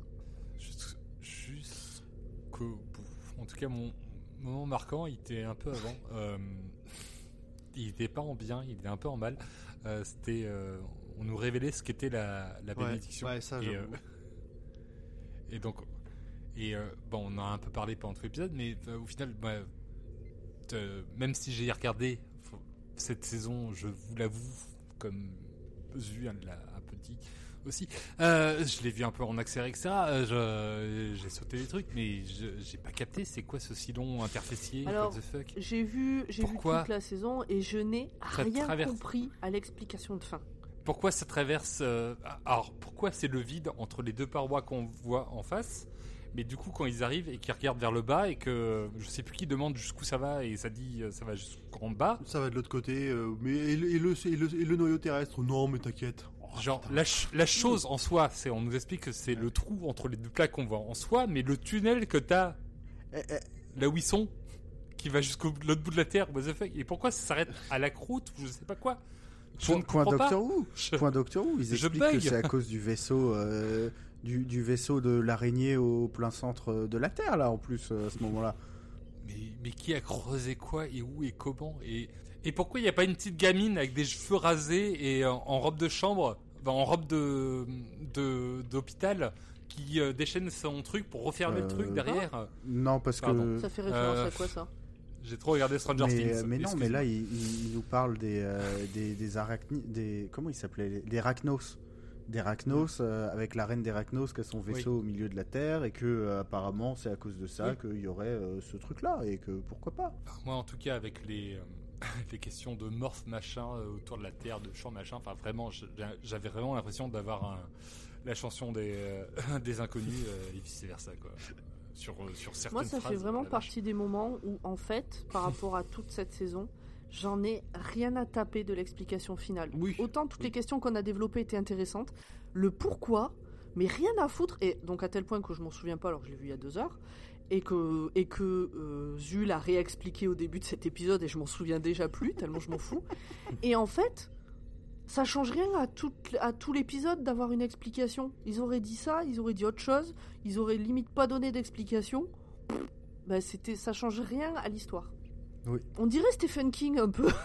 Jus- Jusqu'au bout. En tout cas, mon moment marquant, il était un peu avant. Euh, il était pas en bien, il était un peu en mal. Euh, C'était, euh, on nous révélait ce qu'était la, la Ouais, bénédiction. ouais, ça, et, euh, et donc, et euh, bon, on en a un peu parlé pendant tout l'épisode, mais euh, au final, bah, euh, même si j'ai regardé cette saison, je vous l'avoue, comme vu un, la- un petit, aussi. Euh, je l'ai vu un peu en accéléré, etc. Euh, je- J'ai sauté des trucs, mais je- j'ai pas capté. C'est quoi ce silon interfécier Alors, J'ai vu, j'ai vu toute la saison et je n'ai rien traverse. compris à l'explication de fin. Pourquoi ça traverse euh, Alors, pourquoi c'est le vide entre les deux parois qu'on voit en face Mais du coup, quand ils arrivent et qu'ils regardent vers le bas et que je sais plus qui demande jusqu'où ça va et ça dit euh, ça va jusqu'en bas, Ça va de l'autre côté, euh, mais et le, et le, et le- et le noyau terrestre? Non, mais t'inquiète. Oh, Genre, la, ch- la chose en soi, c'est on nous explique que c'est le trou entre les deux plaques qu'on voit en soi, mais le tunnel que t'as Eh, eh, là où ils sont, qui va jusqu'au l'autre bout de la Terre, what the fuck? Et pourquoi ça s'arrête à la croûte ou je sais pas quoi? Je point, point. Doctor Who. Je- Point Doctor Who. Ils expliquent que c'est à cause du vaisseau, euh, du, du vaisseau de l'araignée au plein centre de la Terre là en plus euh, à ce moment-là. Mais, mais qui a creusé quoi et où et comment et, et pourquoi il n'y a pas une petite gamine avec des cheveux rasés et en, en robe de chambre, enfin, en robe de de- d'hôpital qui euh, déchaîne son truc pour refermer le Euh, truc derrière? Non parce Pardon. que Ça fait référence Euh, à quoi ça? J'ai trop regardé Stranger mais, Things. mais non, mais là, il, il- il nous parle des, euh, des, des arachni- des comment ils s'appelaient les- Des arachnos. Des arachnos, euh, avec la reine des arachnos qui a son vaisseau au milieu de la Terre, et que euh, apparemment c'est à cause de ça Oui. qu'il y aurait euh, ce truc-là, et que pourquoi pas Enfin, moi, en tout cas, avec les, euh, les questions de morph machin euh, autour de la Terre, de champ machin, enfin vraiment, j'avais vraiment l'impression d'avoir la chanson des, euh, des inconnus euh, et vice versa quoi. Sur, sur certaines Moi, ça phrases, fait vraiment partie des moments où, en fait, par rapport à toute cette saison, j'en ai rien à taper de l'explication finale. Oui. Autant toutes Oui. les questions qu'on a développées étaient intéressantes, le pourquoi, mais rien à foutre, et donc à tel point que je m'en souviens pas alors que je l'ai vu il y a deux heures, et que, et que euh, Zul a réexpliqué au début de cet épisode et je m'en souviens déjà plus, tellement je m'en fous. Et en fait, ça change rien à tout, à tout l'épisode d'avoir une explication. Ils auraient dit ça, ils auraient dit autre chose, ils auraient limite pas donné d'explication. C'était, ça change rien à l'histoire. Oui. On dirait Stephen King un peu.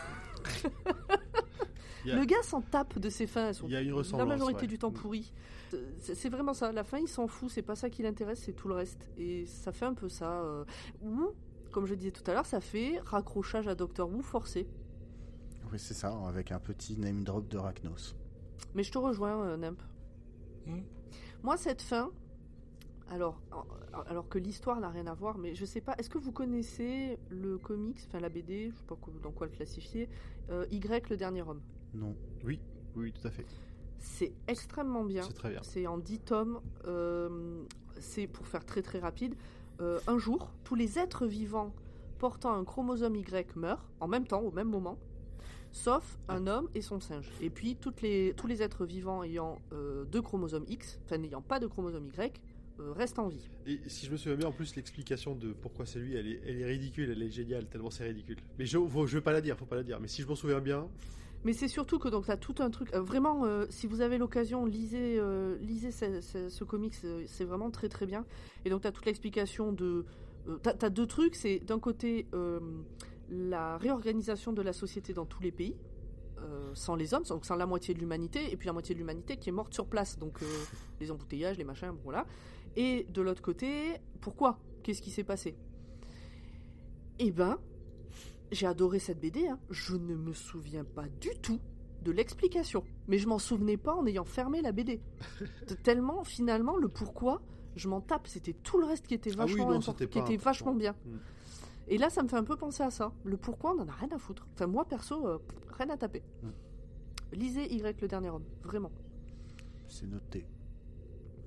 Le gars s'en tape de ses fins, Il y a une la majorité ouais. du temps pourries. C'est c'est vraiment ça. La fin, il s'en fout. C'est pas ça qui l'intéresse, c'est tout le reste. Et ça fait un peu ça. euh, Ou, comme je disais tout à l'heure, ça fait raccrochage à Doctor Who forcé. Oui, c'est ça, avec un petit name drop de Rachnos. Mais je te rejoins, euh, Nimp. Hmm. Moi, cette fin, alors, que l'histoire n'a rien à voir, mais je sais pas, est-ce que vous connaissez le comics, enfin la BD, je sais pas dans quoi le classifier, euh, Y, le dernier homme? Non. Oui, oui, tout à fait. C'est extrêmement bien. C'est très bien. C'est en 10 tomes. euh, c'est pour faire très très rapide. euh, un jour, tous les êtres vivants portant un chromosome Y meurent en même temps, au même moment, sauf un homme et son singe. Et puis toutes les, tous les êtres vivants ayant euh, deux chromosomes X, enfin n'ayant pas de chromosome Y, euh, restent en vie. Et si je me souviens bien, en plus, l'explication de pourquoi c'est lui, elle est, elle est ridicule, elle est géniale, tellement c'est ridicule. Mais je, faut- je vais pas la dire, faut pas la dire. Mais si je m'en souviens bien, Mais c'est surtout que donc tu as tout un truc. euh, vraiment, euh, si vous avez l'occasion, lisez, euh, lisez ce, ce- ce comics, c'est vraiment très très bien. Et donc tu as toute l'explication de. Tu as, deux trucs c'est d'un côté la réorganisation de la société dans tous les pays. euh, sans les hommes, donc sans la moitié de l'humanité, et puis la moitié de l'humanité qui est morte sur place, donc euh, les embouteillages, les machins, bon, voilà. Et de l'autre côté, pourquoi? Qu'est-ce qui s'est passé? Eh ben, j'ai adoré cette BD, hein. je ne me souviens pas du tout de l'explication. Mais je m'en souvenais pas en ayant fermé la BD. Tellement, finalement, le pourquoi, je m'en tape. C'était tout le reste qui était Ah oui, vachement, non, qui était vachement bien. Mm. Et là, ça me fait un peu penser à ça. Le pourquoi, on en a rien à foutre. Enfin, moi, perso, euh, rien à taper. Mm. Lisez Y, le dernier homme. Vraiment. C'est noté.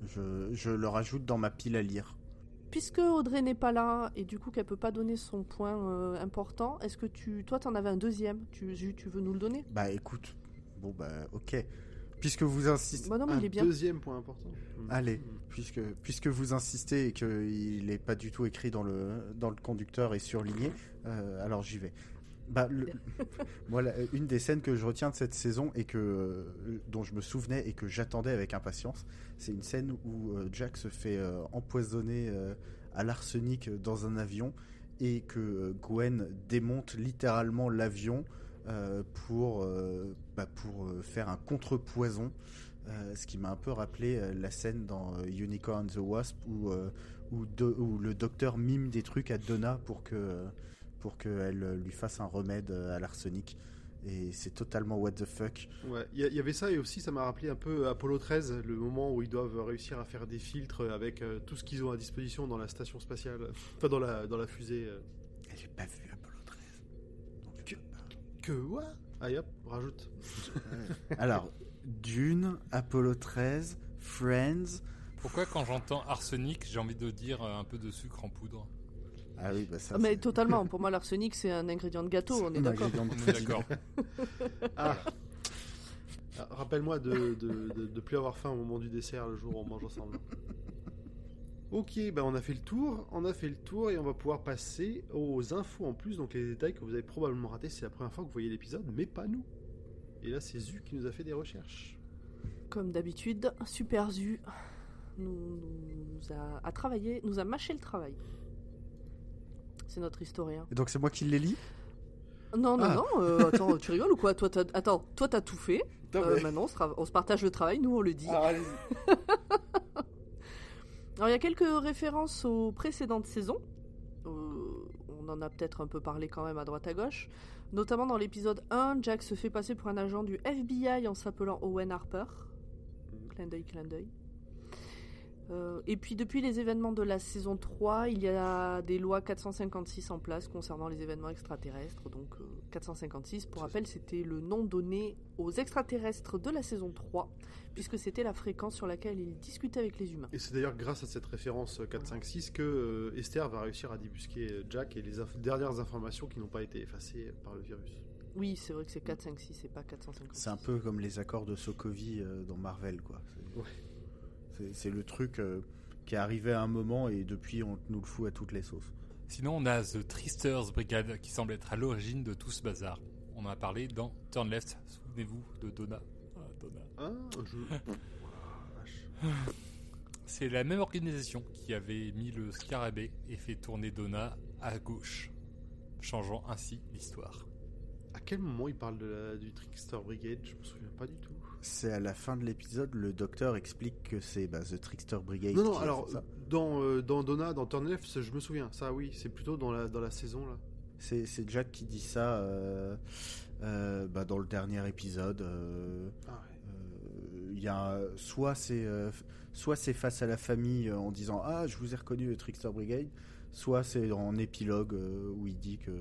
Je, je le rajoute dans ma pile à lire. Puisque Audrey n'est pas là et du coup qu'elle peut pas donner son point euh, important, est-ce que tu, toi, t'en avais un deuxième? Tu, veux nous le donner? Bah écoute, bon bah ok. Puisque vous insistez... Bah non, mais un il est bien. deuxième point important. Hmm. Allez, puisque, puisque vous insistez et qu'il n'est pas du tout écrit dans le, dans le conducteur et surligné, euh, alors j'y vais. Bah, moi, une des scènes que je retiens de cette saison et que, euh, dont je me souvenais et que j'attendais avec impatience, c'est une scène où euh, Jack se fait euh, empoisonner à l'arsenic dans un avion et que Gwen démonte littéralement l'avion pour, bah, pour faire un contrepoison. Ce qui m'a un peu rappelé la scène dans Unicorn the Wasp où, où le docteur mime des trucs à Donna pour que pour qu'elle euh, lui fasse un remède euh, à l'arsenic. Et c'est totalement what the fuck. Ouais, il y, avait ça et aussi ça m'a rappelé un peu Apollo 13, le moment où ils doivent réussir à faire des filtres avec euh, tout ce qu'ils ont à disposition dans la station spatiale, enfin dans la, dans la fusée. euh. J'ai pas vu Apollo 13. Donc, Que-. Que what Allez hop, rajoute. Alors, Dune, Apollo 13, Friends. Pourquoi quand j'entends arsenic, j'ai envie de dire un peu de sucre en poudre? Ah oui, bah ça. Mais totalement, pour moi l'arsenic c'est un ingrédient de gâteau, on est d'accord. ingrédient de On est d'accord. Ah. Ah, Rappelle-moi de, de, de, de plus avoir faim au moment du dessert le jour où on mange ensemble. Ok, bah on a fait le tour, on a fait le tour et on va pouvoir passer aux infos en plus, donc les détails que vous avez probablement ratés, c'est la première fois que vous voyez l'épisode, mais pas nous. Et là c'est Zu qui nous a fait des recherches. Comme d'habitude, Super Zu nous, nous a, a travaillé, nous a mâché le travail. C'est notre historien. Et donc c'est moi qui les lis? Non, non, Ah. non, euh, attends, tu rigoles ou quoi? Toi, t'as- Attends, toi t'as tout fait. Euh, maintenant on se, tra- on se partage le travail, nous on le dit. Ah. Alors il y a quelques références aux précédentes saisons. Euh, on en a peut-être un peu parlé quand même à droite à gauche. Notamment dans l'épisode 1, Jack se fait passer pour un agent du FBI en s'appelant Owen Harper. Clin d'œil, clin d'œil. Euh, et puis depuis les événements de la saison 3, il y a des lois 456 en place concernant les événements extraterrestres. Donc euh, 456, pour rappel, c'était le nom donné aux extraterrestres de la saison 3, puisque c'était la fréquence sur laquelle ils discutaient avec les humains. Et c'est d'ailleurs grâce à cette référence euh, 4-5-6 que euh, Esther va réussir à débusquer euh, Jack et les inf- dernières informations qui n'ont pas été effacées par le virus. Oui, c'est vrai que c'est 456 et pas 456. C'est un peu comme les accords de Sokovie euh, dans Marvel, quoi. Ouais. C'est le truc euh, qui est arrivé à un moment et depuis on nous le fout à toutes les sauces. Sinon, on a The Tristers Brigade qui semble être à l'origine de tout ce bazar. On en a parlé dans Turn Left. Souvenez-vous de Donna. Ah, Donna. Ah, je... Vache. C'est la même organisation qui avait mis le scarabée et fait tourner Donna à gauche, changeant ainsi l'histoire. À quel moment il parle de la- du Trickster Brigade? Je me souviens pas du tout. C'est à la fin de l'épisode, le docteur explique que c'est bah, The Trickster Brigade. Non, non, qui alors dans, euh, dans Donna, dans Turn Left, je me souviens. Ça, oui, c'est plutôt dans la, dans la saison là. C'est c'est Jack qui dit ça euh, euh, bah, dans le dernier épisode. Ah ouais. Y a soit c'est soit c'est face à la famille en disant ah je vous ai reconnu le Trickster Brigade, soit c'est en épilogue où il dit que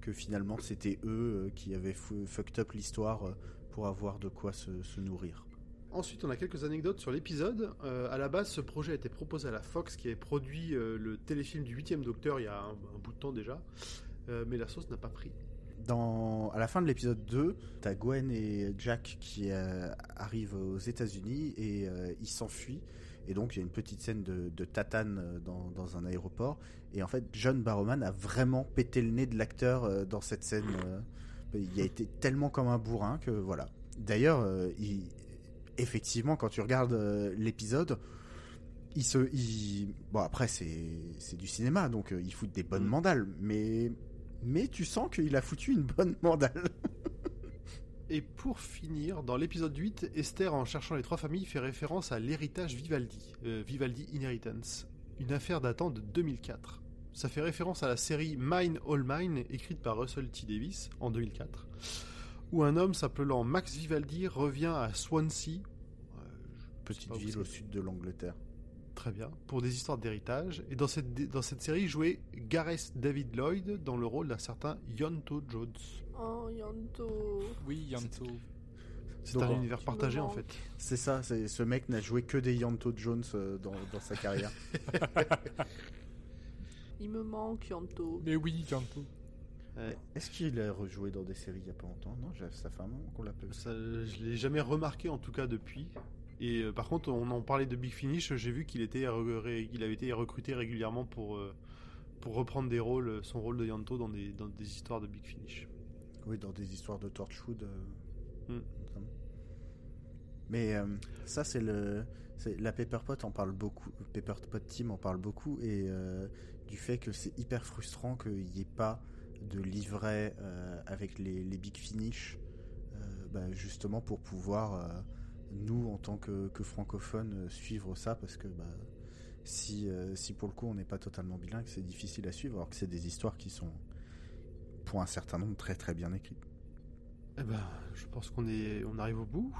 que finalement c'était eux qui avaient fu- fucked up l'histoire pour avoir de quoi se, se nourrir. Ensuite, on a quelques anecdotes sur l'épisode. Euh, à la base, ce projet a été proposé à la Fox, qui avait produit euh, le téléfilm du 8 Docteur il y a un, un bout de temps déjà. Euh, mais la sauce n'a pas pris. Dans, à la fin de l'épisode 2, t'as Gwen et Jack qui euh, arrivent aux États-Unis et ils s'enfuient. Et donc il y a une petite scène de, de tatane dans, dans un aéroport. Et en fait, John Barrowman a vraiment pété le nez de l'acteur dans cette scène. Il a été tellement comme un bourrin que voilà. D'ailleurs, euh, il- effectivement, quand tu regardes euh, l'épisode, il se, il- bon après c'est du cinéma, donc euh, il fout des bonnes Mm. mandales, mais mais tu sens qu'il a foutu une bonne mandale. Et pour finir, dans l'épisode 8, Esther, en cherchant les trois familles, fait référence à l'héritage Vivaldi, Vivaldi Inheritance, une affaire datant de 2004. Ça fait référence à la série Mine All Mine, écrite par Russell T. Davis en 2004, où un homme s'appelant Max Vivaldi revient à Swansea, euh, Petite ville au sud de l'Angleterre. Très bien. Pour des histoires d'héritage. Et dans cette, dans cette série, jouait Gareth David Lloyd dans le rôle d'un certain Yonto Jones. Oh, Yanto. Oui, Yanto. C'est un univers Tu partagé en fait. C'est ça, ce mec n'a joué que des Yanto Jones euh, dans, dans sa carrière. Il me manque, Yanto. Mais oui, Yanto. Est-ce qu'il a rejoué dans des séries il y a pas longtemps? Non, ça fait un moment qu'on l'appelle. Ça, je l'ai jamais remarqué en tout cas depuis. Et euh, par contre, on en parlait de Big Finish. J'ai vu qu'il était, qu'il avait été recruté régulièrement pour euh, pour reprendre des rôles, son rôle de Yanto dans des dans des histoires de Big Finish. Oui, dans des histoires de Torchwood. euh, notamment. Mais euh, ça, c'est le. c'est- La Pepperpot en parle beaucoup. Pepperpot Team en parle beaucoup. Et euh, du fait que c'est hyper frustrant qu'il n'y ait pas de livret euh, avec les, big finish. euh, bah, justement pour pouvoir, euh, nous, en tant que, francophones, suivre ça. Parce que bah, si, si pour le coup on n'est pas totalement bilingue, c'est difficile à suivre. Alors que c'est des histoires qui sont, pour un certain nombre, très très bien écrites. Eh ben, je pense qu'on est, on arrive au bout.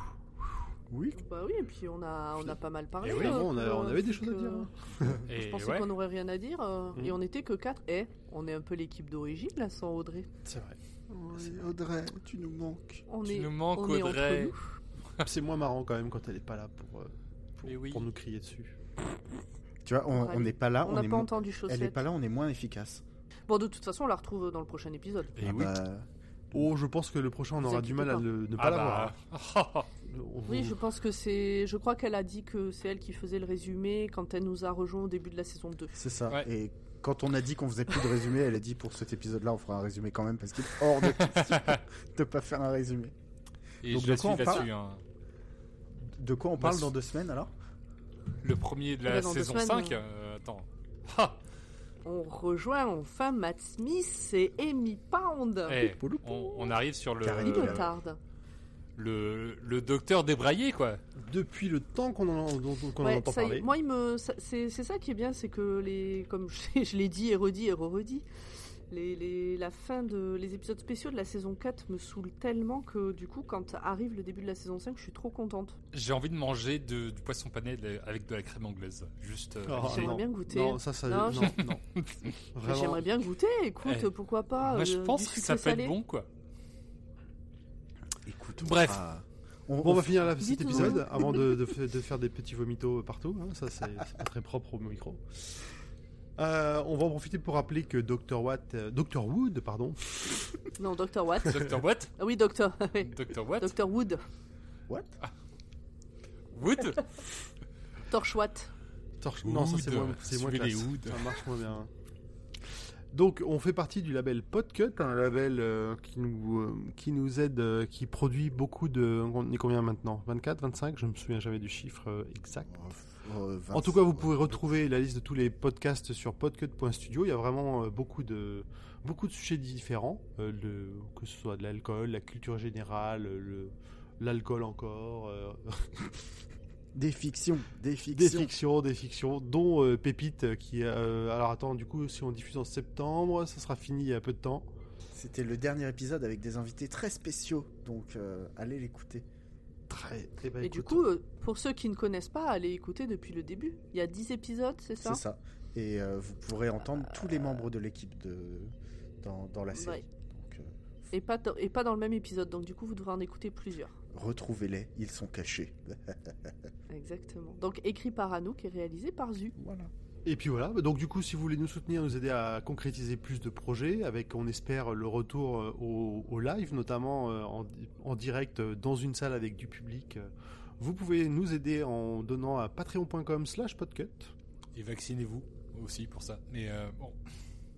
Oui. Bah oui, et puis on a, on a pas mal parlé. Eh oui, euh, on, a- que- on avait des choses à dire. hein. Et Je pensais ouais. qu'on aurait rien à dire, euh, Mm. et on était que 4. Eh, on est un peu l'équipe d'origine là, sans Audrey. C'est vrai. Audrey, tu nous manques. On Tu est, nous manques, on est entre Audrey. nous. C'est moins marrant quand même quand elle est pas là pour, euh, pour, Mais oui. pour nous crier dessus. Tu vois, on n'est pas là, on n'a pas entendu elle chaussette. est pas là, on est moins efficace. Bon, de toute façon, on la retrouve dans le prochain épisode. Et Ah oui. bah, Oh, je pense que le prochain on aura du mal à le- ne pas Ah l'avoir. bah. Vous- Oui, je pense que c'est. Je crois qu'elle a dit que c'est elle qui faisait le résumé quand elle nous a rejoint au début de la saison 2. c'est ça. Ouais. Et quand on a dit qu'on faisait plus de résumé, elle a dit pour cet épisode-là, on fera un résumé quand même parce qu'il est hors de question de pas faire un résumé. Et Donc, je de quoi suis on parle là-dessus. hein. De quoi on parle Bah, dans deux semaines alors? Le premier de Eh la ben, saison semaines, 5. euh, euh, attends. Ha On rejoint enfin Matt Smith et Amy Pound. Eh, on, on arrive sur le, Carrément. Il me tarde. Le, le docteur débraillé, quoi. Depuis le temps qu'on en, dont- qu'on en entend est. parler. Moi, il me, c'est c'est ça qui est bien, c'est que les, comme je, je l'ai dit et redit et re-redit, les, les- la fin de les épisodes spéciaux de la saison 4 me saoulent tellement que du coup, quand arrive le début de la saison 5, je suis trop contente. J'ai envie de manger de- du poisson pané de- avec de la crème anglaise. Juste. euh, Oh, J'aimerais bien goûter. Non, ça, ça, Non, non. J'aimerais bien goûter. Écoute, Eh, pourquoi pas Moi, je euh, pense que ça peut salé. être bon, quoi. Écoute, Bref. ah, on, Bon, on va finir là, cet épisode avant de, de fa- de faire des petits vomitos partout. hein. Ça, c'est pas très propre au micro. Euh, on va en profiter pour rappeler que Dr. Watt, euh, Dr. Wood, pardon, Non, Dr. Watt. Docteur What ah oui, oui. Docteur What Dr. Wood. What Wood? Torche Watt. Torche- non, ça c'est Wood. moins, c'est moins classe. Wood. Ça marche moins bien. Donc, on fait partie du label Podcut, un label euh, qui nous euh, qui nous aide, euh, qui produit beaucoup de. On est combien maintenant? 24, 25 Je me souviens jamais du chiffre exact. euh, En tout cas, vous pouvez retrouver la liste de tous les podcasts sur podcut.studio. Il y a vraiment beaucoup de beaucoup de sujets différents, le- que ce soit de l'alcool, la culture générale, le l'alcool encore, Des fictions, des des fictions. fictions, des fictions, dont euh, Pépite euh, qui. euh, alors attends, du coup, si on diffuse en septembre, ça sera fini il y a peu de temps. C'était le dernier épisode avec des invités très spéciaux, donc euh, allez l'écouter. Très. eh ben, Et du coup, pour ceux qui ne connaissent pas, allez écouter depuis le début. Il y a 10 épisodes, c'est ça? C'est ça. Et euh, vous pourrez entendre tous les membres de l'équipe de dans, dans la série. Ouais. Donc, euh, et pas, dans- et pas dans le même épisode, donc du coup, vous devrez en écouter plusieurs. Retrouvez-les, ils sont cachés. Exactement. Donc écrit par Anouk et réalisé par Zu. voilà. Et puis voilà, donc du coup, si vous voulez nous soutenir, nous aider à concrétiser plus de projets, avec, on espère, le retour euh, au, au live, notamment euh, en, en direct euh, dans une salle avec du public, vous pouvez nous aider en donnant à patreon.com slash podcut. Et vaccinez-vous aussi pour ça. Mais euh, bon,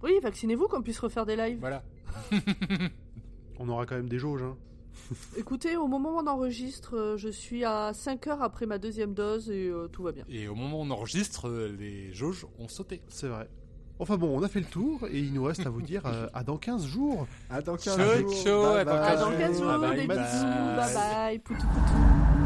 Oui, vaccinez-vous qu'on puisse refaire des lives. voilà. On aura quand même des jauges, hein. Écoutez, au moment où on enregistre, euh, je suis à 5 heures après ma deuxième dose et euh, tout va bien. Et au moment où on enregistre, euh, les jauges ont sauté. c'est vrai. Enfin bon, on a fait le tour, et il nous reste à vous dire euh, à dans 15 jours. À dans 15 Ciao, jours. ciao, à Bye dans bye. À 15 dans 15 jours, Bye bye, des bye. bisous, bye bye, poutou poutou.